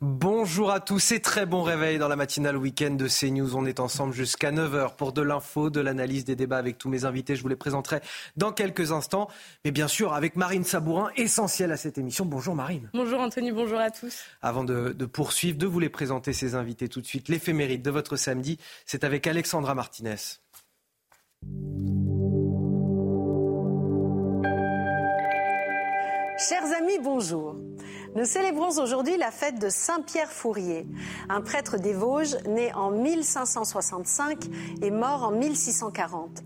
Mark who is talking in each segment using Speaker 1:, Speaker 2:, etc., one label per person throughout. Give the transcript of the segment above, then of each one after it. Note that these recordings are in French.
Speaker 1: Bonjour à tous et très bon réveil dans la matinale week-end de CNews. On est ensemble jusqu'à 9h pour de l'info, de l'analyse, des débats avec tous mes invités. Je vous les présenterai dans quelques instants. Mais bien sûr, avec Marine Sabourin, essentielle à cette émission. Bonjour Marine.
Speaker 2: Bonjour Anthony, bonjour à tous.
Speaker 1: Avant de, de poursuivre, de vous les présenter, ces invités tout de suite, l'éphéméride de votre samedi, c'est avec Alexandra Martinez.
Speaker 3: Chers amis, bonjour. Nous célébrons aujourd'hui la fête de Saint-Pierre Fourier, un prêtre des Vosges né en 1565 et mort en 1640.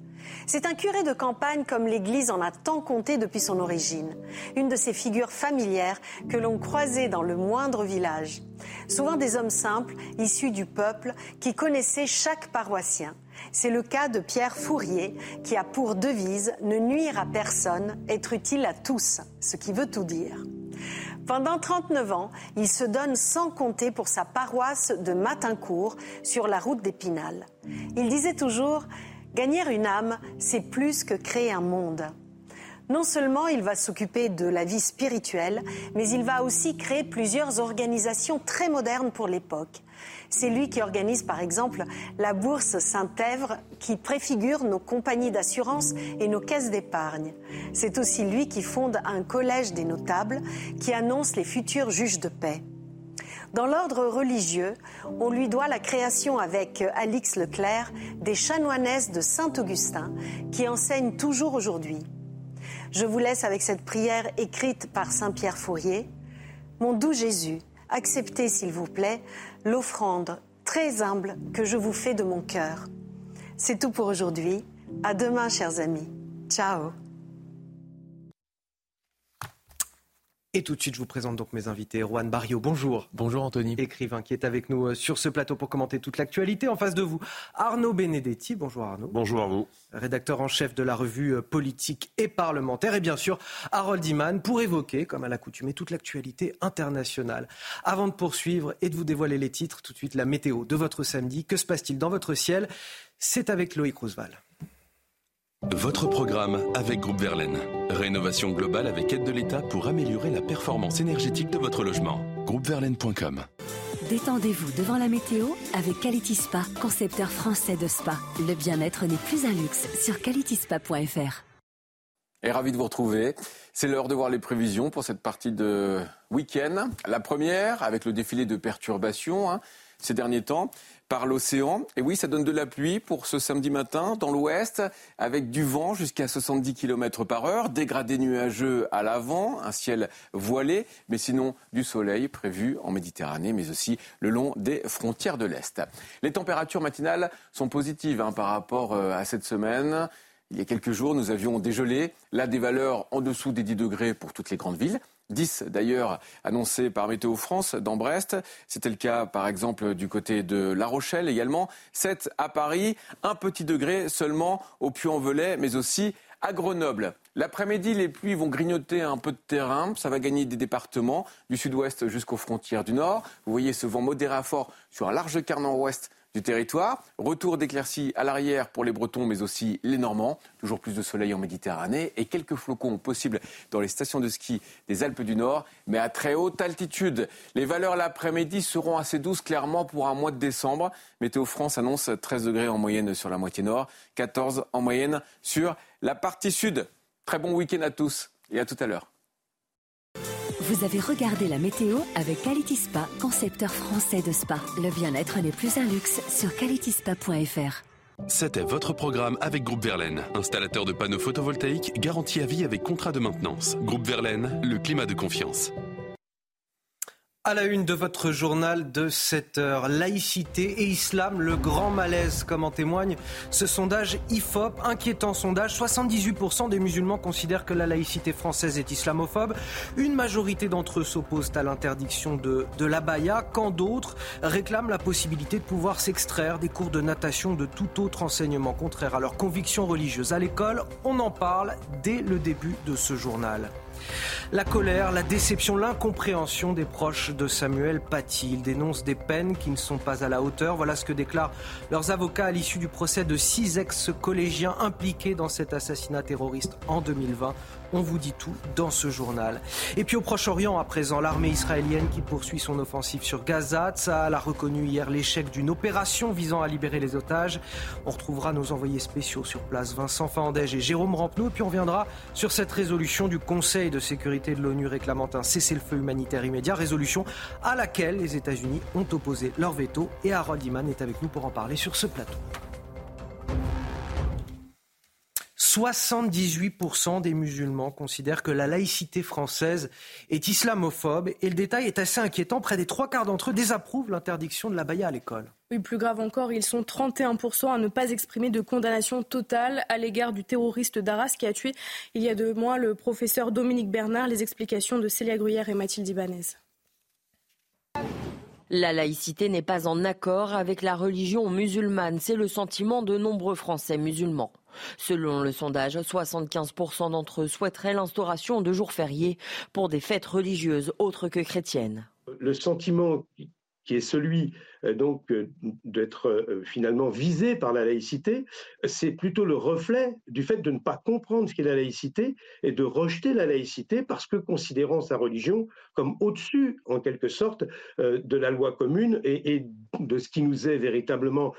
Speaker 3: C'est un curé de campagne comme l'Église en a tant compté depuis son origine, une de ces figures familières que l'on croisait dans le moindre village. Souvent des hommes simples, issus du peuple, qui connaissaient chaque paroissien. C'est le cas de Pierre Fourier, qui a pour devise ne nuire à personne, être utile à tous, ce qui veut tout dire. Pendant 39 ans, il se donne sans compter pour sa paroisse de Matincourt sur la route d'Épinal. Il disait toujours Gagner une âme, c'est plus que créer un monde. Non seulement il va s'occuper de la vie spirituelle, mais il va aussi créer plusieurs organisations très modernes pour l'époque. C'est lui qui organise par exemple la bourse Saint-Èvre qui préfigure nos compagnies d'assurance et nos caisses d'épargne. C'est aussi lui qui fonde un collège des notables qui annonce les futurs juges de paix. Dans l'ordre religieux, on lui doit la création avec Alix Leclerc des chanoinesses de Saint-Augustin qui enseignent toujours aujourd'hui. Je vous laisse avec cette prière écrite par Saint Pierre Fourier. Mon doux Jésus, acceptez s'il vous plaît l'offrande très humble que je vous fais de mon cœur. C'est tout pour aujourd'hui. À demain, chers amis. Ciao.
Speaker 1: Et tout de suite, je vous présente donc mes invités. Juan Barrio, bonjour.
Speaker 4: Bonjour Anthony.
Speaker 1: Écrivain qui est avec nous euh, sur ce plateau pour commenter toute l'actualité. En face de vous, Arnaud Benedetti. Bonjour Arnaud.
Speaker 5: Bonjour à vous.
Speaker 1: Rédacteur en chef de la revue euh, politique et parlementaire. Et bien sûr, Harold Iman pour évoquer, comme à l'accoutumée, toute l'actualité internationale. Avant de poursuivre et de vous dévoiler les titres, tout de suite la météo de votre samedi. Que se passe-t-il dans votre ciel? C'est avec Loïc Roosevelt.
Speaker 6: Votre programme avec Groupe Verlaine. Rénovation globale avec aide de l'État pour améliorer la performance énergétique de votre logement. Groupeverlaine.com
Speaker 7: Détendez-vous devant la météo avec Quality Spa, concepteur français de spa. Le bien-être n'est plus un luxe sur qualityspa.fr.
Speaker 8: Et ravi de vous retrouver. C'est l'heure de voir les prévisions pour cette partie de week-end. La première, avec le défilé de perturbations hein, ces derniers temps par l'océan. Et oui, ça donne de la pluie pour ce samedi matin dans l'ouest, avec du vent jusqu'à 70 km par heure, dégradé nuageux à l'avant, un ciel voilé, mais sinon du soleil prévu en Méditerranée, mais aussi le long des frontières de l'Est. Les températures matinales sont positives hein, par rapport euh, à cette semaine. Il y a quelques jours, nous avions dégelé, là des valeurs en dessous des 10 degrés pour toutes les grandes villes. 10 d'ailleurs annoncés par Météo France dans Brest. C'était le cas par exemple du côté de La Rochelle également. 7 à Paris, un petit degré seulement au Puy-en-Velay, mais aussi à Grenoble. L'après-midi, les pluies vont grignoter un peu de terrain. Ça va gagner des départements du sud-ouest jusqu'aux frontières du nord. Vous voyez ce vent modéré à fort sur un large quart nord-ouest du territoire. Retour d'éclaircies à l'arrière pour les Bretons, mais aussi les Normands. Toujours plus de soleil en Méditerranée et quelques flocons possibles dans les stations de ski des Alpes du Nord, mais à très haute altitude. Les valeurs l'après-midi seront assez douces, clairement, pour un mois de décembre. Météo France annonce 13 degrés en moyenne sur la moitié nord, 14 en moyenne sur la partie sud. Très bon week-end à tous et à tout à l'heure.
Speaker 7: Vous avez regardé la météo avec Quality concepteur français de spa. Le bien-être n'est plus un luxe sur qualityspa.fr.
Speaker 6: C'était votre programme avec Groupe Verlaine, installateur de panneaux photovoltaïques garantie à vie avec contrat de maintenance. Groupe Verlaine, le climat de confiance.
Speaker 1: À la une de votre journal de 7 heures, laïcité et islam, le grand malaise, comme en témoigne ce sondage IFOP, inquiétant sondage. 78% des musulmans considèrent que la laïcité française est islamophobe. Une majorité d'entre eux s'opposent à l'interdiction de, de l'abaya, quand d'autres réclament la possibilité de pouvoir s'extraire des cours de natation de tout autre enseignement contraire à leurs convictions religieuses. À l'école, on en parle dès le début de ce journal. La colère, la déception, l'incompréhension des proches de Samuel Paty. Ils dénoncent des peines qui ne sont pas à la hauteur. Voilà ce que déclarent leurs avocats à l'issue du procès de six ex-collégiens impliqués dans cet assassinat terroriste en 2020. On vous dit tout dans ce journal. Et puis au Proche-Orient, à présent, l'armée israélienne qui poursuit son offensive sur Gaza. Tsahal a reconnu hier l'échec d'une opération visant à libérer les otages. On retrouvera nos envoyés spéciaux sur place, Vincent Fandège et Jérôme Rampenou. Et puis on viendra sur cette résolution du Conseil de sécurité de l'ONU réclamant un cessez-le-feu humanitaire immédiat. Résolution à laquelle les États-Unis ont opposé leur veto. Et Harold Iman est avec nous pour en parler sur ce plateau. 78% des musulmans considèrent que la laïcité française est islamophobe et le détail est assez inquiétant. Près des trois quarts d'entre eux désapprouvent l'interdiction de la baya à l'école.
Speaker 2: Plus grave encore, ils sont 31% à ne pas exprimer de condamnation totale à l'égard du terroriste d'Arras qui a tué il y a deux mois le professeur Dominique Bernard. Les explications de Célia Gruyère et Mathilde Ibanez.
Speaker 9: La laïcité n'est pas en accord avec la religion musulmane. C'est le sentiment de nombreux Français musulmans. Selon le sondage, 75% d'entre eux souhaiteraient l'instauration de jours fériés pour des fêtes religieuses autres que chrétiennes.
Speaker 10: Le sentiment qui est celui donc euh, d'être euh, finalement visé par la laïcité, c'est plutôt le reflet du fait de ne pas comprendre ce qu'est la laïcité et de rejeter la laïcité parce que considérant sa religion comme au-dessus, en quelque sorte, de la loi commune et, de ce qui nous est véritablement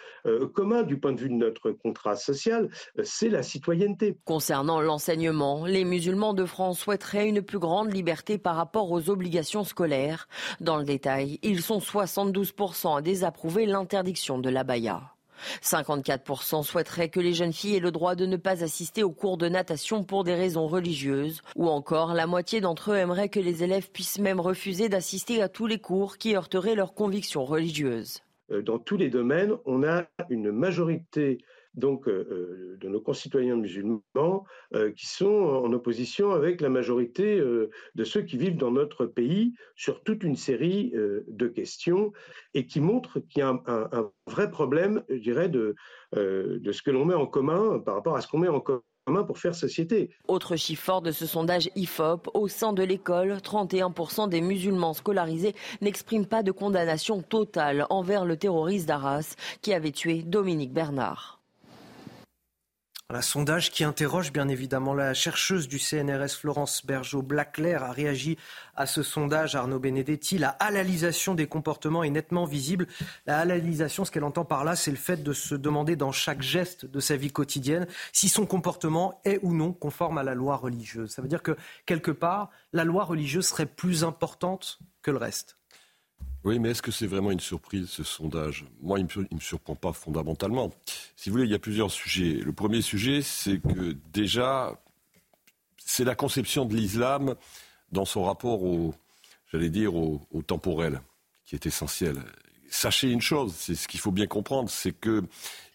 Speaker 10: commun du point de vue de notre contrat social, c'est la citoyenneté.
Speaker 9: Concernant l'enseignement, les musulmans de France souhaiteraient une plus grande liberté par rapport aux obligations scolaires. Dans le détail, ils sont 72% à désapprouver l'interdiction de l'abaya. 54% souhaiteraient que les jeunes filles aient le droit de ne pas assister aux cours de natation pour des raisons religieuses, ou encore la moitié d'entre eux aimeraient que les élèves puissent même refuser d'assister à tous les cours qui heurteraient leurs convictions religieuses.
Speaker 10: Euh, dans tous les domaines, on a une majorité donc euh, euh, de nos concitoyens musulmans euh, qui sont en opposition avec la majorité de ceux qui vivent dans notre pays sur toute une série de questions et qui montrent qu'il y a un, vrai problème, je dirais, de, de ce que l'on met en commun par rapport à ce qu'on met en commun pour faire société.
Speaker 9: Autre chiffre fort de ce sondage IFOP, au sein de l'école, 31% des musulmans scolarisés n'expriment pas de condamnation totale envers le terroriste d'Arras qui avait tué Dominique Bernard.
Speaker 1: Un sondage qui interroge bien évidemment la chercheuse du CNRS Florence Bergeau-Blaclair a réagi à ce sondage, Arnaud Benedetti. La halalisation des comportements est nettement visible. La halalisation, ce qu'elle entend par là, c'est le fait de se demander dans chaque geste de sa vie quotidienne si son comportement est ou non conforme à la loi religieuse. Ça veut dire que quelque part, la loi religieuse serait plus importante que le reste.
Speaker 5: Oui, mais est-ce que c'est vraiment une surprise, ce sondage? Moi, il ne me, surprend pas fondamentalement. Si vous voulez, il y a plusieurs sujets. Le premier sujet, c'est que déjà, c'est la conception de l'islam dans son rapport au, j'allais dire, au, temporel, qui est essentiel. Sachez une chose, c'est ce qu'il faut bien comprendre, c'est que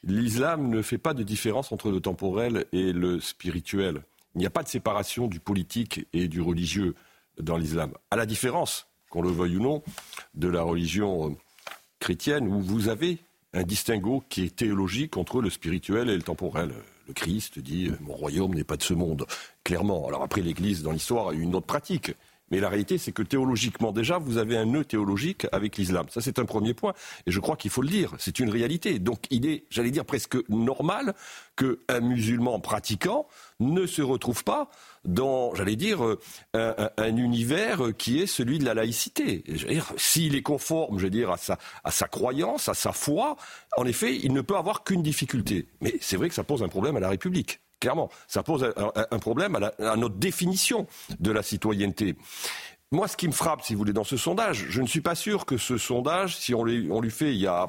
Speaker 5: l'islam ne fait pas de différence entre le temporel et le spirituel. Il n'y a pas de séparation du politique et du religieux dans l'islam. À la différence qu'on le veuille ou non, de la religion euh, chrétienne, où vous avez un distinguo qui est théologique entre le spirituel et le temporel. Le Christ dit Mon royaume n'est pas de ce monde, clairement. Alors après, l'Église, dans l'histoire, a eu une autre pratique. Mais la réalité, c'est que théologiquement, déjà, vous avez un nœud théologique avec l'islam. Ça, c'est un premier point. Et je crois qu'il faut le dire. C'est une réalité. Donc, il est, j'allais dire, presque normal qu'un musulman pratiquant ne se retrouve pas dans, j'allais dire, euh, un, univers qui est celui de la laïcité. S'il est conforme, je veux dire, à sa, à sa croyance, à sa foi, en effet, il ne peut avoir qu'une difficulté. Mais c'est vrai que ça pose un problème à la République. Clairement, ça pose un, problème à, notre définition de la citoyenneté. Moi, ce qui me frappe, si vous voulez, dans ce sondage, je ne suis pas sûr que ce sondage, si on on lui fait il y a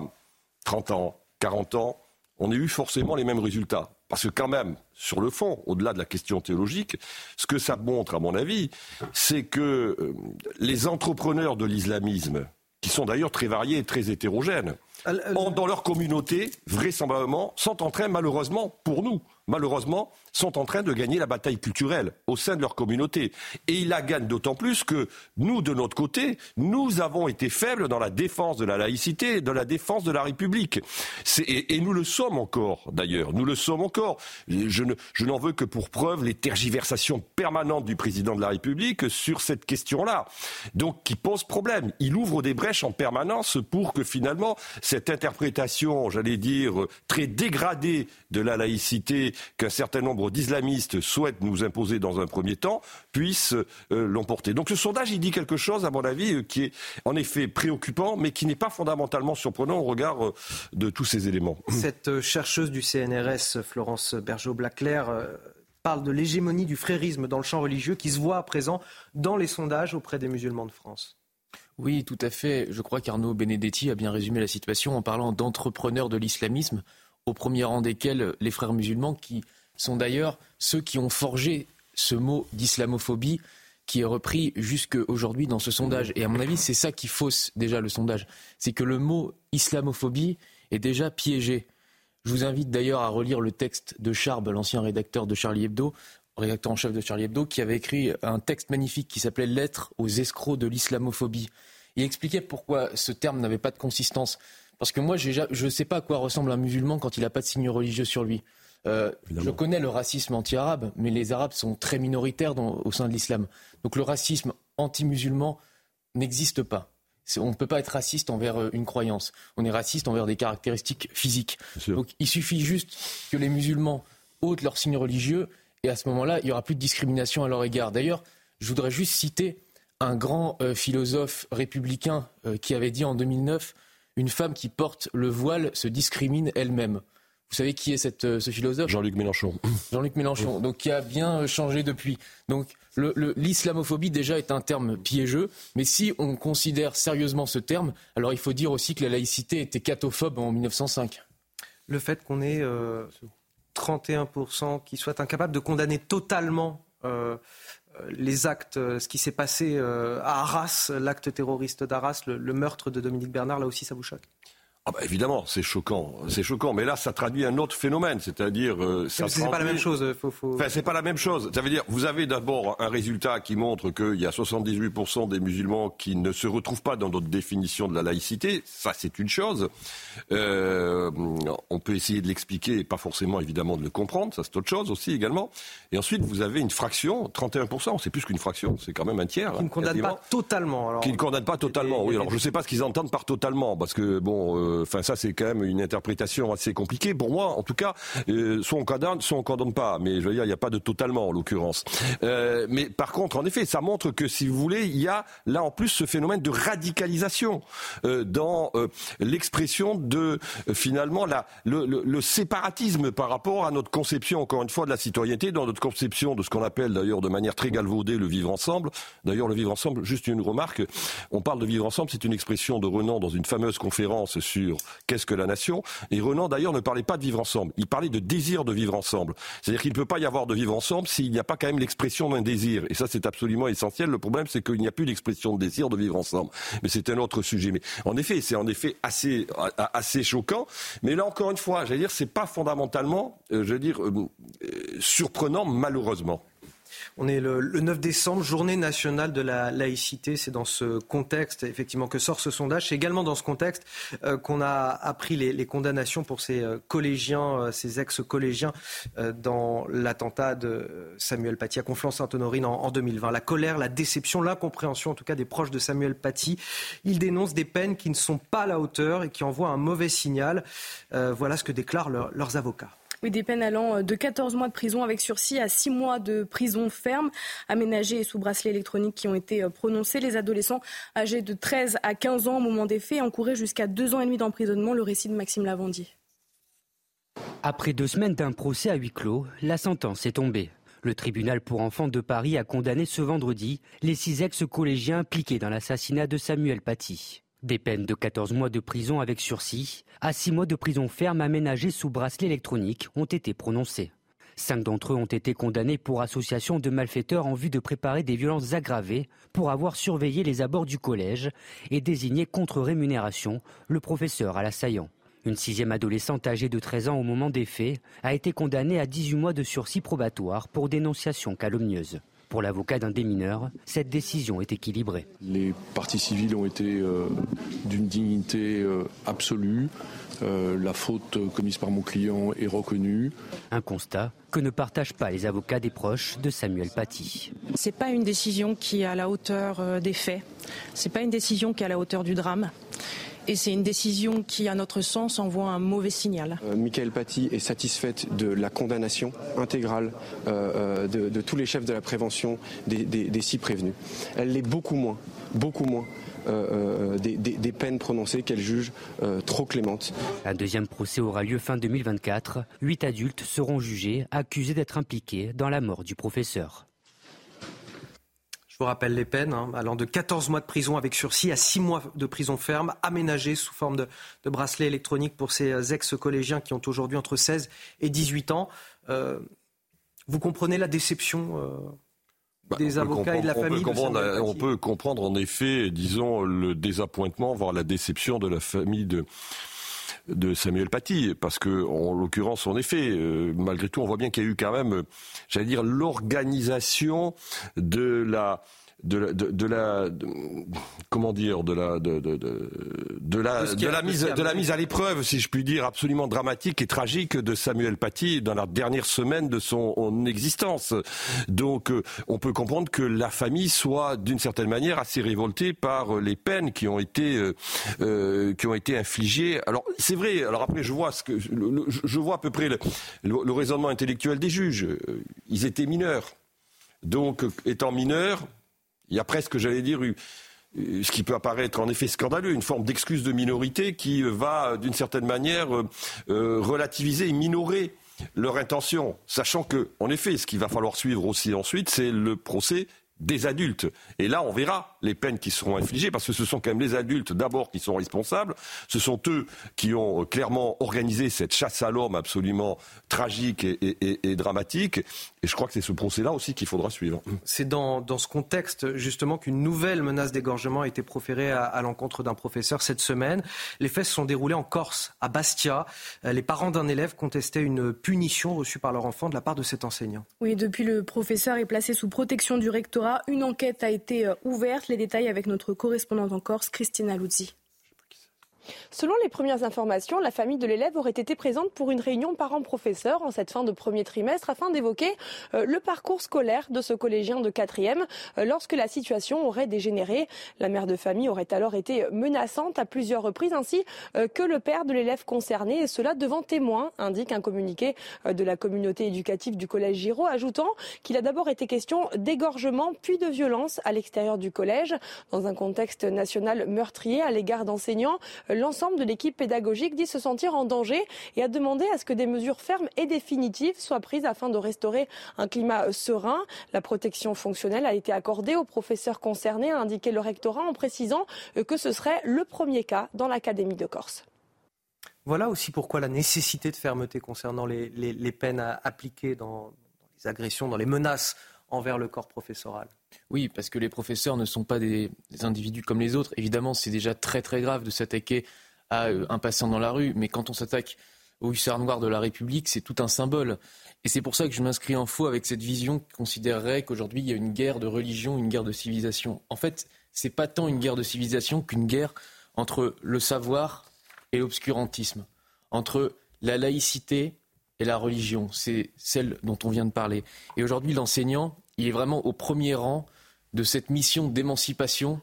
Speaker 5: 30 ans, 40 ans, on ait eu forcément les mêmes résultats. Parce que quand même, sur le fond, au-delà de la question théologique, ce que ça montre, à mon avis, c'est que euh, les entrepreneurs de l'islamisme, qui sont d'ailleurs très variés et très hétérogènes, ont dans leur communauté, vraisemblablement, sont en train, malheureusement, pour nous, malheureusement, sont en train de gagner la bataille culturelle au sein de leur communauté. Et ils la gagnent d'autant plus que nous, de notre côté, nous avons été faibles dans la défense de la laïcité, de la défense de la République. Et, nous le sommes encore, d'ailleurs. Nous le sommes encore. Je n'en veux que pour preuve les tergiversations permanentes du président de la République sur cette question-là. Donc, qui pose problème. Il ouvre des brèches en permanence pour que finalement, cette interprétation, j'allais dire, très dégradée de la laïcité qu'un certain nombre d'islamistes souhaitent nous imposer dans un premier temps puissent euh, l'emporter. Donc ce sondage, il dit quelque chose, à mon avis, euh, qui est en effet préoccupant, mais qui n'est pas fondamentalement surprenant au regard euh, de tous ces éléments.
Speaker 1: Cette chercheuse du CNRS, Florence Bergeau-Blaclair, parle de l'hégémonie du frérisme dans le champ religieux qui se voit à présent dans les sondages auprès des musulmans de France.
Speaker 4: Oui, tout à fait. Je crois qu'Arnaud Benedetti a bien résumé la situation en parlant d'entrepreneurs de l'islamisme, au premier rang desquels les frères musulmans qui sont d'ailleurs ceux qui ont forgé ce mot d'islamophobie qui est repris jusque aujourd'hui dans ce sondage. Et à mon avis, c'est ça qui fausse déjà le sondage. C'est que le mot islamophobie est déjà piégé. Je vous invite d'ailleurs à relire le texte de Charb, l'ancien rédacteur de Charlie Hebdo, rédacteur en chef de Charlie Hebdo, qui avait écrit un texte magnifique qui s'appelait Lettre aux escrocs de l'islamophobie. Il expliquait pourquoi ce terme n'avait pas de consistance. Parce que moi, je ne sais pas à quoi ressemble un musulman quand il n'a pas de signe religieux sur lui. Euh, je connais le racisme anti-arabe, mais les Arabes sont très minoritaires au sein de l'islam. Donc le racisme anti-musulman n'existe pas. On ne peut pas être raciste envers euh, une croyance. On est raciste envers des caractéristiques physiques. Donc il suffit juste que les musulmans ôtent leur signe religieux et à ce moment-là, il n'y aura plus de discrimination à leur égard. D'ailleurs, je voudrais juste citer un grand euh, philosophe républicain qui avait dit en 2009 Une femme qui porte le voile se discrimine elle-même. Vous savez qui est cette, euh, ce philosophe?
Speaker 5: Jean-Luc Mélenchon.
Speaker 4: Jean-Luc Mélenchon, donc qui a bien euh, changé depuis. Donc l'islamophobie déjà est un terme piégeux, mais si on considère sérieusement ce terme, alors il faut dire aussi que la laïcité était catophobe en 1905.
Speaker 1: Le fait qu'on ait 31% euh, qui soient incapables de condamner totalement les actes, ce qui s'est passé à Arras, l'acte terroriste d'Arras, le meurtre de Dominique Bernard, là aussi ça vous choque?
Speaker 5: Ah bah évidemment, c'est choquant, c'est choquant. Mais là, ça traduit un autre phénomène, c'est-à-dire
Speaker 1: euh, ça. C'est pas la même chose. Faut, faut...
Speaker 5: Enfin, c'est pas la même chose. Ça veut dire, vous avez d'abord un résultat qui montre qu'il y a 78% des musulmans qui ne se retrouvent pas dans notre définition de la laïcité. Ça, c'est une chose. Euh, on peut essayer de l'expliquer, pas forcément évidemment de le comprendre. Ça, c'est autre chose aussi également. Et ensuite, vous avez une fraction, 31%. C'est plus qu'une fraction. C'est quand même un tiers.
Speaker 1: Qui ne condamne pas totalement. Alors...
Speaker 5: Qui ne condamne pas totalement. Oui. Alors, je ne sais pas ce qu'ils entendent par totalement, parce que bon. Euh, Enfin, ça, c'est quand même une interprétation assez compliquée. Pour moi, en tout cas, euh, soit on condamne, soit on condamne pas. Mais je veux dire, il n'y a pas de totalement, en l'occurrence. Euh, mais par contre, en effet, ça montre que, si vous voulez, il y a là en plus ce phénomène de radicalisation euh, dans l'expression de finalement le, séparatisme par rapport à notre conception, encore une fois, de la citoyenneté, dans notre conception de ce qu'on appelle d'ailleurs de manière très galvaudée le vivre ensemble. D'ailleurs, le vivre ensemble, juste une remarque, on parle de vivre ensemble, c'est une expression de Renan dans une fameuse conférence sur qu'est-ce que la nation. Et Renan, d'ailleurs, ne parlait pas de vivre ensemble. Il parlait de désir de vivre ensemble. C'est-à-dire qu'il ne peut pas y avoir de vivre ensemble s'il n'y a pas quand même l'expression d'un désir. Et ça, c'est absolument essentiel. Le problème, c'est qu'il n'y a plus d'expression de désir de vivre ensemble. Mais c'est un autre sujet. Mais en effet, c'est en effet assez, choquant. Mais là, encore une fois, j'allais dire, c'est pas fondamentalement, euh, euh, euh, surprenant, malheureusement.
Speaker 1: On est le, 9 décembre, journée nationale de la laïcité. C'est dans ce contexte, effectivement, que sort ce sondage. C'est également dans ce contexte euh, qu'on a appris les, condamnations pour ces euh, collégiens, euh, ces ex-collégiens, dans l'attentat de Samuel Paty à Conflans-Sainte-Honorine en, en, 2020. La colère, la déception, l'incompréhension, en tout cas, des proches de Samuel Paty. Ils dénoncent des peines qui ne sont pas à la hauteur et qui envoient un mauvais signal. voilà ce que déclarent leurs avocats.
Speaker 2: Oui, des peines allant euh, de 14 mois de prison avec sursis à 6 mois de prison ferme, aménagée et sous bracelet électronique qui ont été euh, prononcés. Les adolescents âgés de 13 à 15 ans au moment des faits encouraient jusqu'à 2 ans et demi d'emprisonnement. Le récit de Maxime Lavandier.
Speaker 11: Après deux semaines d'un procès à huis clos, la sentence est tombée. Le tribunal pour enfants de Paris a condamné ce vendredi les six ex-collégiens impliqués dans l'assassinat de Samuel Paty.
Speaker 12: Des peines de 14 mois de prison avec sursis à 6 mois de prison ferme aménagée sous bracelet électronique ont été prononcées. Cinq d'entre eux ont été condamnés pour association de malfaiteurs en vue de préparer des violences aggravées pour avoir surveillé les abords du collège et désigné contre rémunération le professeur à l'assaillant. Une sixième adolescente âgée de 13 ans au moment des faits a été condamnée à 18 mois de sursis probatoire pour dénonciation calomnieuse. Pour l'avocat d'un des mineurs, cette décision est équilibrée.
Speaker 13: Les parties civiles ont été euh, d'une dignité euh, absolue. Euh, la faute commise par mon client est reconnue.
Speaker 12: Un constat que ne partagent pas les avocats des proches de Samuel Paty.
Speaker 14: C'est pas une décision qui est à la hauteur des faits. C'est pas une décision qui est à la hauteur du drame. Et c'est une décision qui, à notre sens, envoie un mauvais signal.
Speaker 15: Euh, Michael Paty est satisfaite de la condamnation intégrale euh, euh, de, tous les chefs de la prévention des, six prévenus. Elle l'est beaucoup moins, beaucoup moins des, des, peines prononcées qu'elle juge trop clémentes.
Speaker 12: Un deuxième procès aura lieu fin 2024. Huit adultes seront jugés, accusés d'être impliqués dans la mort du professeur.
Speaker 1: Je vous rappelle les peines, hein, allant de 14 mois de prison avec sursis à 6 mois de prison ferme, aménagées sous forme de, bracelet électronique pour ces euh, ex-collégiens qui ont aujourd'hui entre 16 et 18 ans. Euh, vous comprenez la déception euh, bah, des avocats et de la famille
Speaker 5: on peut comprendre en effet, disons, le désappointement, voire la déception de la famille de de Samuel Paty, parce que en l'occurrence, en effet, euh, malgré tout, on voit bien qu'il y a eu quand même, j'allais dire, l'organisation de la de la, de, la comment dire de la de, de, de la de la mise de la mise à l'épreuve si je puis dire absolument dramatique et tragique de Samuel Paty dans la dernière semaine de son existence. Donc euh, on peut comprendre que la famille soit d'une certaine manière assez révoltée par les peines qui ont été euh, euh qui ont été infligées. Alors c'est vrai alors après je vois ce que je vois à peu près le, le raisonnement intellectuel des juges. Ils étaient mineurs. Donc, étant mineurs, il y a presque, j'allais dire, ce qui peut apparaître en effet scandaleux, une forme d'excuse de minorité qui va, d'une certaine manière, euh, euh, relativiser et minorer leur intention, sachant que, en effet, ce qu'il va falloir suivre aussi ensuite, c'est le procès des adultes. Et là, on verra les peines qui seront infligées, parce que ce sont quand même les adultes d'abord qui sont responsables. Ce sont eux qui ont euh, clairement organisé cette chasse à l'homme absolument tragique et, dramatique. Et je crois que c'est ce procès-là aussi qu'il faudra suivre.
Speaker 1: C'est dans, ce contexte, justement, qu'une nouvelle menace d'égorgement a été proférée à, à l'encontre d'un professeur cette semaine. Les faits se sont déroulés en Corse, à Bastia. Euh, les parents d'un élève contestaient une punition reçue par leur enfant de la part de cet enseignant.
Speaker 2: Oui, depuis le professeur est placé sous protection du rectorat une enquête a été euh, ouverte. Les détails avec notre correspondante en Corse, Christina Luzzi.
Speaker 16: Selon les premières informations, la famille de l'élève aurait été présente pour une réunion parents-professeurs en cette fin de premier trimestre afin d'évoquer euh, le parcours scolaire de ce collégien de quatrième euh, lorsque la situation aurait dégénéré. La mère de famille aurait alors été menaçante à plusieurs reprises ainsi euh, que le père de l'élève concerné et cela devant témoins, indique un communiqué de la communauté éducative du collège Giraud ajoutant qu'il a d'abord été question d'égorgement puis de violence à l'extérieur du collège dans un contexte national meurtrier à l'égard d'enseignants l'ensemble de l'équipe pédagogique dit se sentir en danger et a demandé à ce que des mesures fermes et définitives soient prises afin de restaurer un climat serein. La protection fonctionnelle a été accordée aux professeurs concernés, a indiqué le rectorat en précisant que ce serait le premier cas dans l'Académie de Corse.
Speaker 1: Voilà aussi pourquoi la nécessité de fermeté concernant les, peines appliquées dans les agressions, dans les menaces envers le corps professoral.
Speaker 4: Oui, parce que les professeurs ne sont pas des, individus comme les autres. Évidemment, c'est déjà très très grave de s'attaquer à euh, un passant dans la rue, mais quand on s'attaque au hussard noir de la République, c'est tout un symbole. Et c'est pour ça que je m'inscris en faux avec cette vision qui considérerait qu'aujourd'hui il y a une guerre de religion, une guerre de civilisation. En fait, c'est pas tant une guerre de civilisation qu'une guerre entre le savoir et l'obscurantisme, entre la laïcité et la religion. C'est celle dont on vient de parler. Et aujourd'hui, l'enseignant, il est vraiment au premier rang de cette mission d'émancipation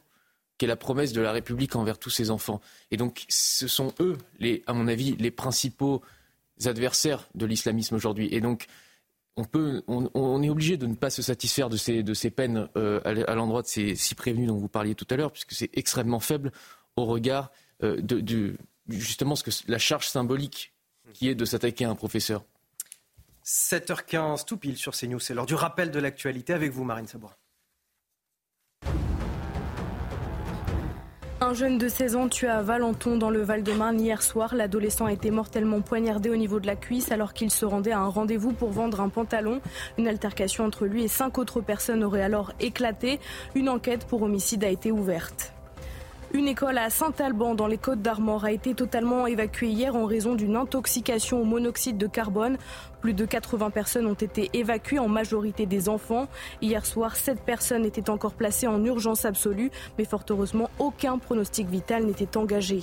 Speaker 4: qu'est la promesse de la République envers tous ses enfants. Et donc, ce sont eux, à mon avis, les principaux adversaires de l'islamisme aujourd'hui. Et donc, on, est obligé de ne pas se satisfaire de ces, de peines euh, à, l'endroit de ces six prévenus dont vous parliez tout à l'heure, puisque c'est extrêmement faible au regard euh, de, justement ce que la charge symbolique qui est de s'attaquer à un professeur.
Speaker 1: 7h15, tout pile sur CNews. C'est l'heure du rappel de l'actualité avec vous, Marine Sabourin.
Speaker 2: Un Un jeune de 16 ans tué à Valenton dans le Val-de-Marne hier soir. L'adolescent a été mortellement poignardé au niveau de la cuisse alors qu'il se rendait à un rendez-vous pour vendre un pantalon. Une altercation entre lui et cinq autres personnes aurait alors éclaté. Une enquête pour homicide a été ouverte. Une école à Saint-Alban dans les Côtes d'Armor a été totalement évacuée hier en raison d'une intoxication au monoxyde de carbone. Plus de 80 personnes ont été évacuées, en majorité des enfants. Hier soir, 7 personnes étaient encore placées en urgence absolue, mais fort heureusement, aucun pronostic vital n'était engagé.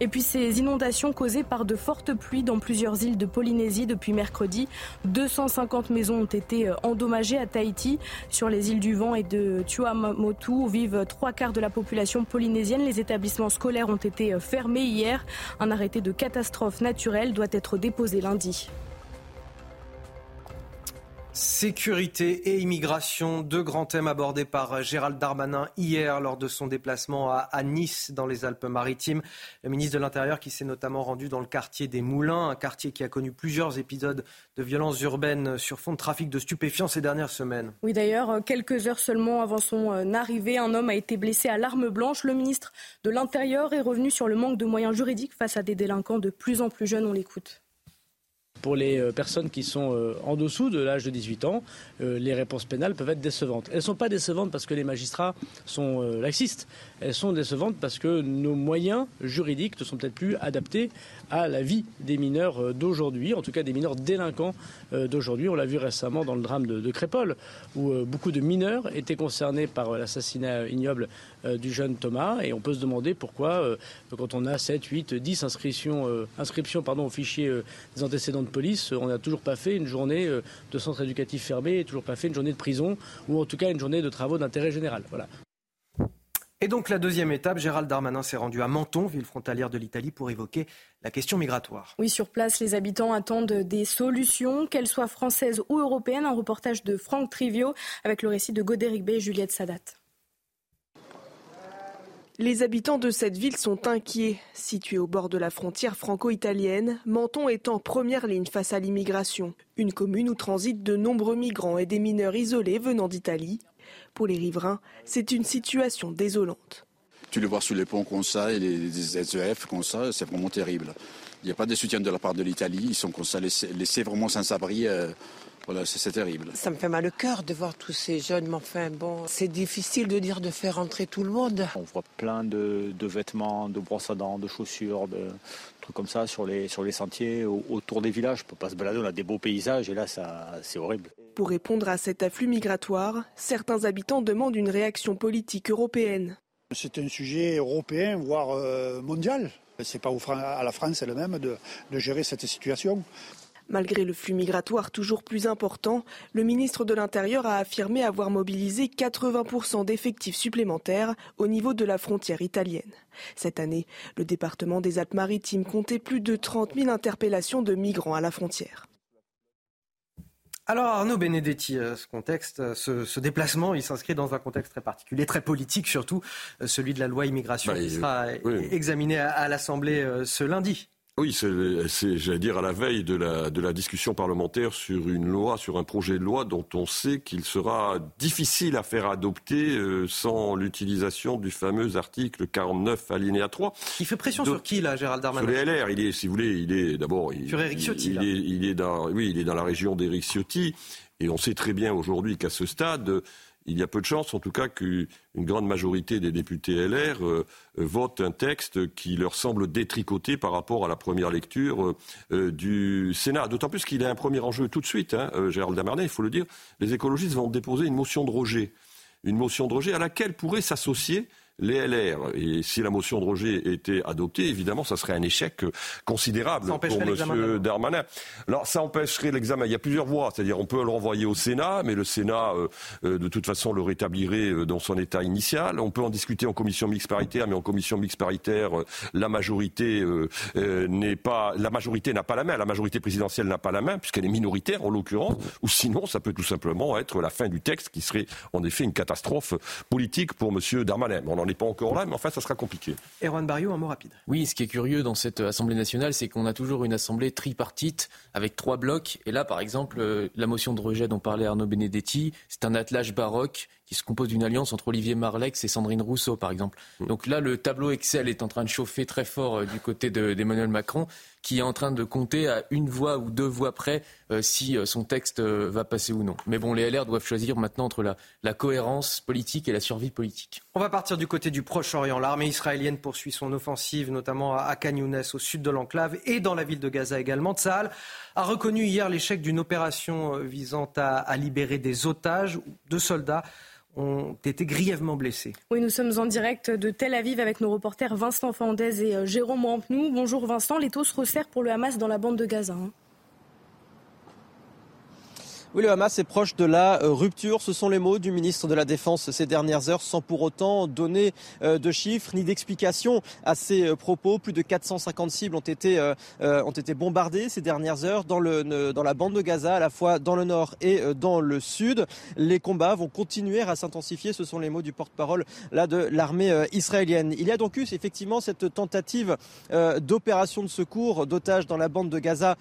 Speaker 2: Et puis ces inondations causées par de fortes pluies dans plusieurs îles de Polynésie depuis mercredi. 250 maisons ont été euh, endommagées à Tahiti. Sur les îles du Vent et de Tuamotu où vivent trois quarts de la population polynésienne. Les établissements scolaires ont été euh, fermés hier. Un arrêté de catastrophe naturelle doit être déposé lundi.
Speaker 1: Sécurité et immigration, deux grands thèmes abordés par Gérald Darmanin hier lors de son déplacement à, Nice dans les Alpes-Maritimes. Le ministre de l'Intérieur qui s'est notamment rendu dans le quartier des Moulins, un quartier qui a connu plusieurs épisodes de violences urbaines sur fond de trafic de stupéfiants ces dernières semaines.
Speaker 2: Oui d'ailleurs, quelques heures seulement avant son euh, arrivée, un homme a été blessé à l'arme blanche. Le ministre de l'Intérieur est revenu sur le manque de moyens juridiques face à des délinquants de plus en plus jeunes. On l'écoute.
Speaker 17: Pour les euh, personnes qui sont euh, en dessous de l'âge de 18 ans, euh, les réponses pénales peuvent être décevantes. Elles ne sont pas décevantes parce que les magistrats sont laxistes. Elles sont décevantes parce que nos moyens juridiques ne sont peut-être plus adaptés à la vie des mineurs d'aujourd'hui, en tout cas des mineurs délinquants d'aujourd'hui. On l'a vu récemment dans le drame de, Crépole, où beaucoup de mineurs étaient concernés par l'assassinat ignoble du jeune Thomas. Et on peut se demander pourquoi, quand on a 7, 8, 10 inscriptions, inscriptions pardon, au fichier des antécédents police, on n'a toujours pas fait une journée euh, de centre éducatif fermé, toujours pas fait une journée de prison, ou en tout cas une journée de travaux d'intérêt général. Voilà.
Speaker 1: Et donc la deuxième étape, Gérald Darmanin s'est rendu à Menton, ville frontalière de l'Italie, pour évoquer la question migratoire.
Speaker 2: Oui, sur place, les habitants attendent des solutions, qu'elles soient françaises ou européennes. Un reportage de Franck Trivio avec le récit de Godéric B et Juliette Sadat.
Speaker 18: Les habitants de cette ville sont inquiets. Située au bord de la frontière franco-italienne, Menton est en première ligne face à l'immigration. Une commune où transitent de nombreux migrants et des mineurs isolés venant d'Italie. Pour les riverains, c'est une situation désolante.
Speaker 19: Tu les vois sur les ponts comme ça et les SEF comme ça, c'est vraiment terrible. Il n'y a pas de soutien de la part de l'Italie, ils sont comme ça laissés, vraiment sans abri. Euh, voilà, c'est terrible.
Speaker 20: Ça me fait mal au cœur de voir tous ces jeunes, mais enfin, bon, c'est difficile de dire de faire rentrer tout le monde.
Speaker 14: On voit plein de, vêtements, de brosses à dents, de chaussures, de trucs comme ça sur les, sur les sentiers, autour des villages. On peut pas se balader, on a des beaux paysages et là, ça, c'est horrible.
Speaker 18: Pour répondre à cet afflux migratoire, certains habitants demandent une réaction politique européenne.
Speaker 21: C'est un sujet européen, voire euh, mondial. C'est pas à la France elle-même de, de gérer cette situation.
Speaker 18: Malgré le flux migratoire toujours plus important, le ministre de l'Intérieur a affirmé avoir mobilisé 80% d'effectifs supplémentaires au niveau de la frontière italienne. Cette année, le département des Alpes-Maritimes comptait plus de 30 000 interpellations de migrants à la frontière.
Speaker 1: Alors Arnaud Benedetti, euh, ce contexte, euh, ce, déplacement, il s'inscrit dans un contexte très particulier, très politique surtout, euh, celui de la loi immigration bah, qui sera examinée à l'Assemblée ce lundi.
Speaker 5: Oui, c'est, j'allais dire, à la veille de la, de la discussion parlementaire sur une loi, sur un projet de loi dont on sait qu'il sera difficile à faire adopter euh, sans l'utilisation du fameux article 49 alinéa 3.
Speaker 1: Il fait pression sur qui, là, Gérald Darmanin
Speaker 5: Sur les LR. Il est, si vous voulez, il est d'abord...
Speaker 1: Sur Eric Ciotti,
Speaker 5: il, Est, il est dans, oui, il est dans la région d'Eric Ciotti. Et on sait très bien aujourd'hui qu'à ce stade, il y a peu de chances, en tout cas, qu'une grande majorité des députés LR euh, votent un texte qui leur semble détricoté par rapport à la première lecture euh, du Sénat. D'autant plus qu'il a un premier enjeu tout de suite, hein, euh, Gérald Damarnet, il faut le dire. Les écologistes vont déposer une motion de rejet. Une motion de rejet à laquelle pourrait s'associer les LR. Et si la motion de rejet était adoptée, évidemment, ça serait un échec considérable pour M. Darmanin. Alors, ça empêcherait l'examen. Il y a plusieurs voies. C'est-à-dire, on peut le renvoyer au Sénat, mais le Sénat, euh, euh, de toute façon, le rétablirait euh, dans son état initial. On peut en discuter en commission mixte paritaire, mais en commission mixte paritaire, la majorité n'est pas, la majorité n'a pas la main. La majorité présidentielle n'a pas la main, puisqu'elle est minoritaire, en l'occurrence. Ou sinon, ça peut tout simplement être la fin du texte, qui serait, en effet, une catastrophe politique pour M. Darmanin n'est pas encore là, mais enfin, ça sera compliqué.
Speaker 1: Erwan Barrio, un mot rapide.
Speaker 4: Oui, ce qui est curieux dans cette Assemblée nationale, c'est qu'on a toujours une Assemblée tripartite avec trois blocs. Et là, par exemple, euh, la motion de rejet dont parlait Arnaud Benedetti, c'est un attelage baroque qui se compose d'une alliance entre Olivier Marlex et Sandrine Rousseau, par exemple. Mm. Donc là, le tableau Excel est en train de chauffer très fort du côté d'Emmanuel Macron qui est en train de compter à une voix ou deux voix près euh, si euh, son texte euh, va passer ou non. Mais bon, les LR doivent choisir maintenant entre la, la, cohérence politique et la survie politique.
Speaker 1: On va partir du côté du Proche-Orient. L'armée israélienne poursuit son offensive, notamment à Khan Younes, au sud de l'enclave, et dans la ville de Gaza également. Tsahal a reconnu hier l'échec d'une opération visant à, à libérer des otages, de soldats ont été grièvement blessés.
Speaker 2: Oui, nous sommes en direct de Tel Aviv avec nos reporters Vincent Fandez et euh, Jérôme Rampenou. Bonjour Vincent, les taux se resserrent pour le Hamas dans la bande de Gaza. Hein.
Speaker 22: Oui, le Hamas est proche de la euh, rupture. Ce sont les mots du ministre de la Défense ces dernières heures, sans pour autant donner euh, de chiffres ni d'explications à ces euh, propos. Plus de 450 cibles ont été, ont été bombardées ces dernières heures dans, le, dans la bande de Gaza, à la fois dans le nord et dans le sud. Les combats vont continuer à s'intensifier. Ce sont les mots du porte-parole là de l'armée israélienne. Il y a donc eu effectivement cette tentative d'opération de secours d'otages dans la bande de Gaza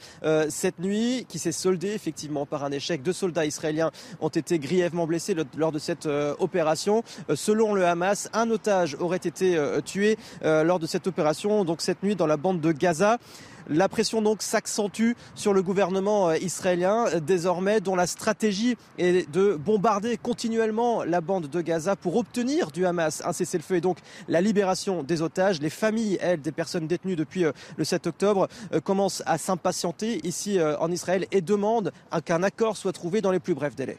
Speaker 22: cette nuit, qui s'est soldée effectivement par un échec deux soldats israéliens ont été grièvement blessés lors de cette euh, opération. Euh, selon le Hamas, un otage aurait été euh, tué lors de cette opération, donc cette nuit dans la bande de Gaza. La pression donc s'accentue sur le gouvernement euh, israélien euh, désormais dont la stratégie est de bombarder continuellement la bande de Gaza pour obtenir du Hamas un cessez-le-feu et donc la libération des otages. Les familles, elles, des personnes détenues depuis euh, le 7 octobre commencent à s'impatienter ici en Israël et demandent qu'un accord soit trouvé dans les plus brefs délais.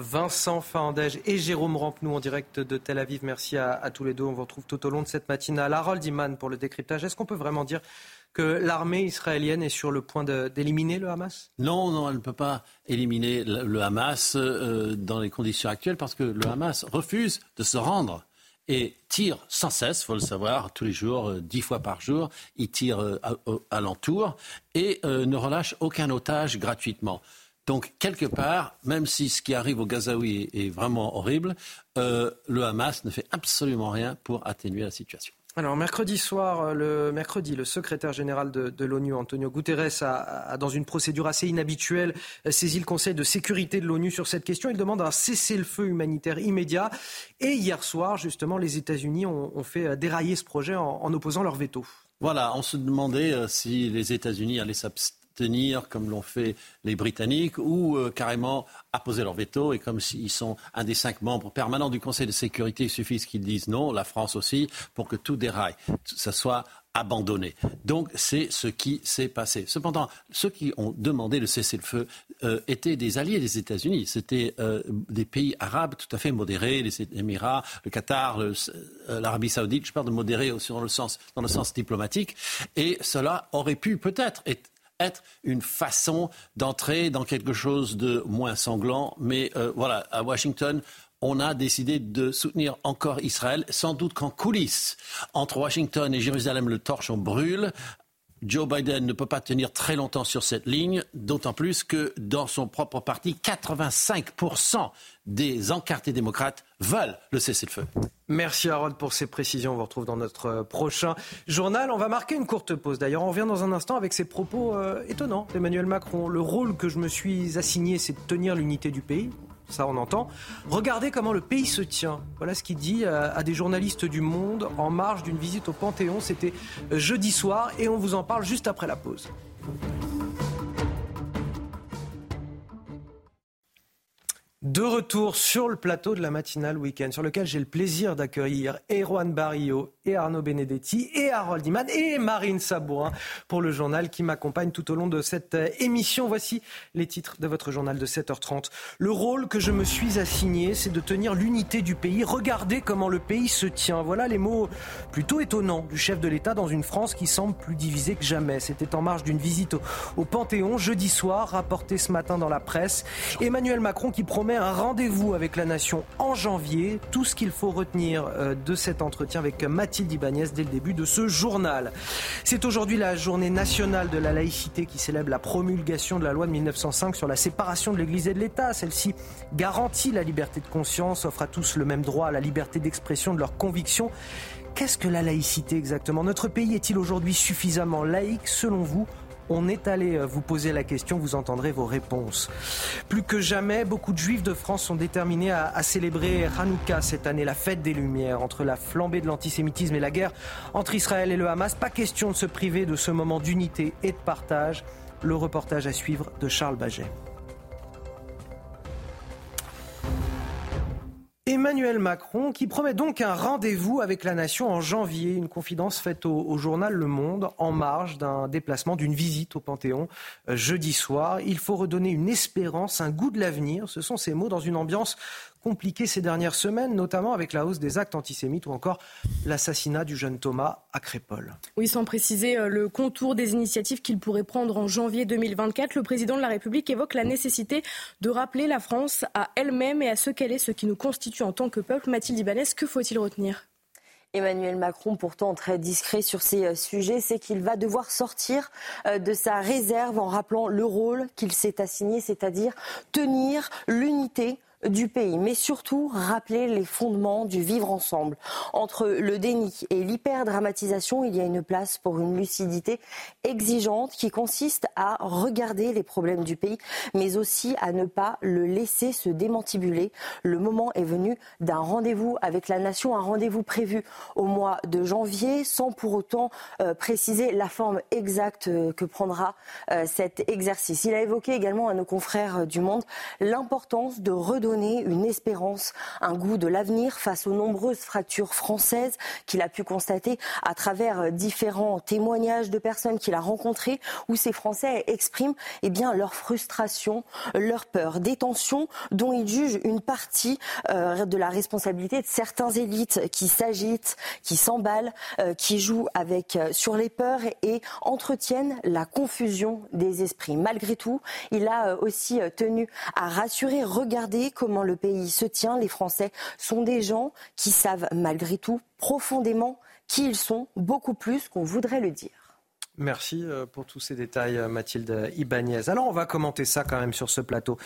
Speaker 1: Vincent Fandège et Jérôme Rampenou en direct de Tel Aviv. Merci à, tous les deux. On vous retrouve tout au long de cette matinale. Harold Iman pour le décryptage. Est-ce qu'on peut vraiment dire que l'armée israélienne est sur le point d'éliminer le Hamas?
Speaker 23: Non, non, elle ne peut pas éliminer le, Hamas euh, dans les conditions actuelles parce que le Hamas refuse de se rendre et tire sans cesse, faut le savoir, tous les jours, euh, dix fois par jour, il tire euh, alentour et ne relâche aucun otage gratuitement. Donc, quelque part, même si ce qui arrive au Gazaoui est, vraiment horrible, le Hamas ne fait absolument rien pour atténuer la situation.
Speaker 1: Alors mercredi soir, euh, le mercredi, le secrétaire général de, l'ONU, Antonio Guterres, a, dans une procédure assez inhabituelle, euh, saisi le Conseil de sécurité de l'ONU sur cette question. Il demande un cessez-le-feu humanitaire immédiat. Et hier soir, justement, les États-Unis ont, fait euh, dérailler ce projet en, opposant leur veto.
Speaker 23: Voilà, on se demandait si les États-Unis allaient s'abstenir tenir comme l'ont fait les Britanniques ou euh, carrément apposer leur veto et comme s'ils sont un des cinq membres permanents du Conseil de sécurité, il suffit qu'ils disent non, la France aussi, pour que tout déraille, ça soit abandonné. Donc c'est ce qui s'est passé. Cependant, ceux qui ont demandé le cessez-le-feu euh, étaient des alliés des États-Unis. C'était euh, des pays arabes tout à fait modérés, les Émirats, le Qatar, l'Arabie saoudite. Je parle de modérés dans le sens, dans le sens diplomatique. Et cela aurait pu peut-être être être une façon d'entrer dans quelque chose de moins sanglant. Mais euh, voilà, à Washington, on a décidé de soutenir encore Israël, sans doute qu'en coulisses, entre Washington et Jérusalem, le torchon brûle. Joe Biden ne peut pas tenir très longtemps sur cette ligne, d'autant plus que dans son propre parti, 85% des encartés démocrates veulent le cessez-le-feu.
Speaker 1: Merci Harold pour ces précisions. On vous retrouve dans notre euh, prochain journal. On va marquer une courte pause. D'ailleurs, on revient dans un instant avec ces propos euh, étonnants d'Emmanuel Macron. Le rôle que je me suis assigné, c'est de tenir l'unité du pays ça on entend. Regardez comment le pays se tient. Voilà ce qu'il dit euh, à des journalistes du Monde en marge d'une visite au Panthéon. C'était jeudi soir et on vous en parle juste après la pause. De retour sur le plateau de la matinale week-end, sur lequel j'ai le plaisir d'accueillir Erwan Barrio et Arnaud Benedetti et Harold Iman et Marine Sabourin pour le journal qui m'accompagne tout au long de cette euh, émission. Voici les titres de votre journal de 7h30. Le rôle que je me suis assigné, c'est de tenir l'unité du pays. Regardez comment le pays se tient. Voilà les mots plutôt étonnants du chef de l'État dans une France qui semble plus divisée que jamais. C'était en marge d'une visite au, au Panthéon jeudi soir, rapporté ce matin dans la presse. Emmanuel Macron qui promet un rendez-vous avec la nation en janvier. Tout ce qu'il faut retenir euh, de cet entretien avec Mathilde Ibanez dès le début de ce journal. C'est aujourd'hui la journée nationale de la laïcité qui célèbre la promulgation de la loi de 1905 sur la séparation de l'Église et de l'État. Celle-ci garantit la liberté de conscience, offre à tous le même droit à la liberté d'expression de leurs convictions. Qu'est-ce que la laïcité exactement? Notre pays est-il aujourd'hui suffisamment laïque selon vous? On est allé euh, vous poser la question, vous entendrez vos réponses. Plus que jamais, beaucoup de juifs de France sont déterminés à, célébrer Hanouka cette année, la fête des Lumières. Entre la flambée de l'antisémitisme et la guerre entre Israël et le Hamas, pas question de se priver de ce moment d'unité et de partage. Le reportage à suivre de Charles Baget. Emmanuel Macron qui promet donc un rendez-vous avec la nation en janvier, une confidence faite au, journal Le Monde en marge d'un déplacement, d'une visite au Panthéon euh, jeudi soir. Il faut redonner une espérance, un goût de l'avenir, ce sont ces mots dans une ambiance compliqué ces dernières semaines, notamment avec la hausse des actes antisémites ou encore l'assassinat du jeune Thomas à Crépol.
Speaker 2: Oui, sans préciser euh, le contour des initiatives qu'il pourrait prendre en janvier 2024, le président de la République évoque la nécessité de rappeler la France à elle-même et à ce qu'elle est, ce qui nous constitue en tant que peuple. Mathilde Ibanez, que faut-il retenir?
Speaker 24: Emmanuel Macron, pourtant très discret sur ces euh, sujets, c'est qu'il va devoir sortir euh, de sa réserve en rappelant le rôle qu'il s'est assigné, c'est-à-dire tenir l'unité du pays, mais surtout rappeler les fondements du vivre ensemble. Entre le déni et l'hyperdramatisation, il y a une place pour une lucidité exigeante qui consiste à regarder les problèmes du pays, mais aussi à ne pas le laisser se démantibuler. Le moment est venu d'un rendez-vous avec la nation, un rendez-vous prévu au mois de janvier, sans pour autant euh, préciser la forme exacte euh, que prendra euh, cet exercice. Il a évoqué également à nos confrères du Monde l'importance de redonner donner une espérance, un goût de l'avenir face aux nombreuses fractures françaises qu'il a pu constater à travers euh, différents témoignages de personnes qu'il a rencontrées où ces Français expriment eh bien, leur frustration, leur peur, des tensions dont ils jugent une partie euh, de la responsabilité de certains élites qui s'agitent, qui s'emballent, euh, qui jouent avec, sur les peurs et, entretiennent la confusion des esprits. Malgré tout, il a aussi tenu à rassurer, regarder comment le pays se tient. Les Français sont des gens qui savent malgré tout profondément qui ils sont, beaucoup plus qu'on voudrait le dire.
Speaker 1: Merci euh, pour tous ces détails, euh, Mathilde Ibanez. Alors, on va commenter ça quand même sur ce plateau.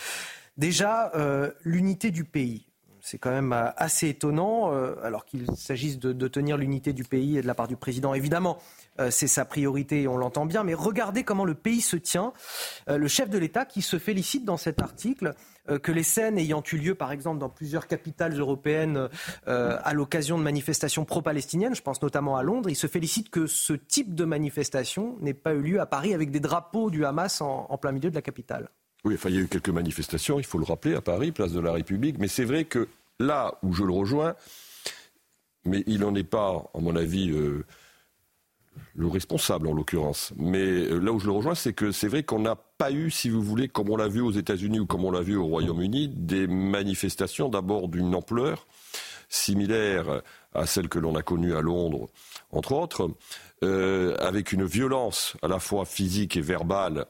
Speaker 1: Déjà, euh, l'unité du pays. C'est quand même assez étonnant, alors qu'il s'agisse de, tenir l'unité du pays et de la part du président, évidemment. c'est sa priorité et on l'entend bien. Mais regardez comment le pays se tient. le chef de l'État qui se félicite dans cet article que les scènes ayant eu lieu, par exemple, dans plusieurs capitales européennes euh, à l'occasion de manifestations pro-palestiniennes, je pense notamment à Londres, il se félicite que ce type de manifestation n'ait pas eu lieu à Paris avec des drapeaux du Hamas en, plein milieu de la capitale.
Speaker 5: Oui, il y a eu quelques manifestations, il faut le rappeler, à Paris, place de la République, mais c'est vrai que là où je le rejoins, mais il n'en est pas, à mon avis, euh, le responsable en l'occurrence. Mais euh, là où je le rejoins, c'est que c'est vrai qu'on n'a pas eu, si vous voulez, comme on l'a vu aux États-Unis ou comme on l'a vu au Royaume-Uni, des manifestations d'abord d'une ampleur similaire à celle que l'on a connue à Londres, entre autres, euh, avec une violence à la fois physique et verbale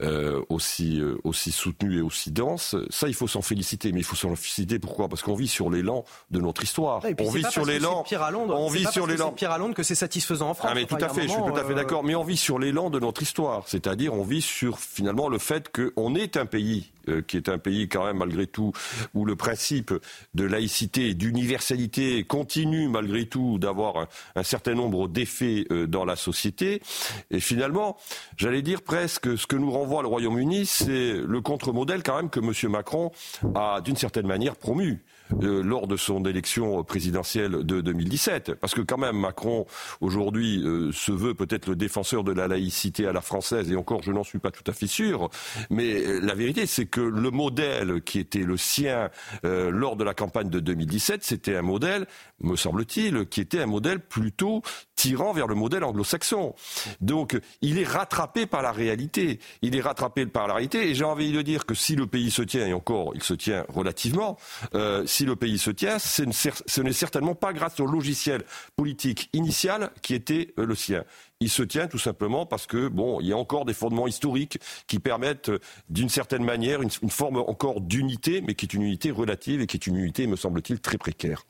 Speaker 5: euh, aussi, euh, aussi soutenue et aussi dense. Ça, il faut s'en féliciter. Mais il faut s'en féliciter pourquoi? Parce qu'on vit sur l'élan de notre histoire.
Speaker 1: on vit sur l'élan. On vit sur l'élan. Pire à Londres que c'est satisfaisant en France.
Speaker 5: Ah, mais tout à fait. je suis tout à fait d'accord. Mais on vit sur l'élan de notre histoire. C'est-à-dire, on vit sur finalement le fait qu'on est un pays qui est un pays quand même malgré tout où le principe de laïcité et d'universalité continue malgré tout d'avoir un, un, certain nombre d'effets dans la société. Et finalement, j'allais dire presque ce que nous renvoie le Royaume-Uni, c'est le contre-modèle quand même que M. Macron a d'une certaine manière promu. Euh, lors de son élection présidentielle de 2017. Parce que quand même, Macron, aujourd'hui, euh, se veut peut-être le défenseur de la laïcité à la française, et encore, je n'en suis pas tout à fait sûr. Mais euh, la vérité, c'est que le modèle qui était le sien lors de la campagne de 2017, c'était un modèle, me semble-t-il, qui était un modèle plutôt tirant vers le modèle anglo-saxon. Donc, il est rattrapé par la réalité. Il est rattrapé par la réalité. Et j'ai envie de dire que si le pays se tient, et encore, il se tient relativement, euh, si le pays se tient, ce n'est certainement pas grâce au logiciel politique initial qui était euh, le sien. Il se tient tout simplement parce que bon, il y a encore des fondements historiques qui permettent, euh, d'une certaine manière, une, une forme encore d'unité, mais qui est une unité relative et qui est une unité, me semble-t-il, très précaire.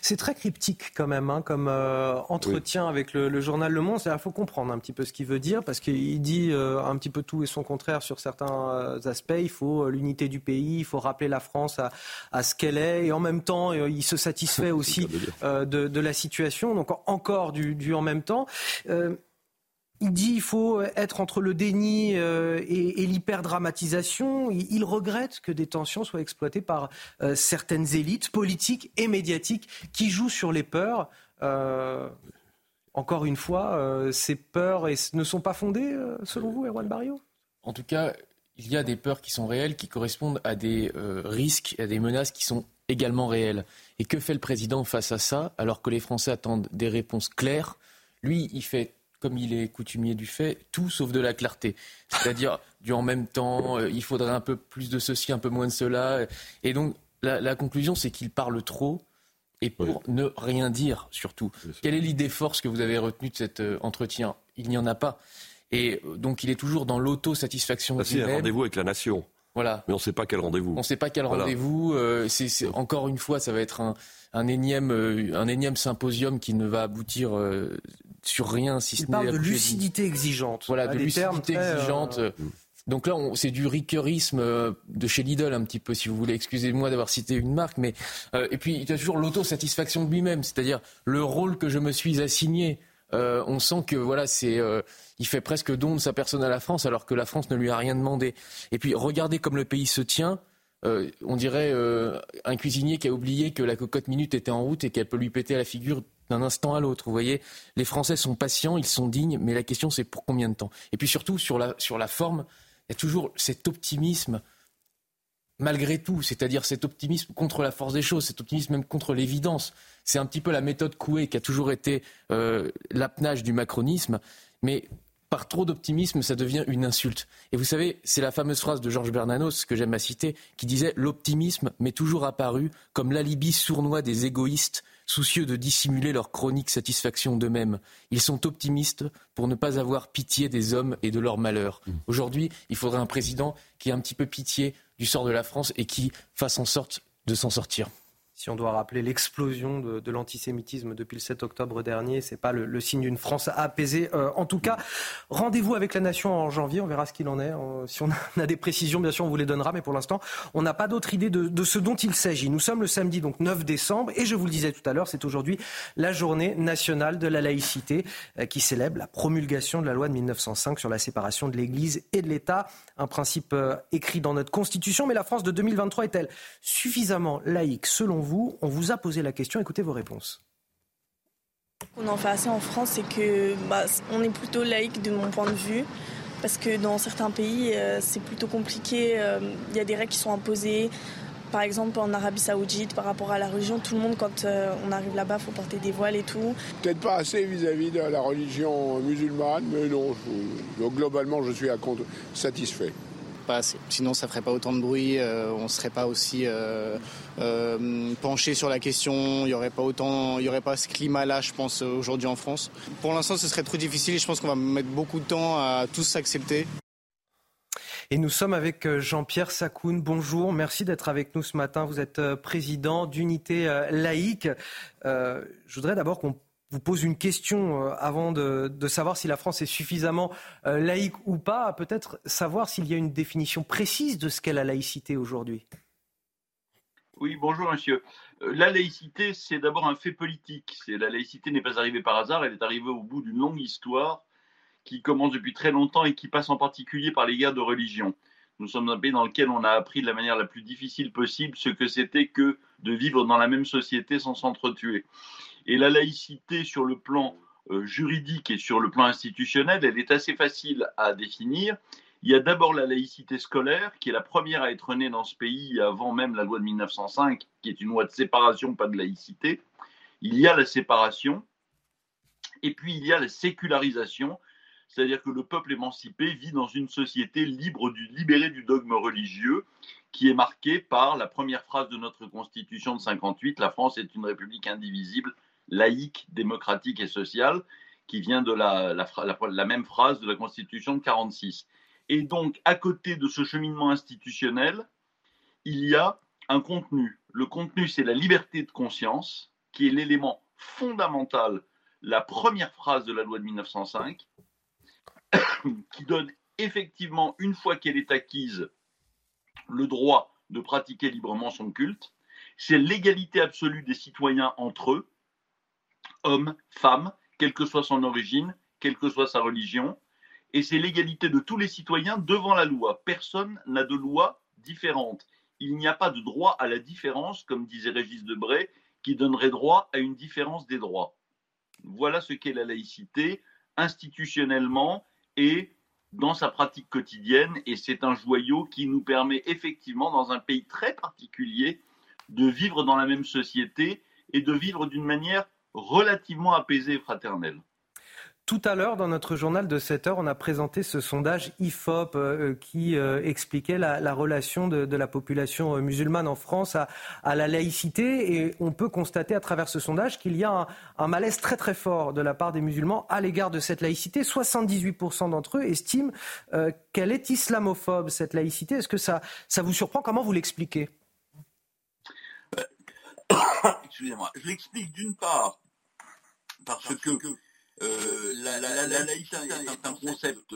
Speaker 1: C'est très cryptique quand même, hein, comme euh, entretien avec le, journal Le Monde. Il faut comprendre un petit peu ce qu'il veut dire, parce qu'il dit euh, un petit peu tout et son contraire sur certains euh, aspects. Il faut l'unité du pays, il faut rappeler la France à, ce qu'elle est, et en même temps, il se satisfait aussi de, la situation. Donc encore du, du en même temps. Il dit qu'il faut être entre le déni euh, et, et l'hyperdramatisation. Il, regrette que des tensions soient exploitées par euh, certaines élites politiques et médiatiques qui jouent sur les peurs. Euh, encore une fois, ces peurs ne sont pas fondées, selon vous, Erwan Barrio?
Speaker 4: En tout cas, il y a des peurs qui sont réelles, qui correspondent à des risques, à des menaces qui sont également réelles. Et que fait le président face à ça, alors que les Français attendent des réponses claires? Lui, il fait comme il est coutumier du fait, tout sauf de la clarté. C'est-à-dire du en même temps, euh, il faudrait un peu plus de ceci, un peu moins de cela. Et donc, la, la conclusion, c'est qu'il parle trop et pour oui. ne rien dire, surtout. Quelle est l'idée force que vous avez retenue de cet euh, entretien? Il n'y en a pas. Et euh, donc, il est toujours dans l'auto-satisfaction.
Speaker 5: C'est un rendez-vous avec la nation.
Speaker 4: Voilà.
Speaker 5: Mais on ne sait pas quel rendez-vous.
Speaker 4: On ne sait pas quel voilà. rendez-vous. Euh, c'est, encore une fois, ça va être un, un énième, euh, un énième symposium qui ne va aboutir euh, sur rien, si
Speaker 1: Il
Speaker 4: ce
Speaker 1: parle
Speaker 4: n'est
Speaker 1: de lucidité exigeante.
Speaker 4: Voilà, de lucidité
Speaker 1: euh,
Speaker 4: exigeante. Donc là, c'est du riqueurisme euh, de chez Lidl un petit peu, si vous voulez. Excusez-moi d'avoir cité une marque, mais euh, et puis il y a toujours l'autosatisfaction de lui-même, c'est-à-dire le rôle que je me suis assigné. Euh, on sent que voilà, c'est, euh, il fait presque don de sa personne à la France, alors que la France ne lui a rien demandé. Et puis regardez comme le pays se tient. Euh, on dirait euh, un cuisinier qui a oublié que la cocotte minute était en route et qu'elle peut lui péter à la figure d'un instant à l'autre. Vous voyez, les Français sont patients, ils sont dignes, mais la question c'est pour combien de temps? Et puis surtout sur la, sur la forme, il y a toujours cet optimisme malgré tout, c'est-à-dire cet optimisme contre la force des choses, cet optimisme même contre l'évidence. C'est un petit peu la méthode Coué qui a toujours été euh, du macronisme, mais par trop d'optimisme, ça devient une insulte. Et vous savez, c'est la fameuse phrase de Georges Bernanos, que j'aime à citer, qui disait L'optimisme m'est toujours apparu comme l'alibi sournois des égoïstes, soucieux de dissimuler leur chronique satisfaction d'eux-mêmes. Ils sont optimistes pour ne pas avoir pitié des hommes et de leur malheur. Aujourd'hui, il faudrait un président qui ait un petit peu pitié du sort de la France et qui fasse en sorte de s'en sortir.
Speaker 1: Si on doit rappeler l'explosion de, l'antisémitisme depuis le 7 octobre dernier, c'est pas le, signe d'une France apaisée. Euh, en tout cas, rendez-vous avec la nation en janvier. On verra ce qu'il en est. Si on a des précisions, bien sûr, on vous les donnera. Mais pour l'instant, on n'a pas d'autre idée de, de ce dont il s'agit. Nous sommes le samedi, donc 9 décembre, et je vous le disais tout à l'heure, c'est aujourd'hui la journée nationale de la laïcité euh, qui célèbre la promulgation de la loi de 1905 sur la séparation de l'Église et de l'État. Un principe euh, écrit dans notre Constitution. Mais la France de 2023 est-elle suffisamment laïque selon vous? On vous a posé la question. Écoutez vos réponses.
Speaker 25: On en fait assez en France, c'est que bah, on est plutôt laïque de mon point de vue. Parce que dans certains pays, euh, c'est plutôt compliqué. euh, Il y a des règles qui sont imposées. Par exemple, en Arabie Saoudite, par rapport à la religion, tout le monde, quand euh, on arrive là-bas, faut porter des voiles et tout.
Speaker 26: Peut-être pas assez vis-à-vis de la religion musulmane, mais non, je- donc globalement, je suis à compte satisfait.
Speaker 27: Sinon, ça ferait pas autant de bruit. euh, on serait pas aussi euh, euh, penché sur la question. Il y aurait pas autant, il y aurait pas ce climat-là, je pense, euh, aujourd'hui en France. Pour l'instant, ce serait trop difficile. et Je pense qu'on va mettre beaucoup de temps à tous s'accepter.
Speaker 1: Et nous sommes avec Jean-Pierre Sacoun. Bonjour, merci d'être avec nous ce matin. Vous êtes président d'Unité laïque. Je voudrais d'abord qu'on vous pose une question euh, avant de, de savoir si la France est suffisamment euh, laïque ou pas. Peut-être savoir s'il y a une définition précise de ce qu'est la laïcité aujourd'hui.
Speaker 28: Oui, bonjour monsieur. Euh, La laïcité, c'est d'abord un fait politique. La laïcité n'est pas arrivée par hasard, elle est arrivée au bout d'une longue histoire qui commence depuis très longtemps et qui passe en particulier par les guerres de religion. Nous sommes un pays dans lequel on a appris de la manière la plus difficile possible ce que c'était que de vivre dans la même société sans s'entretuer. Et la laïcité sur le plan euh, juridique et sur le plan institutionnel, elle est assez facile à définir. Il y a d'abord la laïcité scolaire, qui est la première à être née dans ce pays avant même la loi de 1905, qui est une loi de séparation, pas de laïcité. Il y a la séparation, et puis il y a la sécularisation, c'est-à-dire que le peuple émancipé vit dans une société libérée du dogme religieux, qui est marquée par la première phrase de notre Constitution de 58, la France est une république indivisible, laïque, démocratique et sociale, qui vient de la, même phrase de la Constitution de 46. Et donc, à côté de ce cheminement institutionnel, il y a un contenu. Le contenu, c'est la liberté de conscience, qui est l'élément fondamental, la première phrase de la loi de 1905, qui donne effectivement, une fois qu'elle est acquise, le droit de pratiquer librement son culte. C'est l'égalité absolue des citoyens entre eux, hommes, femmes, quelle que soit son origine, quelle que soit sa religion, et c'est l'égalité de tous les citoyens devant la loi. Personne n'a de loi différente. Il n'y a pas de droit à la différence, comme disait Régis Debray, qui donnerait droit à une différence des droits. Voilà ce qu'est la laïcité institutionnellement et dans sa pratique quotidienne. Et c'est un joyau qui nous permet effectivement, dans un pays très particulier, de vivre dans la même société et de vivre d'une manière relativement apaisée et fraternelle.
Speaker 1: Tout à l'heure, dans notre journal de 7 heures, on a présenté ce sondage IFOP euh, qui euh, expliquait la, relation de, la population euh, musulmane en France à, la laïcité. Et on peut constater à travers ce sondage qu'il y a un, un, malaise très très fort de la part des musulmans à l'égard de cette laïcité. 78% d'entre eux estiment qu'elle est islamophobe, cette laïcité. Est-ce que ça, ça vous surprend? Comment vous l'expliquez?
Speaker 28: Excusez-moi. Je l'explique d'une part parce, que euh, la, laïcité est un concept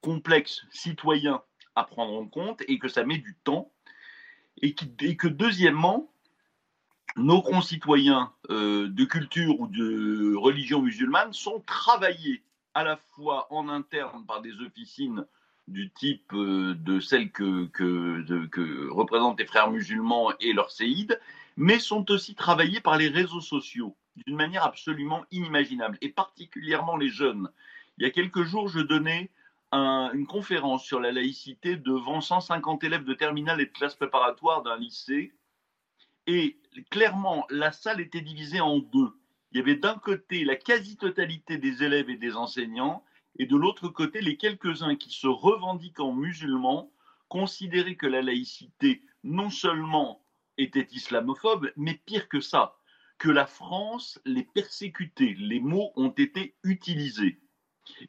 Speaker 28: complexe, citoyen à prendre en compte et que ça met du temps. Et, que deuxièmement, nos concitoyens euh, de culture ou de religion musulmane sont travaillés à la fois en interne par des officines du type euh, de celles que, que, représentent les frères musulmans et leurs séides, mais sont aussi travaillés par les réseaux sociaux d'une manière absolument inimaginable, et particulièrement les jeunes. Il y a quelques jours, je donnais une conférence sur la laïcité devant 150 élèves de terminale et de classe préparatoire d'un lycée, et clairement, la salle était divisée en deux. Il y avait d'un côté la quasi-totalité des élèves et des enseignants, et de l'autre côté les quelques-uns qui se revendiquent en musulmans, considéraient que la laïcité non seulement était islamophobe, mais pire que ça, que la France les persécutait. Les mots ont été utilisés.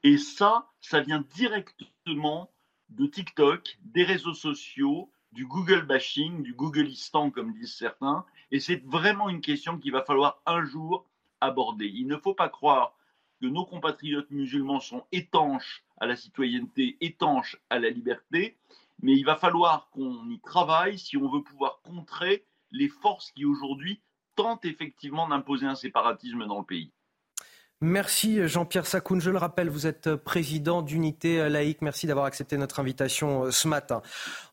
Speaker 28: Et ça, ça vient directement de TikTok, des réseaux sociaux, du Google bashing, du Googleistan, comme disent certains. Et c'est vraiment une question qu'il va falloir un jour aborder. Il ne faut pas croire que nos compatriotes musulmans sont étanches à la citoyenneté, étanches à la liberté, mais il va falloir qu'on y travaille si on veut pouvoir contrer les forces qui aujourd'hui tente effectivement d'imposer un séparatisme dans le pays.
Speaker 1: Merci Jean-Pierre Sakoun. Je le rappelle, vous êtes président d'Unité laïque. Merci d'avoir accepté notre invitation euh, ce matin.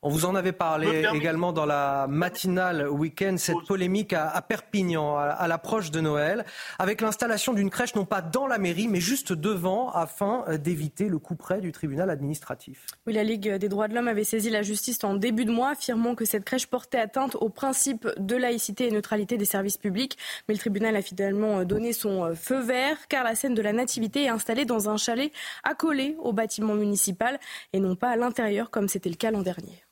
Speaker 1: On vous en avait parlé également dans la matinale week-end, cette polémique à, Perpignan, à, l'approche de Noël, avec l'installation d'une crèche non pas dans la mairie, mais juste devant, afin euh, d'éviter le coup près du tribunal administratif.
Speaker 2: Oui, la Ligue des droits de l'homme avait saisi la justice en début de mois, affirmant que cette crèche portait atteinte au principe de laïcité et neutralité des services publics. Mais le tribunal a finalement euh, donné son feu vert la scène de la Nativité est installée dans un chalet accolé au bâtiment municipal et non pas à l'intérieur comme c'était le cas l'an dernier.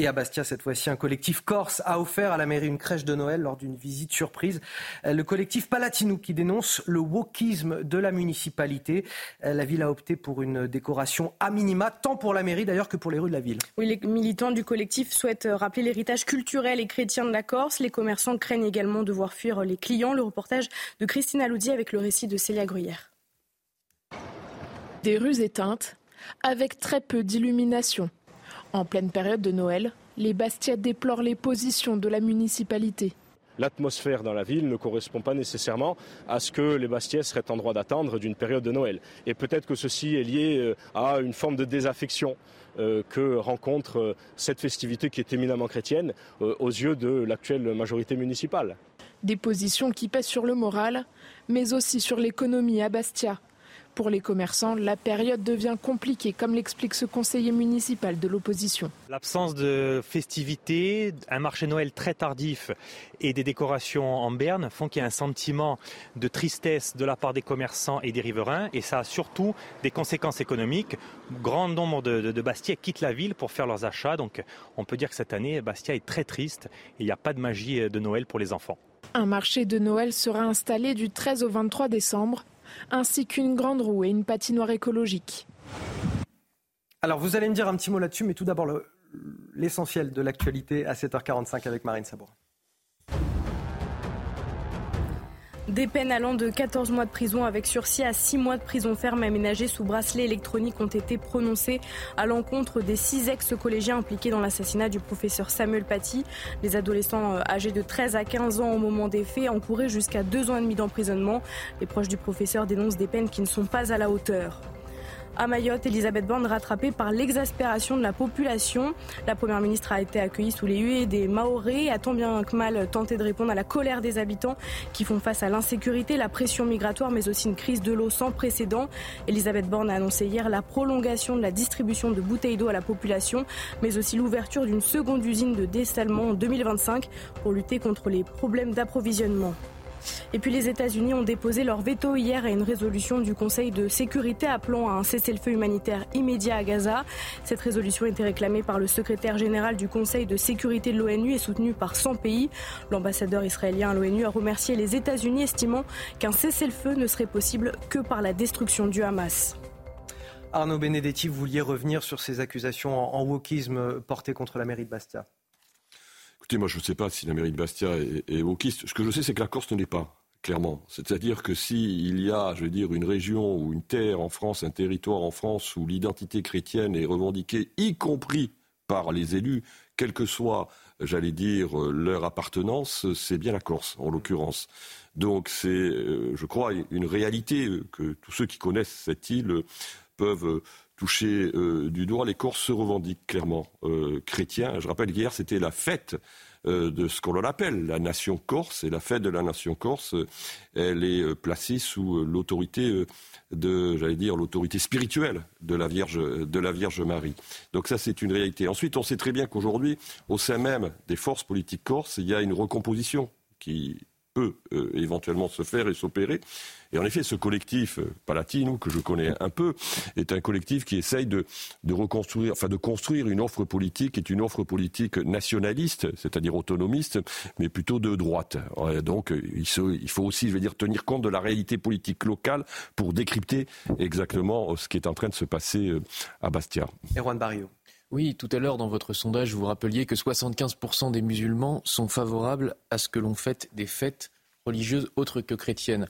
Speaker 1: Et à Bastia, cette fois-ci, un collectif corse a offert à la mairie une crèche de Noël lors d'une visite surprise. Euh, le collectif Palatinou qui dénonce le wokisme de la municipalité. Euh, la ville a opté pour une décoration à minima, tant pour la mairie d'ailleurs que pour les rues de la ville.
Speaker 2: Oui, les militants du collectif souhaitent rappeler l'héritage culturel et chrétien de la Corse. Les commerçants craignent également de voir fuir les clients. Le reportage de Christine Aloudi avec le récit de Célia Gruyère.
Speaker 29: Des rues éteintes, avec très peu d'illumination. En pleine période de Noël, les Bastia déplorent les positions de la municipalité.
Speaker 30: L'atmosphère dans la ville ne correspond pas nécessairement à ce que les Bastiais seraient en droit d'attendre d'une période de Noël. Et peut-être que ceci est lié euh, à une forme de désaffection euh, que rencontre euh, cette festivité qui est éminemment chrétienne aux yeux de l'actuelle majorité municipale.
Speaker 29: Des positions qui pèsent sur le moral, mais aussi sur l'économie à Bastia. Pour les commerçants, la période devient compliquée, comme l'explique ce conseiller municipal de l'opposition.
Speaker 31: L'absence de festivités, un marché Noël très tardif et des décorations en berne font qu'il y a un sentiment de tristesse de la part des commerçants et des riverains. Et ça a surtout des conséquences économiques. Grand nombre de, de Bastia quittent la ville pour faire leurs achats. Donc on peut dire que cette année, Bastia est très triste et il n'y a pas de magie de Noël pour les enfants.
Speaker 29: Un marché de Noël sera installé du 13 au 23 décembre ainsi qu'une grande roue et une patinoire écologique.
Speaker 1: Alors vous allez me dire un petit mot là-dessus, mais tout d'abord l'essentiel de l'actualité à 7h45 avec Marine Sabourin.
Speaker 2: Des peines allant de 14 mois de prison avec sursis à 6 mois de prison ferme aménagée sous bracelet électronique ont été prononcées à l'encontre des 6 ex-collégiens impliqués dans l'assassinat du professeur Samuel Paty. Les adolescents euh, âgés de 13 à 15 ans au moment des faits encouraient jusqu'à 2 ans et demi d'emprisonnement. Les proches du professeur dénoncent des peines qui ne sont pas à la hauteur. À Mayotte, Elisabeth Borne rattrapée par l'exaspération de la population. La première ministre a été accueillie sous les huées des Maorés a tant bien que mal tenté de répondre à la colère des habitants qui font face à l'insécurité, la pression migratoire, mais aussi une crise de l'eau sans précédent. Elisabeth Borne a annoncé hier la prolongation de la distribution de bouteilles d'eau à la population, mais aussi l'ouverture d'une seconde usine de dessalement en 2025 pour lutter contre les problèmes d'approvisionnement. Et puis les États-Unis ont déposé leur veto hier à une résolution du Conseil de sécurité appelant à un cessez-le-feu humanitaire immédiat à Gaza. Cette résolution était réclamée par le secrétaire général du Conseil de sécurité de l'ONU et soutenue par 100 pays. L'ambassadeur israélien à l'ONU a remercié les États-Unis, estimant qu'un cessez-le-feu ne serait possible que par la destruction du Hamas.
Speaker 1: Arnaud Benedetti, vous vouliez revenir sur ces accusations en wokisme portées contre la mairie de Bastia
Speaker 5: moi, je ne sais pas si la mairie de Bastia est, est wokiste. Ce que je sais, c'est que la Corse ne l'est pas clairement. C'est-à-dire que s'il y a, je veux dire, une région ou une terre en France, un territoire en France où l'identité chrétienne est revendiquée, y compris par les élus, quelle que soit, j'allais dire, leur appartenance, c'est bien la Corse, en l'occurrence. Donc c'est, euh, je crois, une réalité que tous ceux qui connaissent cette île peuvent toucher euh, du doigt. Les Corses se revendiquent clairement euh, chrétiens. Je rappelle qu'hier, c'était la fête euh, de ce qu'on appelle la nation corse. Et la fête de la nation corse, elle est placée sous l'autorité de, j'allais dire, l'autorité spirituelle de la Vierge, de la Vierge Marie. Donc ça, c'est une réalité. Ensuite, on sait très bien qu'aujourd'hui, au sein même des forces politiques corses, il y a une recomposition qui peut éventuellement se faire et s'opérer. Et en effet, ce collectif euh, Palatino, que je connais un peu, est un collectif qui essaye de, reconstruire, enfin de construire une offre politique qui est une offre politique nationaliste, c'est-à-dire autonomiste, mais plutôt de droite. Donc, il, faut aussi, je veux dire, tenir compte de la réalité politique locale pour décrypter exactement ce qui est en train de se passer euh, à Bastia.
Speaker 1: Erwan Barrio.
Speaker 4: Oui, tout à l'heure, dans votre sondage, vous rappeliez que 75% des musulmans sont favorables à ce que l'on fête des fêtes religieuses autres que chrétiennes.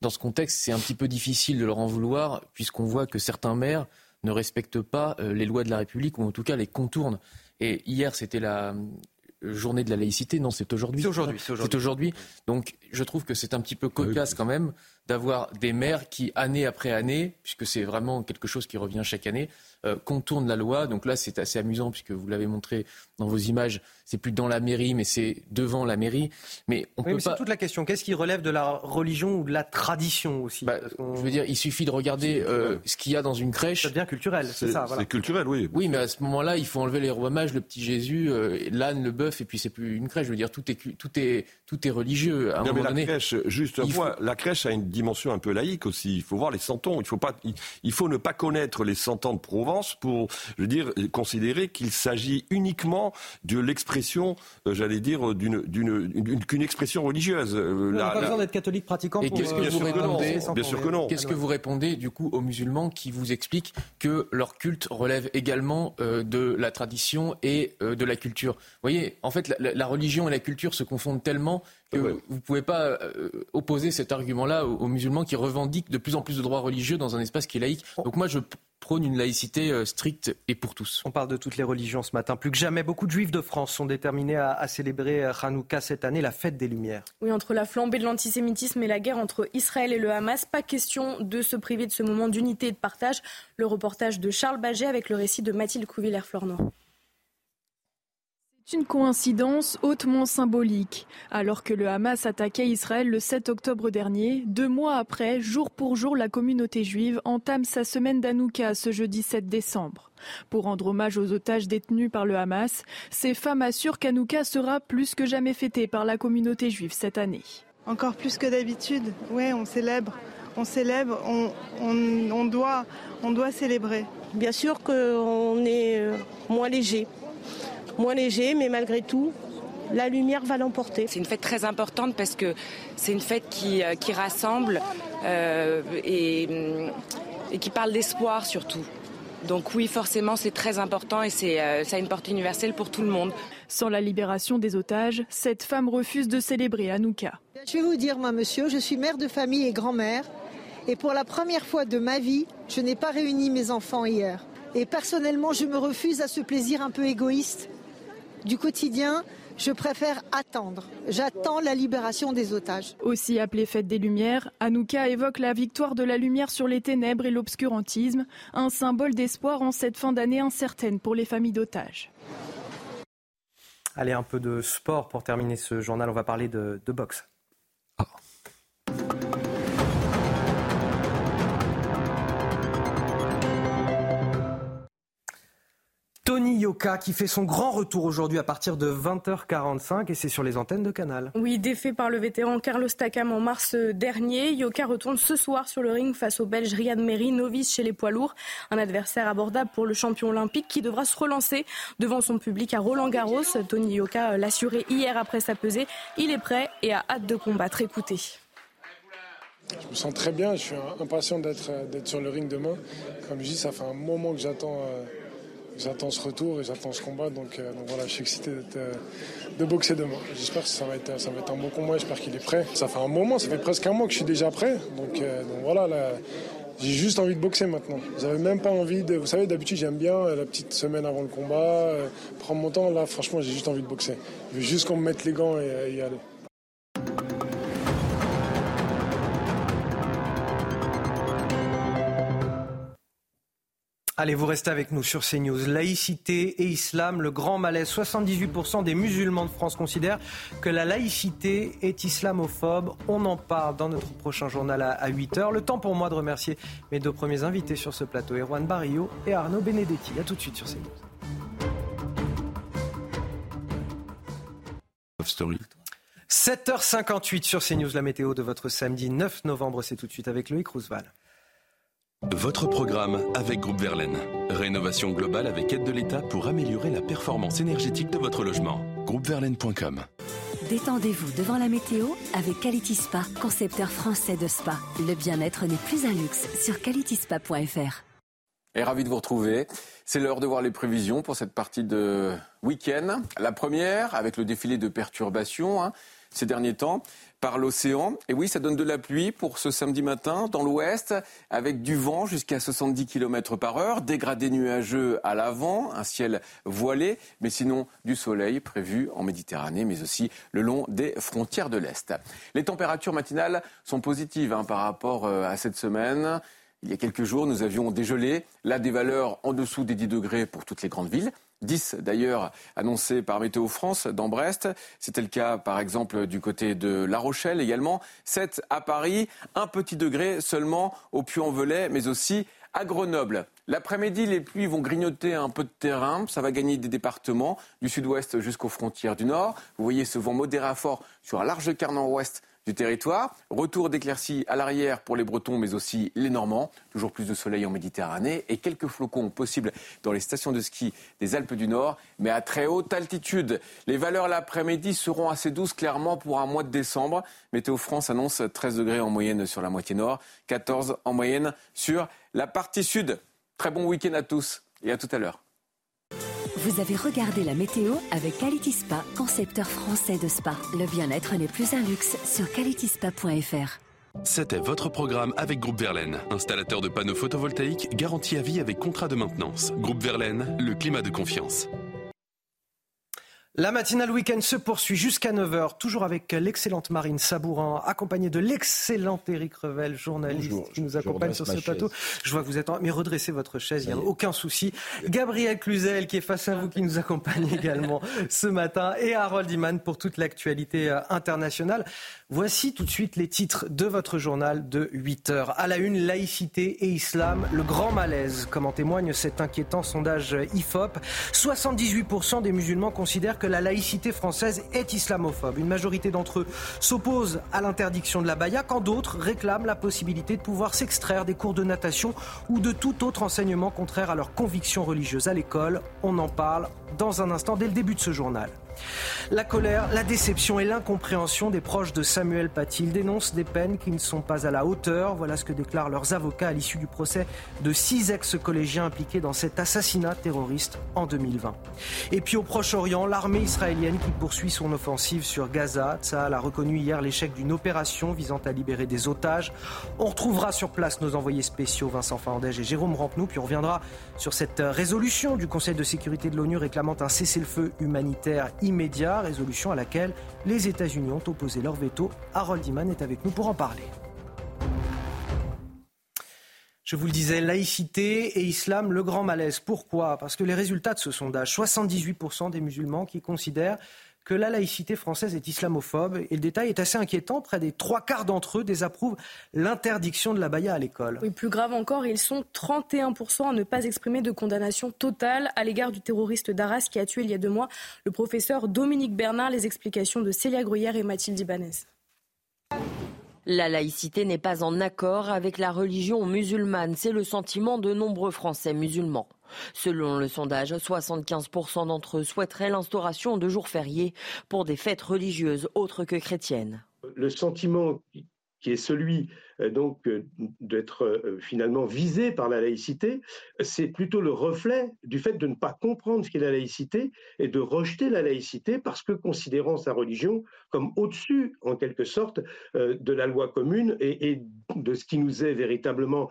Speaker 4: Dans ce contexte, c'est un petit peu difficile de leur en vouloir, puisqu'on voit que certains maires ne respectent pas euh, les lois de la République, ou en tout cas les contournent. Et hier, c'était la euh, journée de la laïcité. Non, c'est aujourd'hui.
Speaker 1: C'est aujourd'hui.
Speaker 4: C'est aujourd'hui. Donc, je trouve que c'est un petit peu cocasse quand même d'avoir des maires qui, année après année, puisque c'est vraiment quelque chose qui revient chaque année, euh, contournent la loi. Donc là, c'est assez amusant, puisque vous l'avez montré dans vos images, c'est plus dans la mairie, mais c'est devant la mairie. Mais on
Speaker 1: oui,
Speaker 4: peut
Speaker 1: C'est toute la question. Qu'est-ce qui relève de la religion ou de la tradition aussi
Speaker 4: bah, Je veux dire, il suffit de regarder euh, ce qu'il y a dans une crèche.
Speaker 1: Ça devient culturel, c'est ça.
Speaker 5: C'est culturel, oui.
Speaker 4: Oui, mais à ce moment-là, il faut enlever les rois mages, le petit Jésus, euh, l'âne, le bœuf, et puis c'est plus une crèche. Je veux dire, tout est, tout est, tout est religieux. À un
Speaker 5: non,
Speaker 4: moment
Speaker 5: mais
Speaker 4: donné,
Speaker 5: la crèche, juste la crèche a une dimension un peu laïque aussi. Il faut voir les santons. Il faut pas, il, faut ne pas connaître les santons de Provence pour, je veux dire, considérer qu'il s'agit uniquement de l'expression, euh, j'allais dire, d'une, d'une, qu'une expression religieuse.
Speaker 1: Euh, on n'a pas besoin d'être catholique pratiquant.
Speaker 4: Et qu'est-ce que
Speaker 5: bien
Speaker 4: vous répondez.
Speaker 5: Bien sûr que non.
Speaker 4: Qu'est-ce que vous répondez du coup aux musulmans qui vous expliquent que leur culte relève également euh, de la tradition et de la culture? Vous voyez, en fait, la, la religion et la culture se confondent tellement que vous ne pouvez pas euh, opposer cet argument-là aux, musulmans qui revendiquent de plus en plus de droits religieux dans un espace qui est laïque. Donc moi, je prône une laïcité euh, stricte et pour tous.
Speaker 1: On parle de toutes les religions ce matin. Plus que jamais, beaucoup de juifs de France sont déterminés à, célébrer euh, Hanouka cette année, la fête des Lumières.
Speaker 2: Oui, entre la flambée de l'antisémitisme et la guerre entre Israël et le Hamas, pas question de se priver de ce moment d'unité et de partage. Le reportage de Charles Baget avec le récit de Mathilde Couvillère-Flornois.
Speaker 29: C'est une coïncidence hautement symbolique. Alors que le Hamas attaquait Israël le 7 octobre dernier, deux mois après, jour pour jour, la communauté juive entame sa semaine d'Anouka ce jeudi 7 décembre. Pour rendre hommage aux otages détenus par le Hamas, ces femmes assurent qu'Anouka sera plus que jamais fêtée par la communauté juive cette année.
Speaker 32: Encore plus que d'habitude, ouais, on célèbre. On célèbre, on, doit, on doit célébrer.
Speaker 33: Bien sûr qu'on est euh, moins léger moins léger, mais malgré tout, la lumière va l'emporter.
Speaker 20: C'est une fête très importante parce que c'est une fête qui, euh, qui rassemble euh, et, mm, et, qui parle d'espoir surtout. Donc oui, forcément, c'est très important et c'est, euh, ça a une portée universelle pour tout le monde.
Speaker 29: Sans la libération des otages, cette femme refuse de célébrer Hanouka.
Speaker 34: Je vais vous dire, moi, monsieur, je suis mère de famille et grand-mère. Et pour la première fois de ma vie, je n'ai pas réuni mes enfants hier. Et personnellement, je me refuse à ce plaisir un peu égoïste du quotidien. Je préfère attendre. J'attends la libération des otages.
Speaker 29: Aussi appelée Fête des Lumières, Anouka évoque la victoire de la lumière sur les ténèbres et l'obscurantisme, un symbole d'espoir en cette fin d'année incertaine pour les familles d'otages.
Speaker 1: Allez, un peu de sport pour terminer ce journal. On va parler de, de boxe. Tony Yoka qui fait son grand retour aujourd'hui à partir de 20h45 et c'est sur les antennes de Canal.
Speaker 2: Oui, défait par le vétéran Carlos Takam en mars dernier, Yoka retourne ce soir sur le ring face au Belge Riyad Meri, novice chez les poids lourds. Un adversaire abordable pour le champion olympique qui devra se relancer devant son public à Roland Garros. Tony Yoka l'assurait hier après sa pesée. Il est prêt et a hâte de combattre. Écoutez.
Speaker 35: Je me sens très bien, je suis impatient d'être sur le ring demain. Comme je dis, ça fait un moment que j'attends j'attends ce retour et j'attends ce combat. Donc, euh, donc, voilà, je suis excité euh, de boxer demain. J'espère que ça va, être, un bon combat. J'espère qu'il est prêt. Ça fait un moment, ça fait presque un mois que je suis déjà prêt. Donc, euh, donc voilà, là, j'ai juste envie de boxer maintenant. J'avais même pas envie de. Vous savez, d'habitude, j'aime bien la petite semaine avant le combat, prendre mon temps. Là, franchement, j'ai juste envie de boxer. Je veux juste qu'on me mette les gants et y aller.
Speaker 1: Allez, vous restez avec nous sur CNews. Laïcité et islam, le grand malaise. 78% des musulmans de France considèrent que la laïcité est islamophobe. On en parle dans notre prochain journal à 8h. Le temps pour moi de remercier mes deux premiers invités sur ce plateau, Erwan Barrio et Arnaud Benedetti. A tout de suite sur CNews. Story. 7h58 sur CNews, la météo de votre samedi 9 novembre. C'est tout de suite avec Loïc Roosevelt.
Speaker 36: Votre programme avec Groupe Verlaine. Rénovation globale avec aide de l'État pour améliorer la performance énergétique de votre logement. Groupeverlaine.com
Speaker 37: Détendez-vous devant la météo avec Quality Spa, concepteur français de spa. Le bien-être n'est plus un luxe sur qualityspa.fr.
Speaker 8: Et ravi de vous retrouver. C'est l'heure de voir les prévisions pour cette partie de week-end. La première, avec le défilé de perturbations hein, ces derniers temps par l'océan. Et oui, ça donne de la pluie pour ce samedi matin dans l'ouest, avec du vent jusqu'à 70 km par heure, dégradé nuageux à l'avant, un ciel voilé, mais sinon du soleil prévu en Méditerranée, mais aussi le long des frontières de l'Est. Les températures matinales sont positives hein, par rapport euh, à cette semaine. Il y a quelques jours, nous avions dégelé, là des valeurs en dessous des 10 degrés pour toutes les grandes villes. 10 d'ailleurs annoncés par Météo France dans Brest. C'était le cas par exemple du côté de La Rochelle également. 7 à Paris, un petit degré seulement au Puy-en-Velay, mais aussi à Grenoble. L'après-midi, les pluies vont grignoter un peu de terrain. Ça va gagner des départements du sud-ouest jusqu'aux frontières du nord. Vous voyez ce vent modéré fort sur un large quart nord-ouest du territoire. Retour d'éclaircies à l'arrière pour les Bretons, mais aussi les Normands. Toujours plus de soleil en Méditerranée et quelques flocons possibles dans les stations de ski des Alpes du Nord, mais à très haute altitude. Les valeurs l'après-midi seront assez douces, clairement, pour un mois de décembre. Météo France annonce 13 degrés en moyenne sur la moitié nord, 14 en moyenne sur la partie sud. Très bon week-end à tous et à tout à l'heure.
Speaker 37: Vous avez regardé la météo avec Quality concepteur français de spa. Le bien-être n'est plus un luxe sur qualityspa.fr.
Speaker 36: C'était votre programme avec Groupe Verlaine, installateur de panneaux photovoltaïques garantie à vie avec contrat de maintenance. Groupe Verlaine, le climat de confiance.
Speaker 1: La matinale week-end se poursuit jusqu'à 9h, toujours avec l'excellente Marine Sabourin, accompagnée de l'excellent Éric Revel, journaliste qui nous accompagne sur ce plateau. Je vois que vous êtes en... Mais redressez votre chaise, il n'y a aucun souci. Gabriel Cluzel qui est face à vous, qui nous accompagne également ce matin, et Harold Iman pour toute l'actualité euh, internationale. Voici tout de suite les titres de votre journal de 8 h À la une, laïcité et islam, le grand malaise, comme en témoigne cet inquiétant sondage IFOP. 78% des musulmans considèrent que la laïcité française est islamophobe. Une majorité d'entre eux s'opposent à l'interdiction de la baya, quand d'autres réclament la possibilité de pouvoir s'extraire des cours de natation ou de tout autre enseignement contraire à leurs convictions religieuses à l'école. On en parle dans un instant, dès le début de ce journal. La colère, la déception et l'incompréhension des proches de Samuel Paty. Ils dénoncent des peines qui ne sont pas à la hauteur. Voilà ce que déclarent leurs avocats à l'issue du procès de six ex-collégiens impliqués dans cet assassinat terroriste en 2020. Et puis au Proche-Orient, l'armée israélienne qui poursuit son offensive sur Gaza. Tsahal a reconnu hier l'échec d'une opération visant à libérer des otages. On retrouvera sur place nos envoyés spéciaux Vincent Fandège et Jérôme Rampenou, puis on reviendra sur cette résolution du Conseil de sécurité de l'ONU réclamant un cessez-le-feu humanitaire immédiat, résolution à laquelle les États-Unis ont opposé leur veto. Harold Iman est avec nous pour en parler. Je vous le disais, laïcité et islam, le grand malaise. Pourquoi? Parce que les résultats de ce sondage, 78% des musulmans qui considèrent que la laïcité française est islamophobe. Et le détail est assez inquiétant. Près des trois quarts d'entre eux désapprouvent l'interdiction de la baya à l'école.
Speaker 2: Oui, plus grave encore, ils sont 31% à ne pas exprimer de condamnation totale à l'égard du terroriste d'Arras qui a tué il y a deux mois le professeur Dominique Bernard. Les explications de Célia Gruyère et Mathilde Ibanez.
Speaker 9: La laïcité n'est pas en accord avec la religion musulmane. C'est le sentiment de nombreux Français musulmans. Selon le sondage, 75% d'entre eux souhaiteraient l'instauration de jours fériés pour des fêtes religieuses autres que chrétiennes.
Speaker 10: Le sentiment qui est celui euh, donc euh, d'être euh, finalement visé par la laïcité, c'est plutôt le reflet du fait de ne pas comprendre ce qu'est la laïcité et de rejeter la laïcité parce que considérant sa religion comme au-dessus, en quelque sorte, de la loi commune et, de ce qui nous est véritablement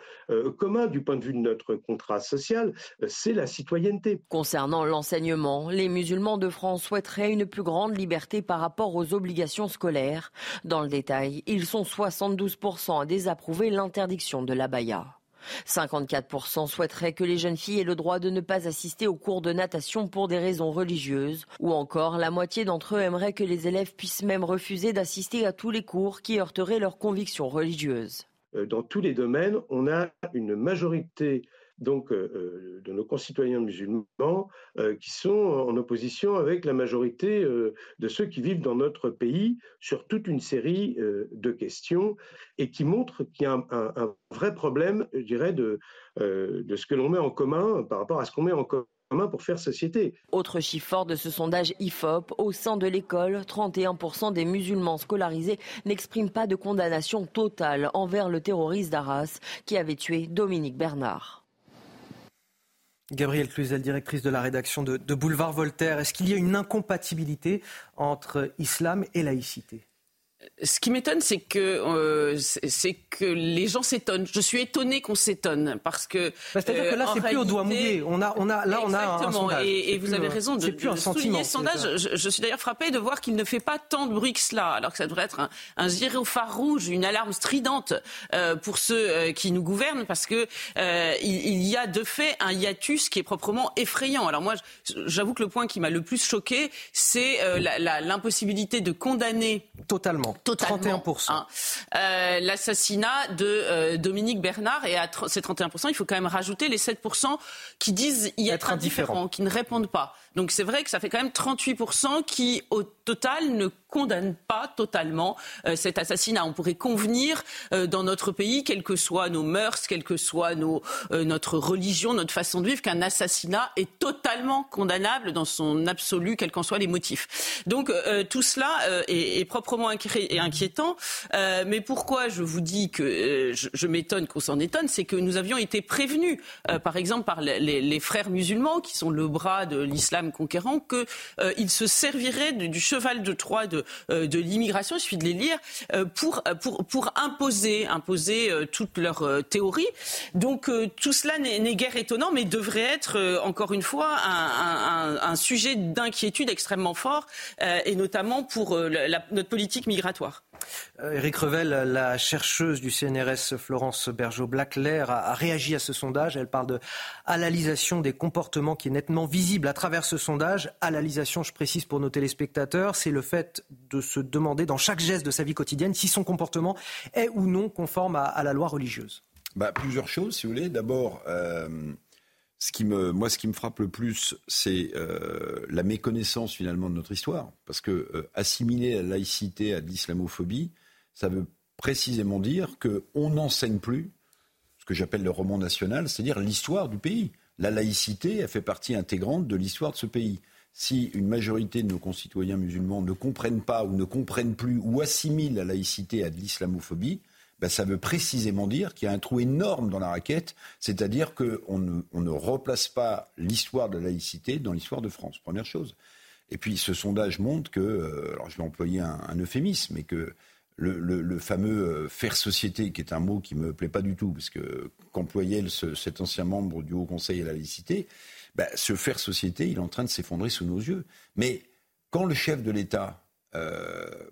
Speaker 10: commun du point de vue de notre contrat social, c'est la citoyenneté.
Speaker 9: Concernant l'enseignement, les musulmans de France souhaiteraient une plus grande liberté par rapport aux obligations scolaires. Dans le détail, ils sont 72% à désapprouver l'interdiction de la baya. 54% souhaiteraient que les jeunes filles aient le droit de ne pas assister aux cours de natation pour des raisons religieuses, ou encore la moitié d'entre eux aimeraient que les élèves puissent même refuser d'assister à tous les cours qui heurteraient leurs convictions religieuses.
Speaker 10: Euh, dans tous les domaines, on a une majorité donc euh, euh, de nos concitoyens musulmans euh, qui sont en opposition avec la majorité de ceux qui vivent dans notre pays sur toute une série de questions et qui montrent qu'il y a un, vrai problème, je dirais, de, de ce que l'on met en commun par rapport à ce qu'on met en commun pour faire société.
Speaker 9: Autre chiffre fort de ce sondage IFOP, au sein de l'école, 31% des musulmans scolarisés n'expriment pas de condamnation totale envers le terroriste d'Arras qui avait tué Dominique Bernard.
Speaker 1: Gabrielle Cluzel, directrice de la rédaction de, de Boulevard Voltaire, est-ce qu'il y a une incompatibilité entre islam et laïcité?
Speaker 38: Ce qui m'étonne, c'est que euh, c'est que les gens s'étonnent. Je suis étonnée qu'on s'étonne parce que.
Speaker 1: Bah, c'est-à-dire que là, euh, c'est plus au doigt mouillé. On a, on a, là, on a un sondage.
Speaker 38: Et, et vous avez raison de,
Speaker 1: plus un
Speaker 38: souligner ce sondage. Je, suis d'ailleurs frappée de voir qu'il ne fait pas tant de bruit que cela, alors que ça devrait être un, un gyrophare rouge, une alarme stridente euh, pour ceux qui nous gouvernent, parce que euh, il, il, y a de fait un hiatus qui est proprement effrayant. Alors moi, j'avoue que le point qui m'a le plus choqué, c'est l'impossibilité de condamner
Speaker 1: totalement
Speaker 38: totalement 31%. Hein. Euh, l'assassinat de euh, Dominique Bernard. Et à ces 31%, il faut quand même rajouter les 7% qui disent y être, indifférents, qui ne répondent pas. Donc c'est vrai que ça fait quand même 38% qui, au total, ne condamnent pas totalement euh, cet assassinat. On pourrait convenir euh, dans notre pays, quelles que soient nos mœurs, quelle que soit euh, notre religion, notre façon de vivre, qu'un assassinat est totalement condamnable dans son absolu, quels qu'en soient les motifs. Donc tout cela est, proprement inquiétant. mais pourquoi je vous dis que je, m'étonne qu'on s'en étonne, c'est que nous avions été prévenus, par exemple par les, frères musulmans, qui sont le bras de l'islam conquérant, qu'ils se serviraient du cheval de Troie de, euh, de l'immigration, il suffit de les lire, euh, pour, pour, imposer, imposer euh, toute leur théorie. Donc tout cela n'est guère étonnant, mais devrait être, encore une fois, un, sujet d'inquiétude extrêmement fort, et notamment pour notre politique migratoire.
Speaker 1: Eric Revel, la chercheuse du CNRS Florence Bergeau-Blaclair, a, réagi à ce sondage. Elle parle de halalisation des comportements qui est nettement visible à travers ce sondage. Halalisation, je précise pour nos téléspectateurs, c'est le fait de se demander dans chaque geste de sa vie quotidienne si son comportement est ou non conforme à, la loi religieuse.
Speaker 39: Bah, plusieurs choses, si vous voulez. D'abord, euh, ce qui me, moi, ce qui me frappe le plus, c'est euh, la méconnaissance finalement de notre histoire. Parce que euh, assimiler la laïcité à l'islamophobie, ça veut précisément dire qu'on n'enseigne plus ce que j'appelle le roman national, c'est-à-dire l'histoire du pays. La laïcité, elle fait partie intégrante de l'histoire de ce pays. si une majorité de nos concitoyens musulmans ne comprennent pas ou ne comprennent plus ou assimilent la laïcité à de l'islamophobie, ben, ça veut précisément dire qu'il y a un trou énorme dans la raquette, c'est-à-dire qu'on ne, on ne replace pas l'histoire de la laïcité dans l'histoire de France, première chose. Et puis ce sondage montre que, euh, alors je vais employer un, euphémisme, mais que le, fameux euh, faire société, qui est un mot qui me plaît pas du tout, parce que qu'employait ce, cet ancien membre du Haut Conseil à la laïcité, ben, ce faire société, il est en train de s'effondrer sous nos yeux. Mais quand le chef de l'État euh,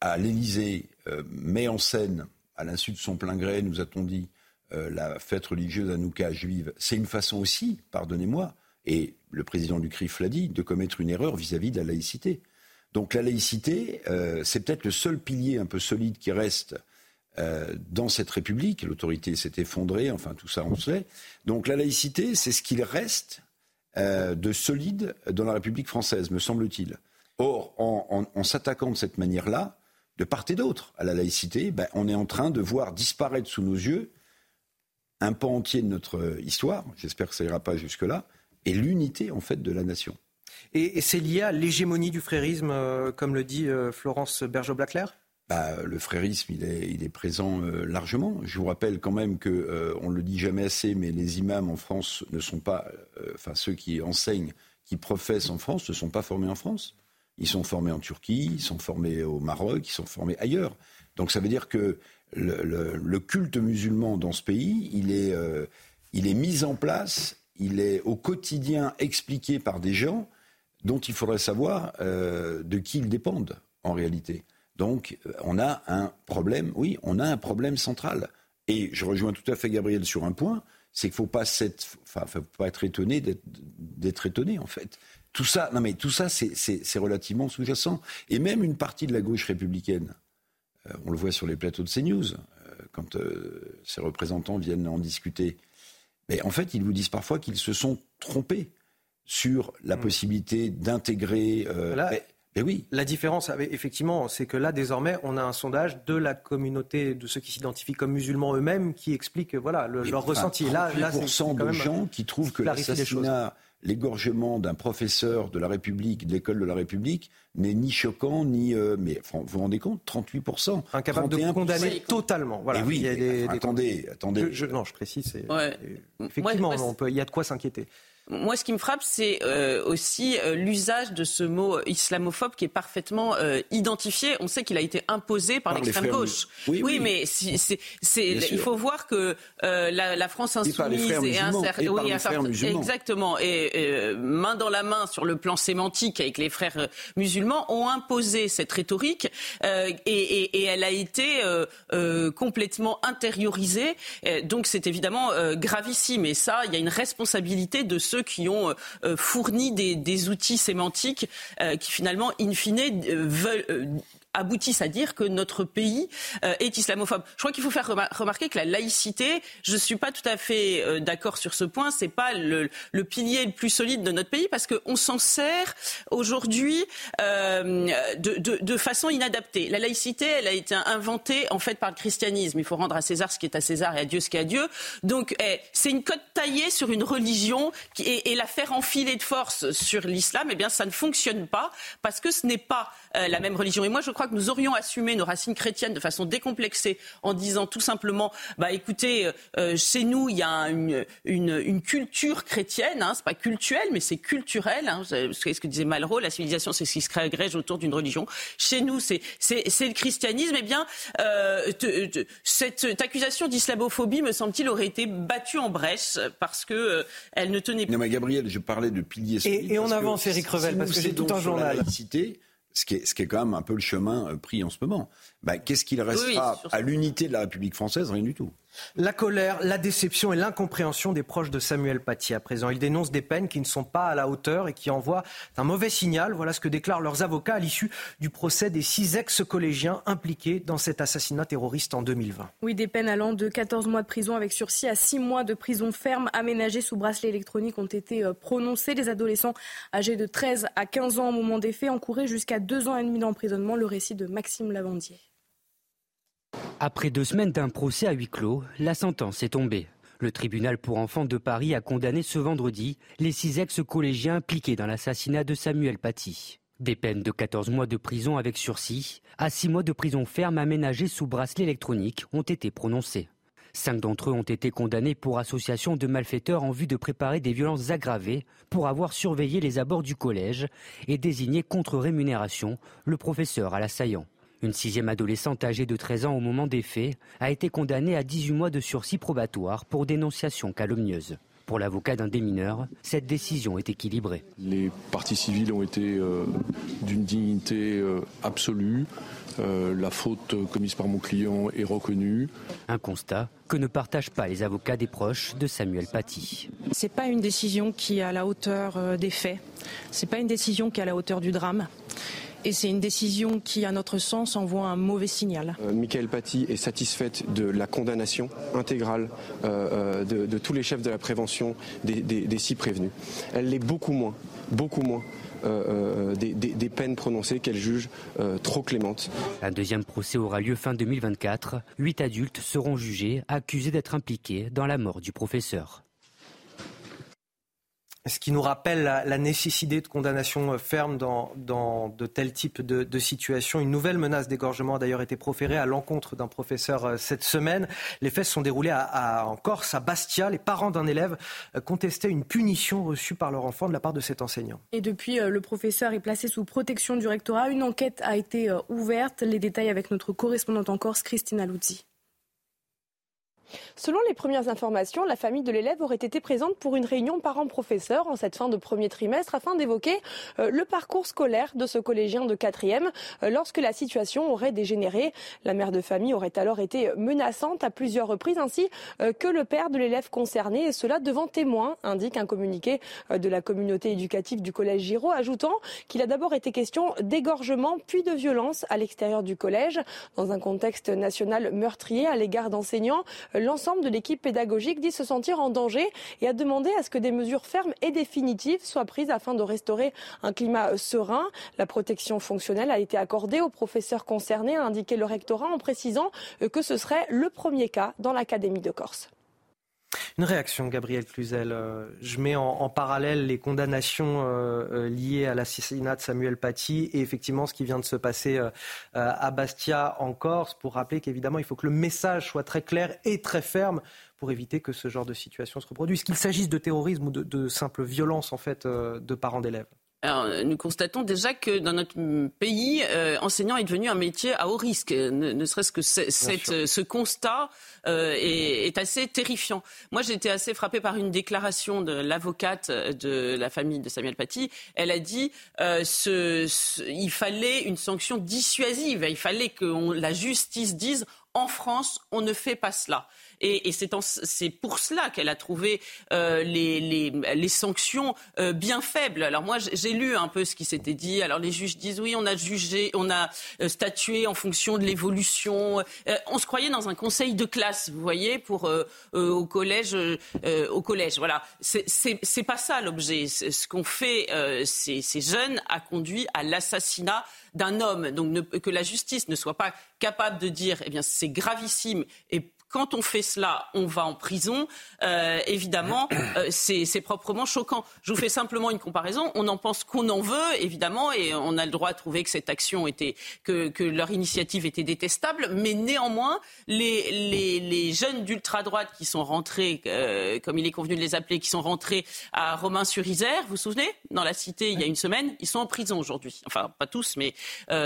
Speaker 39: à l'Élysée euh, met en scène, à l'insu de son plein gré, nous a-t-on dit, euh, la fête religieuse Hanouka juive, c'est une façon aussi, pardonnez-moi, et le président du CRIF l'a dit, de commettre une erreur vis-à-vis -vis de la laïcité. Donc la laïcité, euh, c'est peut-être le seul pilier un peu solide qui reste euh, dans cette République. L'autorité s'est effondrée, enfin tout ça on sait. Donc la laïcité, c'est ce qu'il reste euh, de solide dans la République française, me semble-t-il. Or, en s'attaquant de cette manière-là, de part et d'autre à la laïcité, ben, on est en train de voir disparaître sous nos yeux un pan entier de notre histoire, j'espère que ça ira pas jusque-là, et l'unité en fait de la nation.
Speaker 1: Et, et c'est lié à l'hégémonie du frérisme, euh, comme le dit euh, Florence Bergeau-Blaclair
Speaker 39: bah, le frérisme, il est, il est présent euh, largement. Je vous rappelle quand même que, euh, on le dit jamais assez, mais les imams en France ne sont pas, euh, enfin ceux qui enseignent, qui professent en France, ne sont pas formés en France. Ils sont formés en Turquie, ils sont formés au Maroc, ils sont formés ailleurs. Donc ça veut dire que le, culte musulman dans ce pays, il est, euh, il est mis en place, il est au quotidien expliqué par des gens dont il faudrait savoir euh, de qui ils dépendent en réalité. Donc on a un problème, oui, on a un problème central. Et je rejoins tout à fait Gabriel sur un point, c'est qu'il ne faut pas être étonné d'être étonné en fait. Tout ça, non mais tout ça, c'est relativement sous-jacent. Et même une partie de la gauche républicaine, euh, on le voit sur les plateaux de CNews, euh, quand euh, ses représentants viennent en discuter, mais en fait, ils vous disent parfois qu'ils se sont trompés sur la mmh. possibilité d'intégrer. Euh,
Speaker 1: voilà. mais, mais oui. La différence, effectivement, c'est que là, désormais, on a un sondage de la communauté de ceux qui s'identifient comme musulmans eux-mêmes qui explique voilà, le, leur enfin, ressenti.
Speaker 39: Là, là c'est de gens qui trouvent que l'assassinat, l'égorgement d'un professeur de la République, de l'école de la République, n'est ni choquant, ni. Euh, mais vous vous rendez compte 38%.
Speaker 1: Incapable de condamner totalement. Voilà.
Speaker 39: Et oui,
Speaker 1: il y a des,
Speaker 39: enfin,
Speaker 1: des...
Speaker 39: attendez, attendez.
Speaker 1: Je, je, non, je précise.
Speaker 38: Ouais.
Speaker 1: Effectivement, on peut, il y a de quoi s'inquiéter.
Speaker 38: Moi, ce qui me frappe, c'est euh, aussi euh, l'usage de ce mot islamophobe qui est parfaitement euh, identifié. On sait qu'il a été imposé par, par l'extrême gauche.
Speaker 39: Oui, oui,
Speaker 38: oui, mais si, c'est, c'est, il faut voir que euh, la, la, France insoumise
Speaker 39: et un certain, oui,
Speaker 38: exactement, et main dans la main sur le plan sémantique avec les frères musulmans ont imposé cette rhétorique et, et, et, elle a été complètement intériorisée. donc, c'est évidemment gravissime. Et ça, il y a une responsabilité de ceux qui ont euh, fourni des, des, outils sémantiques euh, qui finalement, in fine, euh, veulent aboutissent à dire que notre pays euh, est islamophobe. Je crois qu'il faut faire remarquer que la laïcité, je ne suis pas tout à fait euh, d'accord sur ce point, c'est pas le, pilier le plus solide de notre pays parce qu'on s'en sert aujourd'hui euh, de, façon inadaptée. La laïcité, elle a été inventée en fait par le christianisme. Il faut rendre à César ce qui est à César et à Dieu ce qui est à Dieu. Donc eh, c'est une cote taillée sur une religion et, et, la faire enfiler de force sur l'islam, eh bien ça ne fonctionne pas parce que ce n'est pas euh, la même religion. Et moi je crois que nous aurions assumé nos racines chrétiennes de façon décomplexée en disant tout simplement, bah écoutez, euh, chez nous il y a une, une, une culture chrétienne, hein, c'est pas cultuel mais c'est culturel. Hein, c'est ce que disait Malraux, la civilisation c'est ce qui se agrège autour d'une religion. Chez nous c'est c'est le christianisme. Eh bien, euh, te, te, cette, cette, accusation d'islamophobie me semble-t-il aurait été battue en brèche parce que euh, elle ne tenait.
Speaker 39: Non mais Gabriel, je parlais de piliers.
Speaker 1: Et, et on avance, Eric Revel, si parce que j'ai tout un journal.
Speaker 39: La laïcité, ce qui, est, ce qui est quand même un peu le chemin pris en ce moment. Ben, Qu'est-ce qu'il restera oui, à l'unité de la République française? Rien du tout.
Speaker 1: La colère, la déception et l'incompréhension des proches de Samuel Paty. À présent, ils dénoncent des peines qui ne sont pas à la hauteur et qui envoient un mauvais signal. Voilà ce que déclarent leurs avocats à l'issue du procès des six ex-collégiens impliqués dans cet assassinat terroriste en 2020.
Speaker 2: Oui, des peines allant de 14 mois de prison avec sursis à 6 mois de prison ferme aménagées sous bracelet électronique ont été euh, prononcées. Les adolescents âgés de 13 à 15 ans au moment des faits encouraient jusqu'à 2 ans et demi d'emprisonnement. Le récit de Maxime Lavandier.
Speaker 12: Après deux semaines d'un procès à huis clos, la sentence est tombée. Le tribunal pour enfants de Paris a condamné ce vendredi les six ex-collégiens impliqués dans l'assassinat de Samuel Paty. Des peines de 14 mois de prison avec sursis à 6 mois de prison ferme aménagée sous bracelet électronique ont été prononcées. Cinq d'entre eux ont été condamnés pour association de malfaiteurs en vue de préparer des violences aggravées pour avoir surveillé les abords du collège et désigné contre rémunération le professeur à l'assaillant. Une sixième adolescente âgée de 13 ans au moment des faits a été condamnée à 18 mois de sursis probatoire pour dénonciation calomnieuse. Pour l'avocat d'un des mineurs, cette décision est équilibrée.
Speaker 13: Les parties civiles ont été euh, d'une dignité euh, absolue. Euh, la faute commise par mon client est reconnue.
Speaker 12: Un constat que ne partagent pas les avocats des proches de Samuel Paty.
Speaker 40: C'est pas une décision qui est à la hauteur des faits. C'est pas une décision qui est à la hauteur du drame. Et c'est une décision qui, à notre sens, envoie un mauvais signal.
Speaker 15: Euh, Michael Paty est satisfaite de la condamnation intégrale euh, euh, de, tous les chefs de la prévention des, six prévenus. Elle l'est beaucoup moins, beaucoup moins des, des, peines prononcées qu'elle juge trop clémentes.
Speaker 12: Un deuxième procès aura lieu fin 2024. Huit adultes seront jugés, accusés d'être impliqués dans la mort du professeur.
Speaker 1: Ce qui nous rappelle la, nécessité de condamnation euh, ferme dans, de tels types de, situations. Une nouvelle menace d'égorgement a d'ailleurs été proférée à l'encontre d'un professeur euh, cette semaine. Les faits se sont déroulés en Corse, à Bastia. Les parents d'un élève euh, contestaient une punition reçue par leur enfant de la part de cet enseignant.
Speaker 2: Et depuis, le professeur est placé sous protection du rectorat. Une enquête a été ouverte. Les détails avec notre correspondante en Corse, Christina Luzzi.
Speaker 16: Selon les premières informations, la famille de l'élève aurait été présente pour une réunion parents-professeurs en cette fin de premier trimestre afin d'évoquer euh, le parcours scolaire de ce collégien de quatrième euh, lorsque la situation aurait dégénéré. La mère de famille aurait alors été menaçante à plusieurs reprises ainsi euh, que le père de l'élève concerné et cela devant témoins, indique un communiqué de la communauté éducative du collège Giraud, ajoutant qu'il a d'abord été question d'égorgement puis de violence à l'extérieur du collège dans un contexte national meurtrier à l'égard d'enseignants de l'équipe pédagogique dit se sentir en danger et a demandé à ce que des mesures fermes et définitives soient prises afin de restaurer un climat serein. La protection fonctionnelle a été accordée aux professeurs concernés, a indiqué le rectorat en précisant que ce serait le premier cas dans l'Académie de Corse.
Speaker 1: Une réaction, Gabriel Cluzel. Euh, je mets en, parallèle les condamnations euh, euh, liées à l'assassinat de Samuel Paty et effectivement ce qui vient de se passer à Bastia en Corse pour rappeler qu'évidemment il faut que le message soit très clair et très ferme pour éviter que ce genre de situation se reproduise, qu'il s'agisse de terrorisme ou de, de simple violence en fait de parents d'élèves.
Speaker 38: Alors, nous constatons déjà que dans notre pays, euh, enseignant est devenu un métier à haut risque. Ne, serait-ce que ce constat euh, est, assez terrifiant. Moi, j'ai été assez frappée par une déclaration de l'avocate de la famille de Samuel Paty. Elle a dit euh, ce, il fallait une sanction dissuasive. Il fallait que la justice dise en France, on ne fait pas cela. Et, c'est pour cela qu'elle a trouvé euh, les, sanctions euh, bien faibles. Alors moi, j'ai lu un peu ce qui s'était dit. Alors les juges disent oui, on a jugé, on a euh, statué en fonction de l'évolution. on se croyait dans un conseil de classe, vous voyez, pour au collège, au collège. Voilà, c'est pas ça l'objet. Ce qu'on fait ces, ces jeunes a conduit à l'assassinat d'un homme. Donc que la justice ne soit pas capable de dire, eh bien, c'est gravissime et quand on fait cela, on va en prison. Euh, évidemment, euh, c'est proprement choquant. Je vous fais simplement une comparaison. On en pense qu'on en veut, évidemment, et on a le droit de trouver que cette action était, que, que leur initiative était détestable. Mais néanmoins, les, les, les jeunes d'ultra-droite qui sont rentrés, euh, comme il est convenu de les appeler, qui sont rentrés à Romain-sur-Isère, vous vous souvenez, dans la cité il y a une semaine, ils sont en prison aujourd'hui. Enfin, pas tous, mais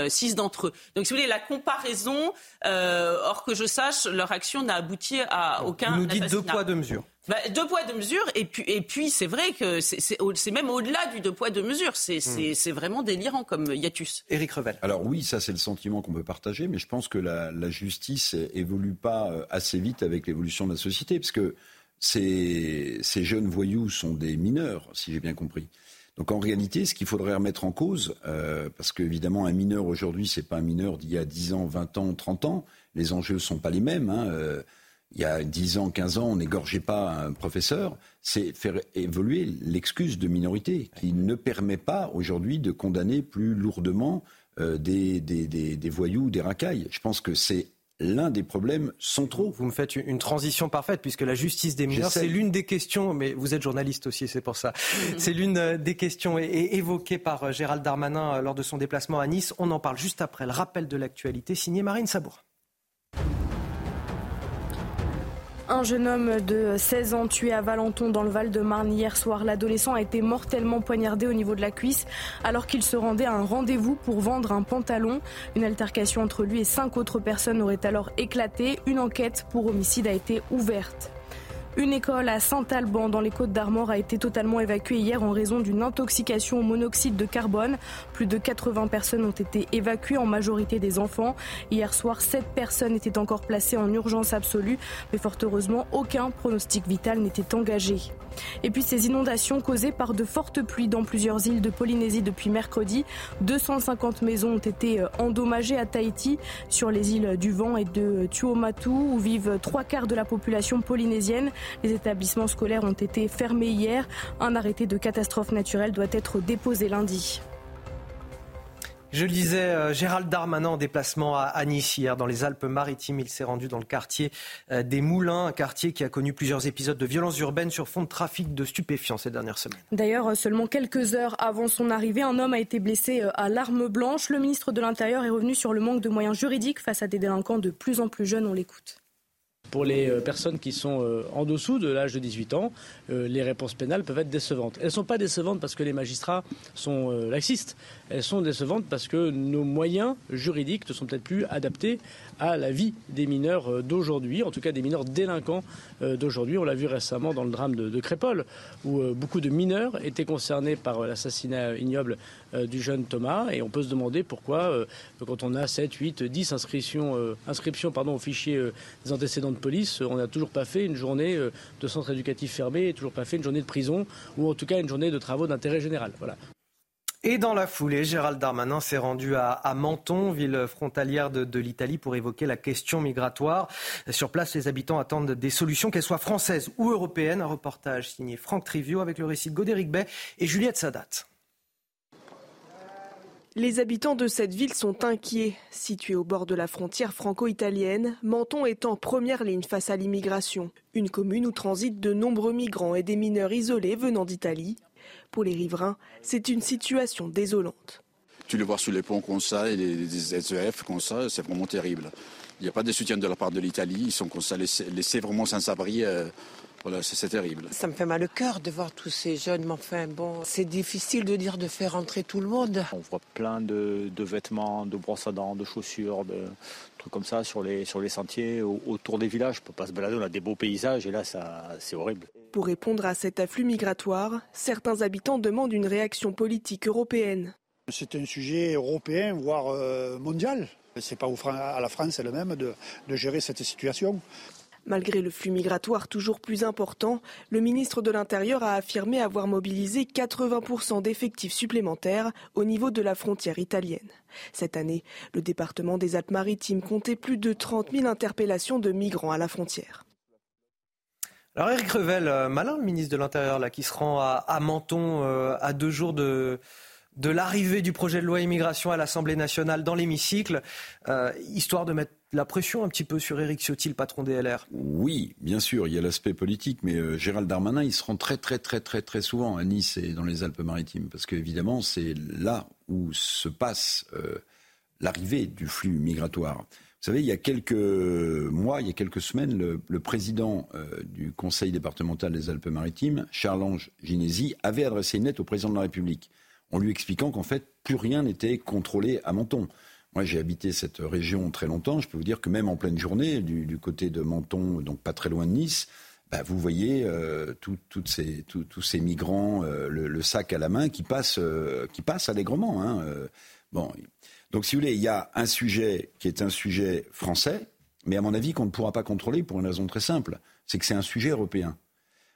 Speaker 38: six d'entre eux. Donc, si vous voulez, la comparaison, or que je sache, leur action n'a abouti à aucun.
Speaker 1: Vous nous dites deux poids, deux mesures.
Speaker 38: Bah, deux poids, deux mesures. Et puis, et puis c'est vrai que c'est même au-delà du deux poids, deux mesures. C'est hmm. vraiment délirant comme hiatus.
Speaker 1: Éric Revel.
Speaker 39: Alors oui, ça c'est le sentiment qu'on peut partager, mais je pense que la, la justice évolue pas euh, assez vite avec l'évolution de la société, parce que ces, ces jeunes voyous sont des mineurs, si j'ai bien compris. Donc en réalité, ce qu'il faudrait remettre en cause, euh, parce qu'évidemment un mineur aujourd'hui, c'est pas un mineur d'il y a 10 ans, 20 ans, 30 ans, les enjeux ne sont pas les mêmes. Hein. Euh, il y a 10 ans, 15 ans, on n'égorgeait pas un professeur. C'est faire évoluer l'excuse de minorité qui ne permet pas aujourd'hui de condamner plus lourdement euh, des, des, des, des, voyous, des racailles. Je pense que c'est l'un des problèmes centraux.
Speaker 1: Vous me faites une transition parfaite puisque la justice des mineurs, c'est l'une des questions, mais vous êtes journaliste aussi, c'est pour ça. c'est l'une euh, des questions évoquées par euh, Gérald Darmanin euh, lors de son déplacement à Nice. On en parle juste après le rappel de l'actualité signé Marine Sabour.
Speaker 2: Un jeune homme de 16 ans tué à Valenton dans le Val-de-Marne hier soir. L'adolescent a été mortellement poignardé au niveau de la cuisse alors qu'il se rendait à un rendez-vous pour vendre un pantalon. Une altercation entre lui et cinq autres personnes aurait alors éclaté. Une enquête pour homicide a été ouverte. Une école à Saint-Alban dans les Côtes d'Armor a été totalement évacuée hier en raison d'une intoxication au monoxyde de carbone. Plus de 80 personnes ont été évacuées, en majorité des enfants. Hier soir, 7 personnes étaient encore placées en urgence absolue, mais fort heureusement, aucun pronostic vital n'était engagé. Et puis ces inondations causées par de fortes pluies dans plusieurs îles de Polynésie depuis mercredi. 250 maisons ont été euh, endommagées à Tahiti, sur les îles du Vent et de Tuomatu, où vivent trois quarts de la population polynésienne. Les établissements scolaires ont été fermés hier. Un arrêté de catastrophe naturelle doit être déposé lundi.
Speaker 1: Je le disais, euh, Gérald Darmanin en déplacement à Nice hier dans les Alpes-Maritimes. Il s'est rendu dans le quartier euh, des Moulins, un quartier qui a connu plusieurs épisodes de violences urbaines sur fond de trafic de stupéfiants ces dernières semaines.
Speaker 2: D'ailleurs, euh, seulement quelques heures avant son arrivée, un homme a été blessé à l'arme blanche. Le ministre de l'Intérieur est revenu sur le manque de moyens juridiques face à des délinquants de plus en plus jeunes. On l'écoute.
Speaker 17: Pour les personnes qui sont en dessous de l'âge de 18 ans, les réponses pénales peuvent être décevantes. Elles ne sont pas décevantes parce que les magistrats sont laxistes. Elles sont décevantes parce que nos moyens juridiques ne sont peut-être plus adaptés à la vie des mineurs d'aujourd'hui, en tout cas des mineurs délinquants d'aujourd'hui. On l'a vu récemment dans le drame de, Crépole, où beaucoup de mineurs étaient concernés par l'assassinat ignoble du jeune Thomas. Et on peut se demander pourquoi, quand on a 7, 8, 10 inscriptions, au fichier des antécédents de police, on n'a toujours pas fait une journée euh, de centre éducatif fermé, toujours pas fait une journée de prison, ou en tout cas une journée de travaux d'intérêt général. Voilà.
Speaker 1: Et dans la foulée, Gérald Darmanin s'est rendu à, Menton, ville frontalière de, l'Italie, pour évoquer la question migratoire. Sur place, les habitants attendent des solutions, qu'elles soient françaises ou européennes. Un reportage signé Franck Trivio avec le récit de Godéric Bay et Juliette Sadat.
Speaker 18: Les habitants de cette ville sont inquiets. Située au bord de la frontière franco-italienne, Menton est en première ligne face à l'immigration. Une commune où transitent de nombreux migrants et des mineurs isolés venant d'Italie. Pour les riverains, c'est une situation désolante.
Speaker 41: Tu les vois sur les ponts comme ça et les, SEF comme ça, c'est vraiment terrible. Il n'y a pas de soutien de la part de l'Italie, ils sont comme ça laissés, vraiment sans abri. Euh, voilà, c'est terrible.
Speaker 42: Ça me fait mal au cœur de voir tous ces jeunes, mais enfin bon, c'est difficile de dire de faire entrer tout le monde.
Speaker 43: On voit plein de, vêtements, de brosses à dents, de chaussures, de trucs comme ça sur les, sur les sentiers, autour des villages. On peut pas se balader, on a des beaux paysages et là, ça, c'est horrible.
Speaker 18: Pour répondre à cet afflux migratoire, certains habitants demandent une réaction politique européenne.
Speaker 44: C'est un sujet européen, voire euh, mondial. C'est pas à la France elle-même de, de gérer cette situation.
Speaker 18: Malgré le flux migratoire toujours plus important, le ministre de l'Intérieur a affirmé avoir mobilisé 80% d'effectifs supplémentaires au niveau de la frontière italienne. Cette année, le département des Alpes-Maritimes comptait plus de 30 000 interpellations de migrants à la frontière.
Speaker 1: Alors Eric Revel, euh, malin le ministre de l'Intérieur là, qui se rend à, Menton euh, à deux jours de, de l'arrivée du projet de loi immigration à l'Assemblée nationale dans l'hémicycle, euh, histoire de mettre la pression un petit peu sur Éric Ciotti, le patron des LR
Speaker 39: Oui, bien sûr, il y a l'aspect politique, mais Gérald Darmanin, il se rend très très très très très souvent à Nice et dans les Alpes-Maritimes, parce qu'évidemment, c'est là où se passe l'arrivée du flux migratoire. Vous savez, il y a quelques mois, il y a quelques semaines, le, président du Conseil départemental des Alpes-Maritimes, Charles-Ange Ginesi, avait adressé une lettre au président de la République en lui expliquant qu'en fait, plus rien n'était contrôlé à Menton. Moi, j'ai habité cette région très longtemps. Je peux vous dire que même en pleine journée, du, côté de Menton, donc pas très loin de Nice, bah, vous voyez euh, ces, tous ces migrants, euh, le, sac à la main, qui passent, euh, qui passent allègrement. Hein, bon, donc, si vous voulez, il y a un sujet qui est un sujet français, mais à mon avis qu'on ne pourra pas contrôler pour une raison très simple, c'est que c'est un sujet européen.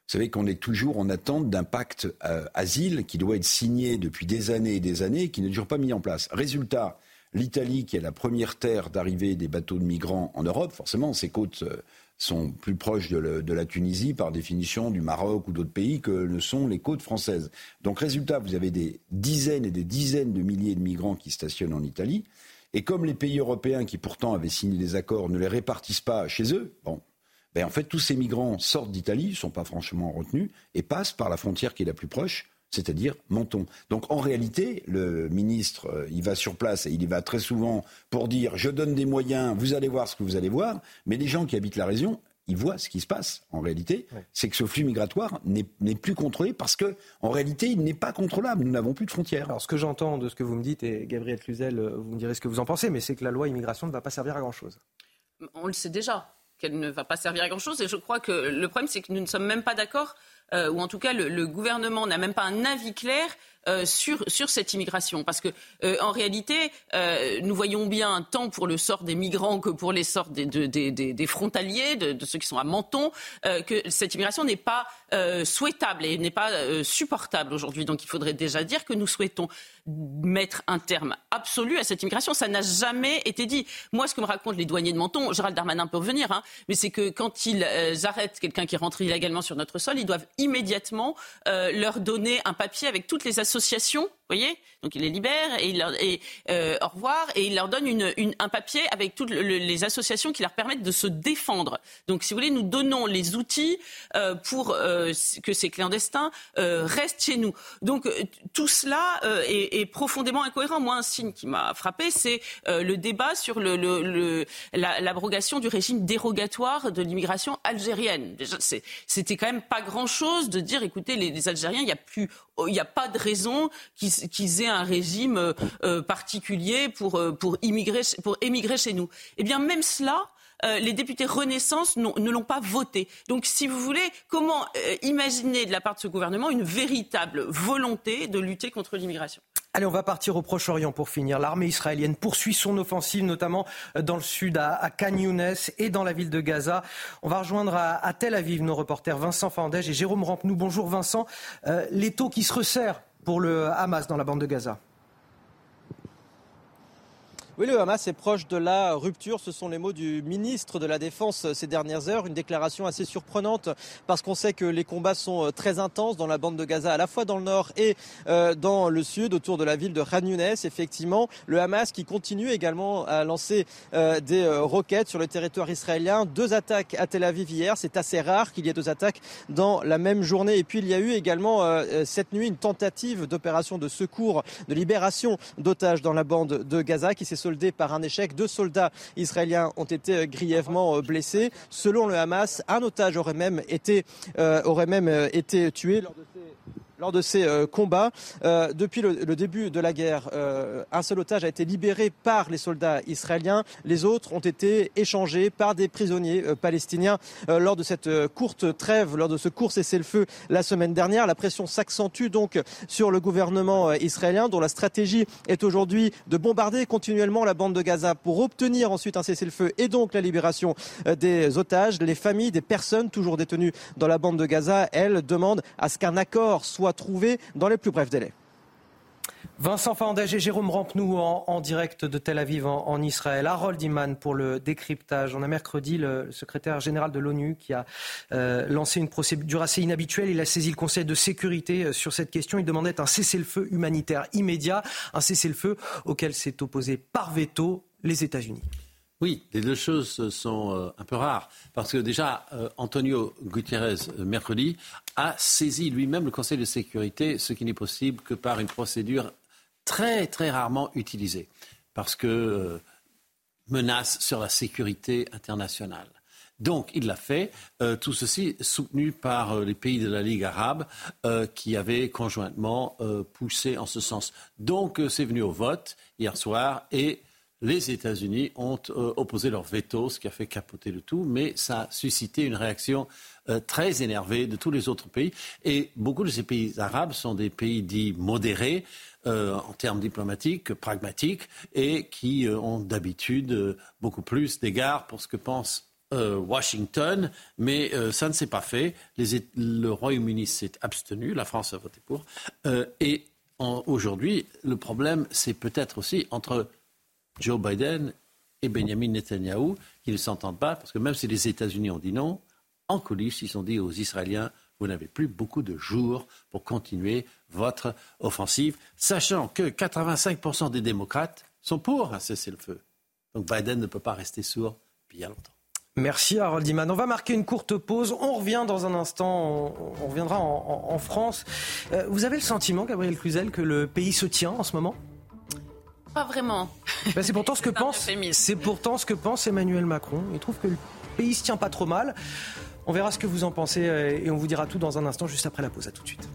Speaker 39: Vous savez qu'on est toujours en attente d'un pacte euh, asile qui doit être signé depuis des années et des années et qui n'est toujours pas mis en place. Résultat, l'Italie, qui est la première terre d'arrivée des bateaux de migrants en Europe, forcément, ses côtes euh, sont plus proches de, la Tunisie, par définition, du Maroc ou d'autres pays que ne sont les côtes françaises. Donc, résultat, vous avez des dizaines et des dizaines de milliers de migrants qui stationnent en Italie. Et comme les pays européens qui pourtant avaient signé des accords ne les répartissent pas chez eux, bon, ben en fait, tous ces migrants sortent d'Italie, ne sont pas franchement retenus, et passent par la frontière qui est la plus proche, c'est-à-dire Menton. Donc en réalité, le ministre, euh, il va sur place et il y va très souvent pour dire je donne des moyens, vous allez voir ce que vous allez voir, mais les gens qui habitent la région, ils voient ce qui se passe en réalité, c'est que ce flux migratoire n'est plus contrôlé parce que en réalité, il n'est pas contrôlable. Nous n'avons plus de frontières.
Speaker 1: Alors ce que j'entends de ce que vous me dites, et Gabriel Cluzel, euh, vous me direz ce que vous en pensez, mais c'est que la loi immigration ne va pas servir à grand-chose.
Speaker 38: On le sait déjà qu'elle ne va pas servir à grand-chose. Et je crois que le problème, c'est que nous ne sommes même pas d'accord, euh, ou en tout cas, le gouvernement n'a même pas un avis clair euh, sur, sur cette immigration. Parce que, euh, en réalité, euh, nous voyons bien, tant pour le sort des migrants que pour les sorts des, des, des, frontaliers, de, ceux qui sont à Menton, que cette immigration n'est pas souhaitable et n'est pas supportable aujourd'hui. Donc il faudrait déjà dire que nous souhaitons mettre un terme absolu à cette immigration. Ça n'a jamais été dit. Moi, ce que me racontent les douaniers de Menton, Gérald Darmanin peut revenir, hein, mais c'est que quand ils arrêtent quelqu'un qui rentre illégalement sur notre sol, ils doivent immédiatement leur donner un papier avec toutes les associations associations voyez Donc il les libère et, il leur, et euh, au revoir et il leur donne une, une, un papier avec toutes les associations qui leur permettent de se défendre. Donc si vous voulez, nous donnons les outils euh, pour euh, que ces clandestins euh, restent chez nous. Donc euh, tout cela euh, est, est, profondément incohérent. Moi, un signe qui m'a frappé, c'est le débat sur le, le, le l'abrogation du régime dérogatoire de l'immigration algérienne. Déjà, c'était quand même pas grand-chose de dire, écoutez, les, les Algériens, il n'y a plus, a pas de raison qu'ils qu'ils aient un régime euh, euh, particulier pour, euh, pour, immigrer, pour émigrer chez nous. Eh bien, même cela, les députés Renaissance ne l'ont pas voté. Donc, si vous voulez, comment imaginer de la part de ce gouvernement une véritable volonté de lutter contre l'immigration?
Speaker 1: Allez, on va partir au Proche-Orient pour finir. L'armée israélienne poursuit son offensive, notamment dans le sud, à, Khan Younes et dans la ville de Gaza. On va rejoindre à, Tel Aviv nos reporters Vincent Fandège et Jérôme Rampenou. Bonjour Vincent. les taux qui se resserrent pour le Hamas dans la bande de Gaza.
Speaker 22: Oui, le Hamas est proche de la rupture. Ce sont les mots du ministre de la Défense ces dernières heures. Une déclaration assez surprenante parce qu'on sait que les combats sont euh, très intenses dans la bande de Gaza, à la fois dans le nord et euh, dans le sud, autour de la ville de Khan Younes. Effectivement, le Hamas qui continue également à lancer euh, des roquettes sur le territoire israélien. Deux attaques à Tel Aviv hier. C'est assez rare qu'il y ait deux attaques dans la même journée. Et puis, il y a eu également cette nuit une tentative d'opération de secours, de libération d'otages dans la bande de Gaza qui s'est par un échec. Deux soldats israéliens ont été grièvement blessés. Selon le Hamas, un otage aurait même été, euh, euh, tué lors de ces euh, combats. Euh, depuis le, début de la guerre, euh, un seul otage a été libéré par les soldats israéliens. Les autres ont été échangés par des prisonniers palestiniens lors de cette courte trêve, lors de ce court cessez-le-feu la semaine dernière. La pression s'accentue donc sur le gouvernement israélien dont la stratégie est aujourd'hui de bombarder continuellement la bande de Gaza pour obtenir ensuite un cessez-le-feu et donc la libération des otages. Les familles des personnes toujours détenues dans la bande de Gaza, elles, demandent à ce qu'un accord soit trouver dans les plus brefs délais.
Speaker 1: Vincent Fandège et Jérôme Rampenou en, direct de Tel Aviv en, Israël. Harold Iman pour le décryptage. On a mercredi le secrétaire général de l'ONU qui a euh, lancé une procédure assez inhabituelle. Il a saisi le Conseil de sécurité euh, sur cette question. Il demandait un cessez-le-feu humanitaire immédiat, un cessez-le-feu auquel s'est opposé par veto les États-Unis.
Speaker 23: Oui, les deux choses sont euh, un peu rares. Parce que déjà, euh, Antonio Gutiérrez, euh, mercredi, a saisi lui-même le Conseil de sécurité, ce qui n'est possible que par une procédure très, très rarement utilisée. Parce que menace sur la sécurité internationale. Donc, il l'a fait, tout ceci soutenu par les pays de la Ligue arabe qui avaient conjointement poussé en ce sens. Donc, c'est venu au vote hier soir et les États-Unis ont euh, opposé leur veto, ce qui a fait capoter le tout, mais ça a suscité une réaction euh, très énervée de tous les autres pays. Et beaucoup de ces pays arabes sont des pays dits modérés euh, en termes diplomatiques, pragmatiques, et qui ont d'habitude beaucoup plus d'égards pour ce que pense Washington, mais ça ne s'est pas fait. le Royaume-Uni s'est abstenu, la France a voté pour. et aujourd'hui, le problème, c'est peut-être aussi entre Joe Biden et Benjamin Netanyahu qui ne s'entendent pas, parce que même si les États-Unis ont dit non, en coulisses, ils ont dit aux Israéliens, vous n'avez plus beaucoup de jours pour continuer votre offensive, sachant que 85% des démocrates
Speaker 45: sont pour un cessez-le-feu. Donc Biden ne peut pas rester sourd bien longtemps.
Speaker 1: Merci Harold Diman. On va marquer une courte pause. On revient dans un instant. On, reviendra en, France. Euh, vous avez le sentiment, Gabriel Cluzel, que le pays se tient en ce moment?
Speaker 38: Pas vraiment.
Speaker 1: Ben, c'est pourtant ce que pense. C'est pourtant ce que pense Emmanuel Macron. Il trouve que le pays se tient pas trop mal. On verra ce que vous en pensez euh, et on vous dira tout dans un instant, juste après la pause. À tout de suite.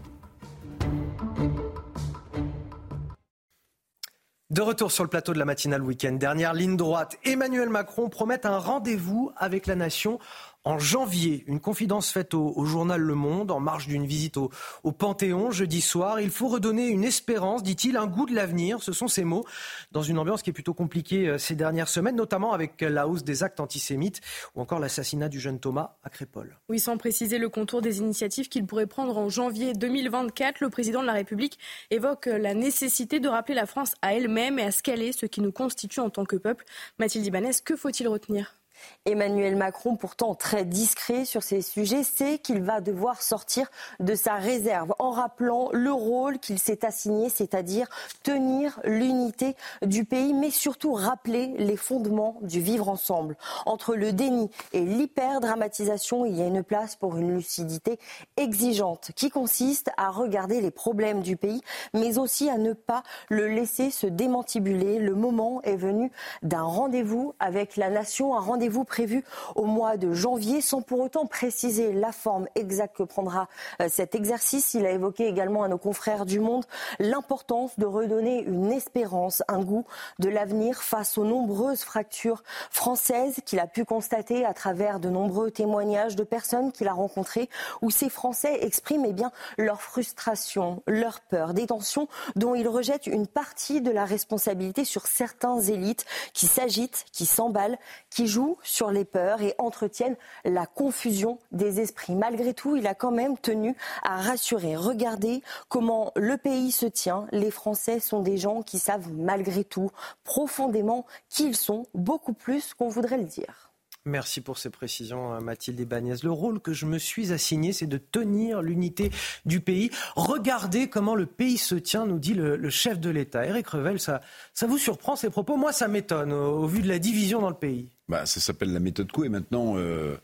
Speaker 1: De retour sur le plateau de la matinale week-end, dernière ligne droite, Emmanuel Macron promet un rendez-vous avec la nation en janvier. Une confidence faite au, journal Le Monde en marge d'une visite au, Panthéon jeudi soir. Il faut redonner une espérance, dit-il, un goût de l'avenir. Ce sont ses mots dans une ambiance qui est plutôt compliquée euh, ces dernières semaines, notamment avec la hausse des actes antisémites ou encore l'assassinat du jeune Thomas à Crépole.
Speaker 2: Oui, sans préciser le contour des initiatives qu'il pourrait prendre en janvier 2024, le président de la République évoque la nécessité de rappeler la France à elle-même et à ce qu'elle est, ce qui nous constitue en tant que peuple. Mathilde Ibanez, que faut-il retenir?
Speaker 24: Emmanuel Macron, pourtant très discret sur ces sujets, sait qu'il va devoir sortir de sa réserve en rappelant le rôle qu'il s'est assigné, c'est-à-dire tenir l'unité du pays, mais surtout rappeler les fondements du vivre ensemble. Entre le déni et l'hyperdramatisation, il y a une place pour une lucidité exigeante qui consiste à regarder les problèmes du pays, mais aussi à ne pas le laisser se démantibuler. Le moment est venu d'un rendez-vous avec la nation, un rendez-vous vous prévu au mois de janvier, sans pour autant préciser la forme exacte que prendra euh, cet exercice. Il a évoqué également à nos confrères du Monde l'importance de redonner une espérance, un goût de l'avenir face aux nombreuses fractures françaises qu'il a pu constater à travers de nombreux témoignages de personnes qu'il a rencontrées, où ces Français expriment eh bien, leur frustration, leur peur, des tensions dont ils rejettent une partie de la responsabilité sur certains élites qui s'agitent, qui s'emballent, qui jouent sur les peurs et entretiennent la confusion des esprits. Malgré tout, il a quand même tenu à rassurer. Regardez comment le pays se tient. Les Français sont des gens qui savent malgré tout profondément qui ils sont, beaucoup plus qu'on voudrait le dire.
Speaker 1: Merci pour ces précisions, euh, Mathilde Ibanez. Le rôle que je me suis assigné, c'est de tenir l'unité du pays. Regardez comment le pays se tient, nous dit le, chef de l'État. Eric Revel, ça, ça vous surprend ces propos? Moi, ça m'étonne au, vu de la division dans le pays.
Speaker 39: Bah, ça s'appelle la méthode Coué. Maintenant, euh,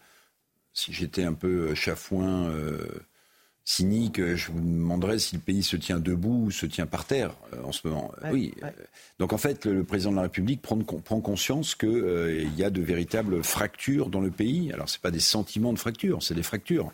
Speaker 39: si j'étais un peu chafouin, euh, cynique, je vous demanderais si le pays se tient debout ou se tient par terre euh, en ce moment. oui. Donc en fait, le, président de la République prend, prend conscience qu'il y a de véritables fractures dans le pays. Alors ce pas des sentiments de fracture, c'est des fractures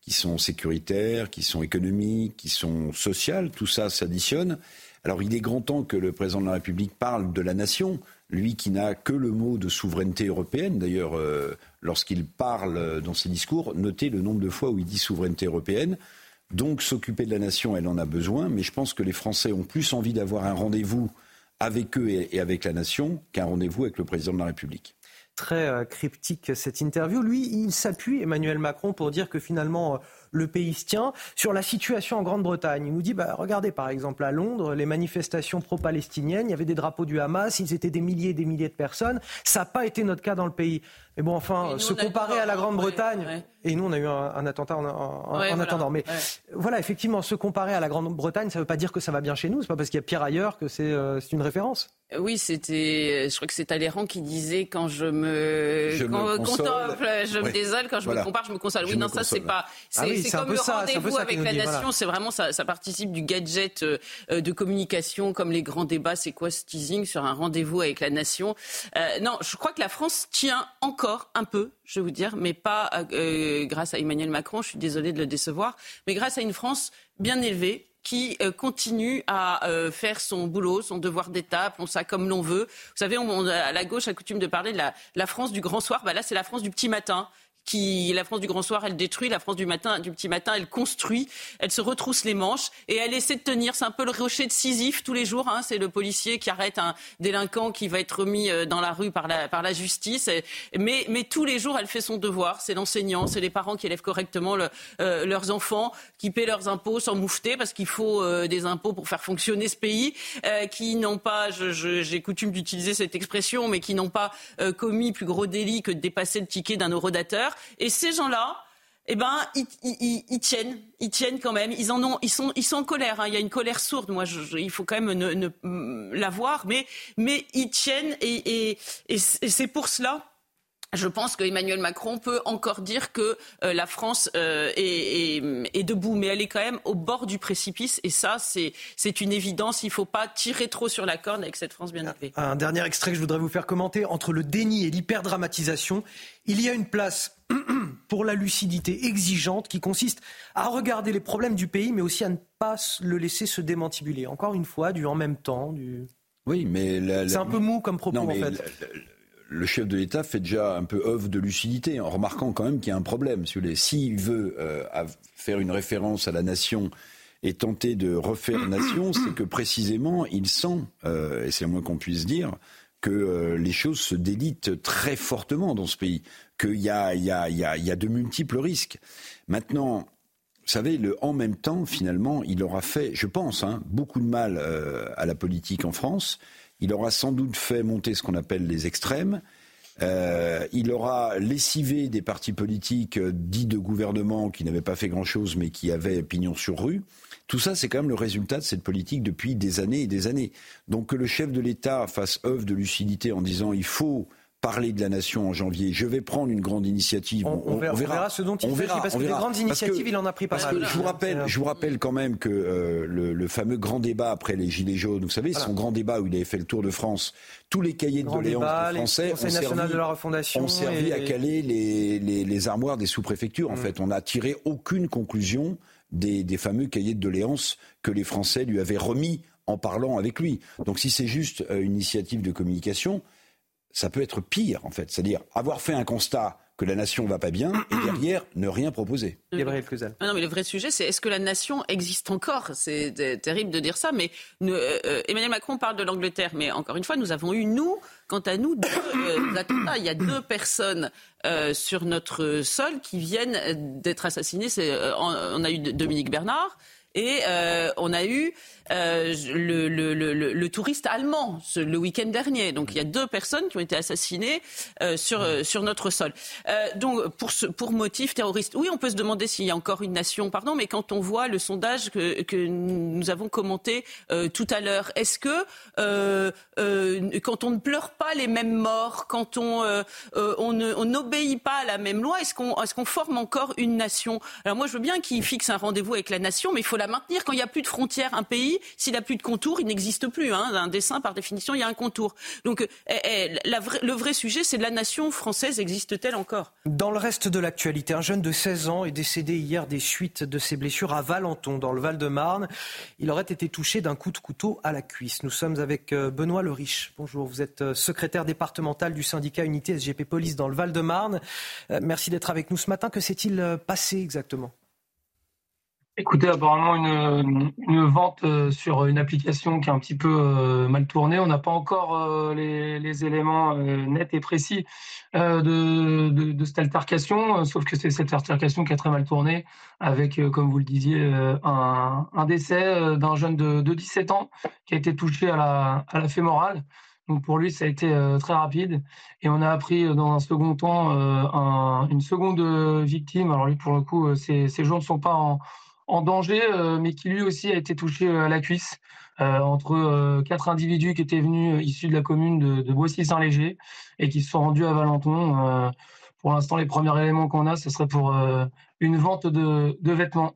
Speaker 39: qui sont sécuritaires, qui sont économiques, qui sont sociales. Tout ça s'additionne. Alors il est grand temps que le président de la République parle de la nation lui qui n'a que le mot de souveraineté européenne. D'ailleurs, euh, lorsqu'il parle dans ses discours, notez le nombre de fois où il dit souveraineté européenne. Donc s'occuper de la nation, elle en a besoin, mais je pense que les Français ont plus envie d'avoir un rendez-vous avec eux et avec la nation qu'un rendez-vous avec le président de la République
Speaker 1: très euh, cryptique cette interview. Lui, il s'appuie, Emmanuel Macron, pour dire que finalement, euh, le pays se tient. Sur la situation en Grande-Bretagne, il nous dit, bah, regardez par exemple à Londres, les manifestations pro-palestiniennes, il y avait des drapeaux du Hamas, ils étaient des milliers et des milliers de personnes. Ça n'a pas été notre cas dans le pays. Mais bon, enfin, se comparer à la Grande-Bretagne, et nous on a eu un, attentat en, attendant, mais voilà, effectivement, se comparer à la Grande-Bretagne, ça ne veut pas dire que ça va bien chez nous, c'est pas parce qu'il y a pire ailleurs que c'est euh, une référence.
Speaker 38: Oui, c'était, je crois que c'est Talleyrand qui disait quand je me,
Speaker 39: je me
Speaker 38: contemple, je me désole, quand je me compare, je me console. Oui, non, ça c'est pas, ah c'est comme le rendez-vous avec la nation, c'est vraiment ça, ça participe du gadget euh, de communication, comme les grands débats, c'est quoi ce teasing sur un rendez-vous avec la nation. Euh, non, je crois que la France tient encore un peu, je vais vous dire, mais pas euh, grâce à Emmanuel Macron. Je suis désolée de le décevoir, mais grâce à une France bien élevée, qui continue à faire son boulot, son devoir d'État, appelons ça comme l'on veut. Vous savez, on, à la gauche a coutume de parler de la, la France du grand soir. Bah là, c'est la France du petit matin qui la France du grand soir, elle détruit, la France du petit matin, elle construit, elle se retrousse les manches et elle essaie de tenir. C'est un peu le rocher de Sisyphe tous les jours. Hein. C'est le policier qui arrête un délinquant qui va être remis euh, dans la rue par la, justice. Mais, tous les jours, elle fait son devoir. C'est l'enseignant, c'est les parents qui élèvent correctement euh, leurs enfants, qui paient leurs impôts sans moufter parce qu'il faut euh, des impôts pour faire fonctionner ce pays, qui n'ont pas, j'ai coutume d'utiliser cette expression, mais qui n'ont pas commis plus gros délit que de dépasser le ticket d'un eurodateur. Et ces gens-là, eh ben, ils, tiennent, ils tiennent quand même. Ils en ont, ils sont, ils sont en colère. Hein. Il y a une colère sourde. Moi, il faut quand même ne, ne, la voir, mais, mais ils tiennent et, c'est pour cela je pense qu'Emmanuel Macron peut encore dire que euh, la France euh, est, debout, mais elle est quand même au bord du précipice. Et ça, c'est une évidence. Il ne faut pas tirer trop sur la corde avec cette France bien élevée.
Speaker 1: Un dernier extrait que je voudrais vous faire commenter. Entre le déni et l'hyperdramatisation, il y a une place pour la lucidité exigeante qui consiste à regarder les problèmes du pays, mais aussi à ne pas le laisser se démantibuler. Encore une fois, du en même temps, du...
Speaker 39: Oui, mais
Speaker 1: c'est un peu mou comme propos en fait
Speaker 39: le chef de l'État fait déjà un peu œuvre de lucidité en remarquant quand même qu'il y a un problème. S'il veut euh, faire une référence à la nation et tenter de refaire nation, c'est que précisément il sent, euh, et c'est le moins qu'on puisse dire, que euh, les choses se délitent très fortement dans ce pays, qu'il y, y, y, y a, de multiples risques. Maintenant, vous savez, le en même temps, finalement, il aura fait, je pense, hein, beaucoup de mal à la politique en France. Il aura sans doute fait monter ce qu'on appelle les extrêmes. Euh, il aura lessivé des partis politiques euh, dits de gouvernement qui n'avaient pas fait grand-chose mais qui avaient pignon sur rue. Tout ça, c'est quand même le résultat de cette politique depuis des années et des années. Donc que le chef de l'État fasse œuvre de lucidité en disant il faut parler de la nation en janvier. Je vais prendre une grande initiative.
Speaker 1: On, verra, ce dont il fait, parce que des grandes initiatives, il en a pris pas mal.
Speaker 39: je vous rappelle, je vous rappelle quand même que euh, le, fameux grand débat après les Gilets jaunes, vous savez, son grand débat où il avait fait le tour de France, tous les cahiers de doléances des Français ont servi,
Speaker 1: de la refondation
Speaker 39: ont servi à caler les, les, armoires des sous-préfectures. En mm. fait, on n'a tiré aucune conclusion des, des fameux cahiers de doléances que les Français lui avaient remis en parlant avec lui. Donc si c'est juste euh, une initiative de communication, ça peut être pire, en fait. C'est-à-dire avoir fait un constat que la nation va pas bien et derrière ne rien proposer.
Speaker 38: Gabriel ah non, mais le vrai sujet, c'est est-ce que la nation existe encore? C'est terrible de dire ça, mais euh, euh, Emmanuel Macron parle de l'Angleterre, mais encore une fois, nous avons eu, nous, quant à nous, deux euh, attentats. Il y a deux personnes sur notre sol qui viennent d'être assassinées. on a eu Dominique Bernard et on a eu euh, le, le, le, le, touriste allemand le week-end dernier. Donc il y a deux personnes qui ont été assassinées euh, sur, euh, sur notre sol. donc pour, ce, pour motif terroriste, oui, on peut se demander s'il y a encore une nation, pardon, mais quand on voit le sondage que, que nous avons commenté tout à l'heure, est-ce que quand on ne pleure pas les mêmes morts, quand on on n'obéit pas à la même loi, est-ce qu'on est qu'on forme encore une nation? Alors moi je veux bien qu'il fixe un rendez-vous avec la nation, mais il faut la maintenir. Quand il n'y a plus de frontières, un pays s'il n'a plus de contour, il n'existe plus. Hein. Un dessin, par définition, il y a un contour. Donc, eh, eh, le vrai sujet, c'est la nation française existe-t-elle encore?
Speaker 1: Dans le reste de l'actualité, un jeune de 16 ans est décédé hier des suites de ses blessures à Valenton, dans le Val-de-Marne. Il aurait été touché d'un coup de couteau à la cuisse. Nous sommes avec euh, Benoît Le Riche. Bonjour, vous êtes euh, secrétaire départemental du syndicat Unité SGP Police dans le Val-de-Marne. Euh, merci d'être avec nous ce matin. Que s'est-il passé exactement?
Speaker 46: Écoutez, apparemment une, vente euh, sur une application qui est un petit peu euh, mal tournée. On n'a pas encore euh, les, éléments nets et précis de, cette altercation, sauf que c'est cette altercation qui a très mal tourné, avec, comme vous le disiez, un, décès d'un jeune de, de, 17 ans qui a été touché à la, fémorale. Donc pour lui, ça a été très rapide. Et on a appris dans un second temps un, une seconde victime. Alors lui, pour le coup, ses, ses jours ne sont pas en en danger, euh, mais qui lui aussi a été touché euh, à la cuisse. Euh, entre quatre individus qui étaient venus issus de la commune de, Boissy-Saint-Léger et qui se sont rendus à Valenton. pour l'instant, les premiers éléments qu'on a, ce serait pour une vente de, vêtements.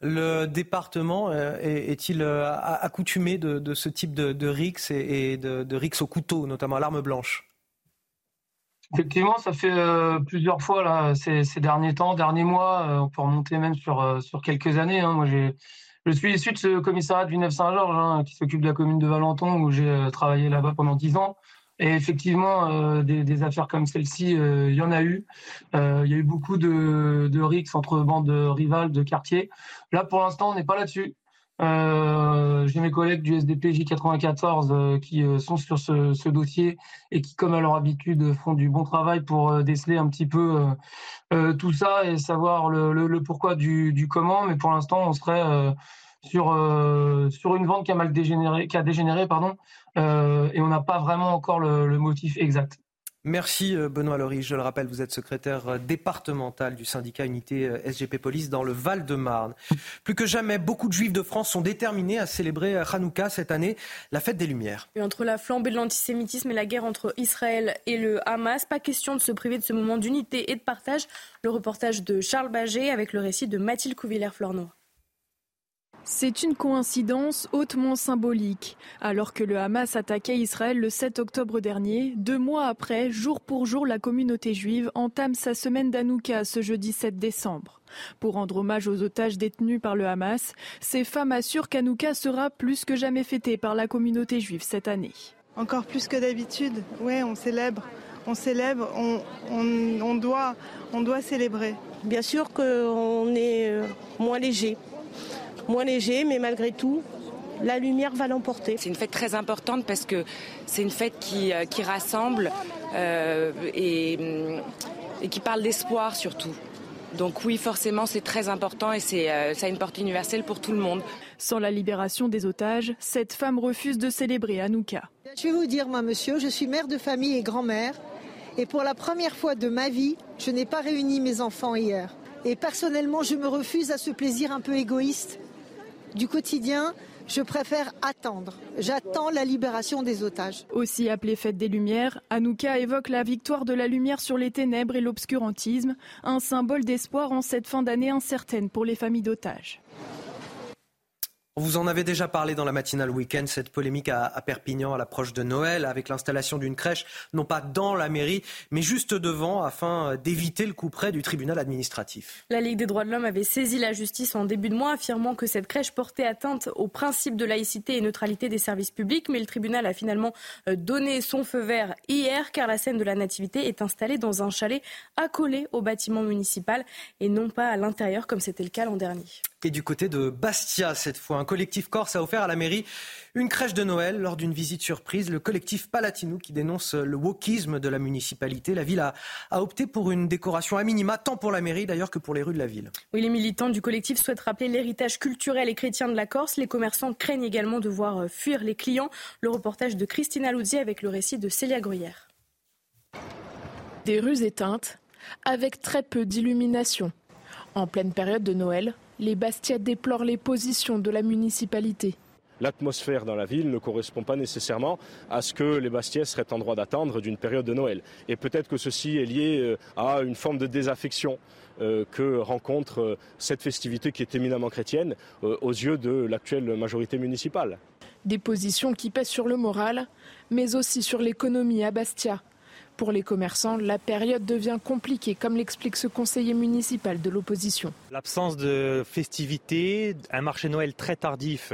Speaker 1: Le département est-il accoutumé de, ce type de, de rix et, de, de rix au couteau, notamment à l'arme blanche?
Speaker 46: Effectivement, ça fait euh, plusieurs fois là, ces, derniers temps, derniers mois, euh, on peut remonter même sur, euh, quelques années. Hein. Je suis issu de ce commissariat de Villeneuve-Saint-Georges, hein, qui s'occupe de la commune de Valenton, où j'ai travaillé là-bas pendant dix ans. Et effectivement, des, affaires comme celle-ci, il y en a eu. il y a eu beaucoup de, de rixes entre bandes rivales de quartier. Là, pour l'instant, on n'est pas là-dessus. Euh, J'ai mes collègues du SDPJ 94 euh, qui euh, sont sur ce, ce, dossier et qui, comme à leur habitude, font du bon travail pour euh, déceler un petit peu tout ça et savoir le, le, le pourquoi du, du, comment. Mais pour l'instant, on serait sur sur une vente qui a mal dégénéré, qui a dégénéré, pardon, et on n'a pas vraiment encore le, le motif exact.
Speaker 1: Merci euh, Benoît Lory. Je le rappelle, vous êtes secrétaire euh, départemental du syndicat Unité euh, SGP Police dans le Val-de-Marne. Plus que jamais, beaucoup de juifs de France sont déterminés à célébrer Hanouka cette année, la fête des Lumières.
Speaker 2: Entre la flambée de l'antisémitisme et la guerre entre Israël et le Hamas, pas question de se priver de ce moment d'unité et de partage. Le reportage de Charles Baget avec le récit de Mathilde Couvillère-Flornois.
Speaker 47: C'est une coïncidence hautement symbolique. Alors que le Hamas attaquait Israël le 7 octobre dernier, deux mois après, jour pour jour, la communauté juive entame sa semaine d'Anouka ce jeudi 7 décembre. Pour rendre hommage aux otages détenus par le Hamas, ces femmes assurent qu'Anouka sera plus que jamais fêtée par la communauté juive cette année.
Speaker 48: Encore plus que d'habitude, ouais, on célèbre. On célèbre, on, on, doit, on doit célébrer.
Speaker 49: Bien sûr qu'on est euh, moins léger moins léger, mais malgré tout, la lumière va l'emporter.
Speaker 50: C'est une fête très importante parce que c'est une fête qui, euh, qui rassemble euh, et, mm, et, qui parle d'espoir surtout. Donc oui, forcément, c'est très important et c'est, euh, ça a une portée universelle pour tout le monde.
Speaker 47: Sans la libération des otages, cette femme refuse de célébrer Hanouka.
Speaker 51: Je vais vous dire, moi, monsieur, je suis mère de famille et grand-mère. Et pour la première fois de ma vie, je n'ai pas réuni mes enfants hier. Et personnellement, je me refuse à ce plaisir un peu égoïste du quotidien, je préfère attendre. J'attends la libération des otages.
Speaker 47: Aussi appelée Fête des Lumières, Anouka évoque la victoire de la lumière sur les ténèbres et l'obscurantisme, un symbole d'espoir en cette fin d'année incertaine pour les familles d'otages.
Speaker 1: Vous en avez déjà parlé dans la matinale week-end, cette polémique à, Perpignan à l'approche de Noël, avec l'installation d'une crèche, non pas dans la mairie, mais juste devant, afin d'éviter le coup près du tribunal administratif.
Speaker 2: La Ligue des droits de l'homme avait saisi la justice en début de mois, affirmant que cette crèche portait atteinte au principe de laïcité et neutralité des services publics, mais le tribunal a finalement euh, donné son feu vert hier, car la scène de la Nativité est installée dans un chalet accolé au bâtiment municipal et non pas à l'intérieur, comme c'était le cas l'an dernier.
Speaker 1: Et du côté de Bastia, cette fois, collectif corse a offert à la mairie une crèche de Noël lors d'une visite surprise. Le collectif Palatino, qui dénonce le wokisme de la municipalité, la ville a, opté pour une décoration à minima, tant pour la mairie d'ailleurs que pour les rues de la ville.
Speaker 2: Oui, les militants du collectif souhaitent rappeler l'héritage culturel et chrétien de la Corse. Les commerçants craignent également de voir euh, fuir les clients. Le reportage de Christina Luzzi avec le récit de Célia Gruyère.
Speaker 47: Des rues éteintes, avec très peu d'illumination. En pleine période de Noël, les Bastiais déplorent les positions de la municipalité.
Speaker 52: L'atmosphère dans la ville ne correspond pas nécessairement à ce que les Bastiais seraient en droit d'attendre d'une période de Noël. Et peut-être que ceci est lié euh, à une forme de désaffection euh, que rencontre euh, cette festivité qui est éminemment chrétienne aux yeux de l'actuelle majorité municipale.
Speaker 47: Des positions qui pèsent sur le moral, mais aussi sur l'économie à Bastia, pour les commerçants, la période devient compliquée, comme l'explique ce conseiller municipal de l'opposition.
Speaker 53: L'absence de festivités, un marché Noël très tardif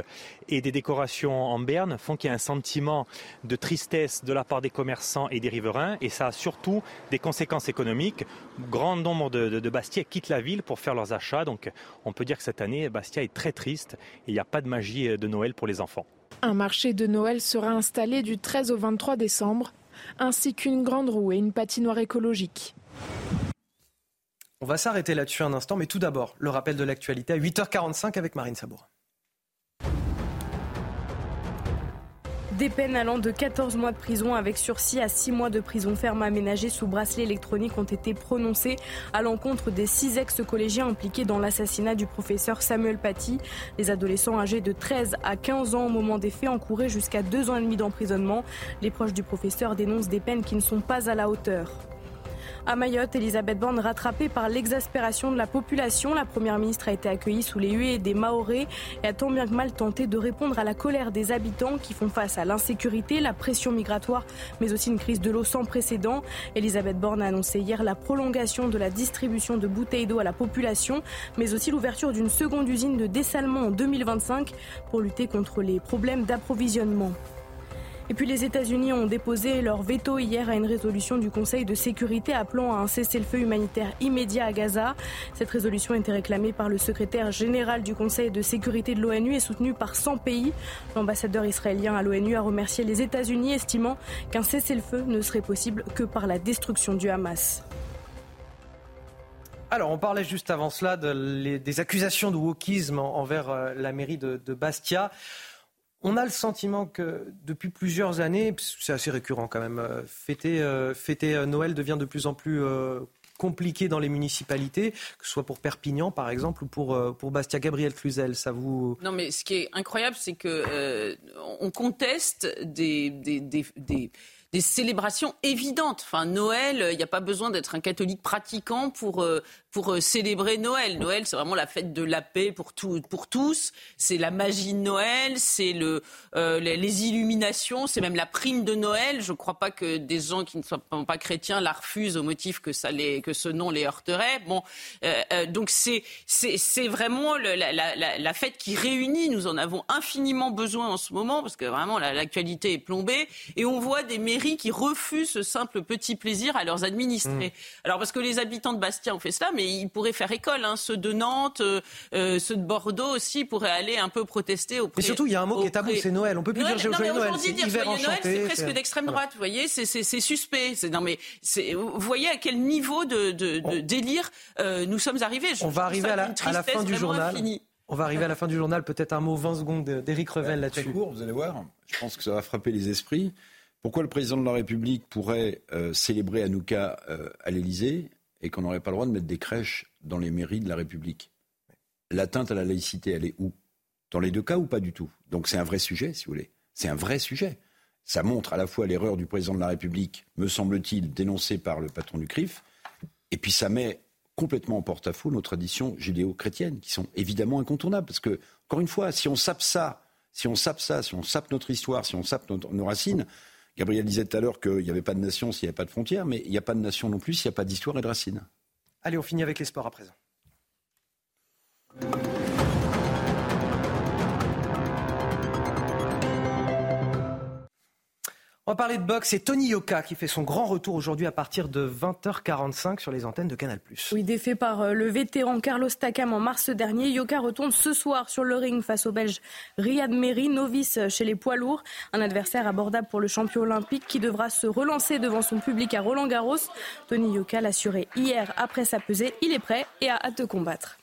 Speaker 53: et des décorations en berne font qu'il y a un sentiment de tristesse de la part des commerçants et des riverains et ça a surtout des conséquences économiques. Grand nombre de, de Bastia quittent la ville pour faire leurs achats, donc on peut dire que cette année, Bastia est très triste et il n'y a pas de magie de Noël pour les enfants.
Speaker 47: Un marché de Noël sera installé du 13 au 23 décembre ainsi qu'une grande roue et une patinoire écologique.
Speaker 1: On va s'arrêter là-dessus un instant, mais tout d'abord, le rappel de l'actualité à 8h45 avec Marine Sabour.
Speaker 2: Des peines allant de 14 mois de prison avec sursis à 6 mois de prison ferme aménagée sous bracelet électronique ont été prononcées à l'encontre des six ex-collégiens impliqués dans l'assassinat du professeur Samuel Paty. Les adolescents âgés de 13 à 15 ans au moment des faits encouraient jusqu'à deux ans et demi d'emprisonnement. Les proches du professeur dénoncent des peines qui ne sont pas à la hauteur. À Mayotte, Elisabeth Borne rattrapée par l'exaspération de la population. La première ministre a été accueillie sous les huées des Maorés et a tant bien que mal tenté de répondre à la colère des habitants qui font face à l'insécurité, la pression migratoire, mais aussi une crise de l'eau sans précédent? Elisabeth Borne a annoncé hier la prolongation de la distribution de bouteilles d'eau à la population, mais aussi l'ouverture d'une seconde usine de dessalement en 2025 pour lutter contre les problèmes d'approvisionnement. Et puis les États-Unis ont déposé leur veto hier à une résolution du Conseil de sécurité appelant à un cessez-le-feu humanitaire immédiat à Gaza. Cette résolution été réclamée par le secrétaire général du Conseil de sécurité de l'ONU et soutenue par 100 pays. L'ambassadeur israélien à l'ONU a remercié les États-Unis, estimant qu'un cessez-le-feu ne serait possible que par la destruction du Hamas.
Speaker 1: Alors, on parlait juste avant cela des accusations de wokisme envers euh, la mairie de Bastia. On a le sentiment que depuis plusieurs années, c'est assez récurrent quand même, euh, fêter, euh, euh, Noël devient de plus en plus compliqué dans les municipalités, que ce soit pour Perpignan par exemple ou pour, Bastia. Gabriel Cluzel, ça vous...
Speaker 38: Non mais ce qui est incroyable, c'est que on conteste des, des, des des célébrations évidentes. Enfin, Noël, il n'y a pas besoin d'être un catholique pratiquant pour, pour euh, célébrer Noël. Noël, c'est vraiment la fête de la paix pour, tout, pour tous. C'est la magie de Noël, c'est le, euh, les, illuminations, c'est même la prime de Noël. Je ne crois pas que des gens qui ne sont pas chrétiens la refusent au motif que, ça les, que ce nom les heurterait. Bon, donc c'est, c'est, vraiment la, la, la, fête qui réunit. Nous en avons infiniment besoin en ce moment parce que vraiment l'actualité est plombée. Et on voit des mairies qui refusent ce simple petit plaisir à leurs administrés. Mmh. Alors parce que les habitants de Bastia ont fait cela, mais ils pourraient faire école. Hein. Ceux de Nantes, euh, euh, ceux de Bordeaux aussi pourraient aller un peu protester auprès.
Speaker 1: Mais surtout, il y a un mot qui est tabou, c'est Noël. On peut plus dire Joyeux Noël.
Speaker 38: C'est hiver Noël, c'est presque d'extrême droite. Vous voyez, c'est suspect. Non mais vous voyez à quel niveau de, de, délire euh, nous sommes arrivés.
Speaker 1: on va arriver à la, à la fin du journal. On va arriver à la fin du journal. Peut-être un mot 20 secondes d'Éric Revel là-dessus.
Speaker 39: Très court, vous allez voir. Je pense que ça va frapper les esprits. Pourquoi le président de la République pourrait euh, célébrer Hanouka euh, à l'Élysée? Et qu'on n'aurait pas le droit de mettre des crèches dans les mairies de la République L'atteinte à la laïcité, elle est où? Dans les deux cas ou pas du tout? Donc c'est un vrai sujet, si vous voulez. C'est un vrai sujet. Ça montre à la fois l'erreur du président de la République, me semble-t-il, dénoncée par le patron du CRIF, et puis ça met complètement en porte-à-faux nos traditions judéo-chrétiennes, qui sont évidemment incontournables. Parce que, encore une fois, si on sape ça, si on sape ça, si on sape notre histoire, si on sape nos racines, Gabriel disait tout à l'heure qu'il n'y avait pas de nation s'il n'y avait pas de frontières, mais il n'y a pas de nation non plus s'il n'y a pas d'histoire et de racines.
Speaker 1: Allez, on finit avec les sports à présent. On va parler de boxe. C'est Tony Yoka qui fait son grand retour aujourd'hui à partir de 20h45 sur les antennes de Canal+.
Speaker 2: Oui, défait par euh, le vétéran Carlos Takam en mars dernier, Yoka retourne ce soir sur le ring face au Belge Riyad Meri, novice chez les poids lourds. Un adversaire abordable pour le champion olympique qui devra se relancer devant son public à Roland Garros. Tony Yoka l'assurait hier après sa pesée. Il est prêt et a hâte de combattre.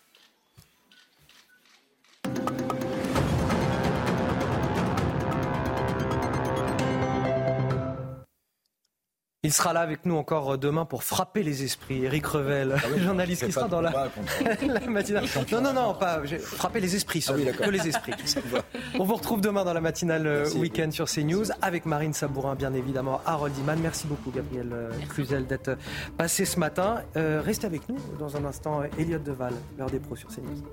Speaker 1: Il sera là avec nous encore demain pour frapper les esprits. Eric Revel, ah journaliste qui sera dans la, la matinale. Non, non, non, pas frapper les esprits, ah que les esprits. On vous retrouve demain dans la matinale euh, week-end sur CNews avec Marine Sabourin, bien évidemment, Harold Iman. Merci beaucoup, Gabriel euh, Cluzel, d'être passé ce matin. Euh, restez avec nous dans un instant, Elliot Deval, l'heure des pros sur CNews.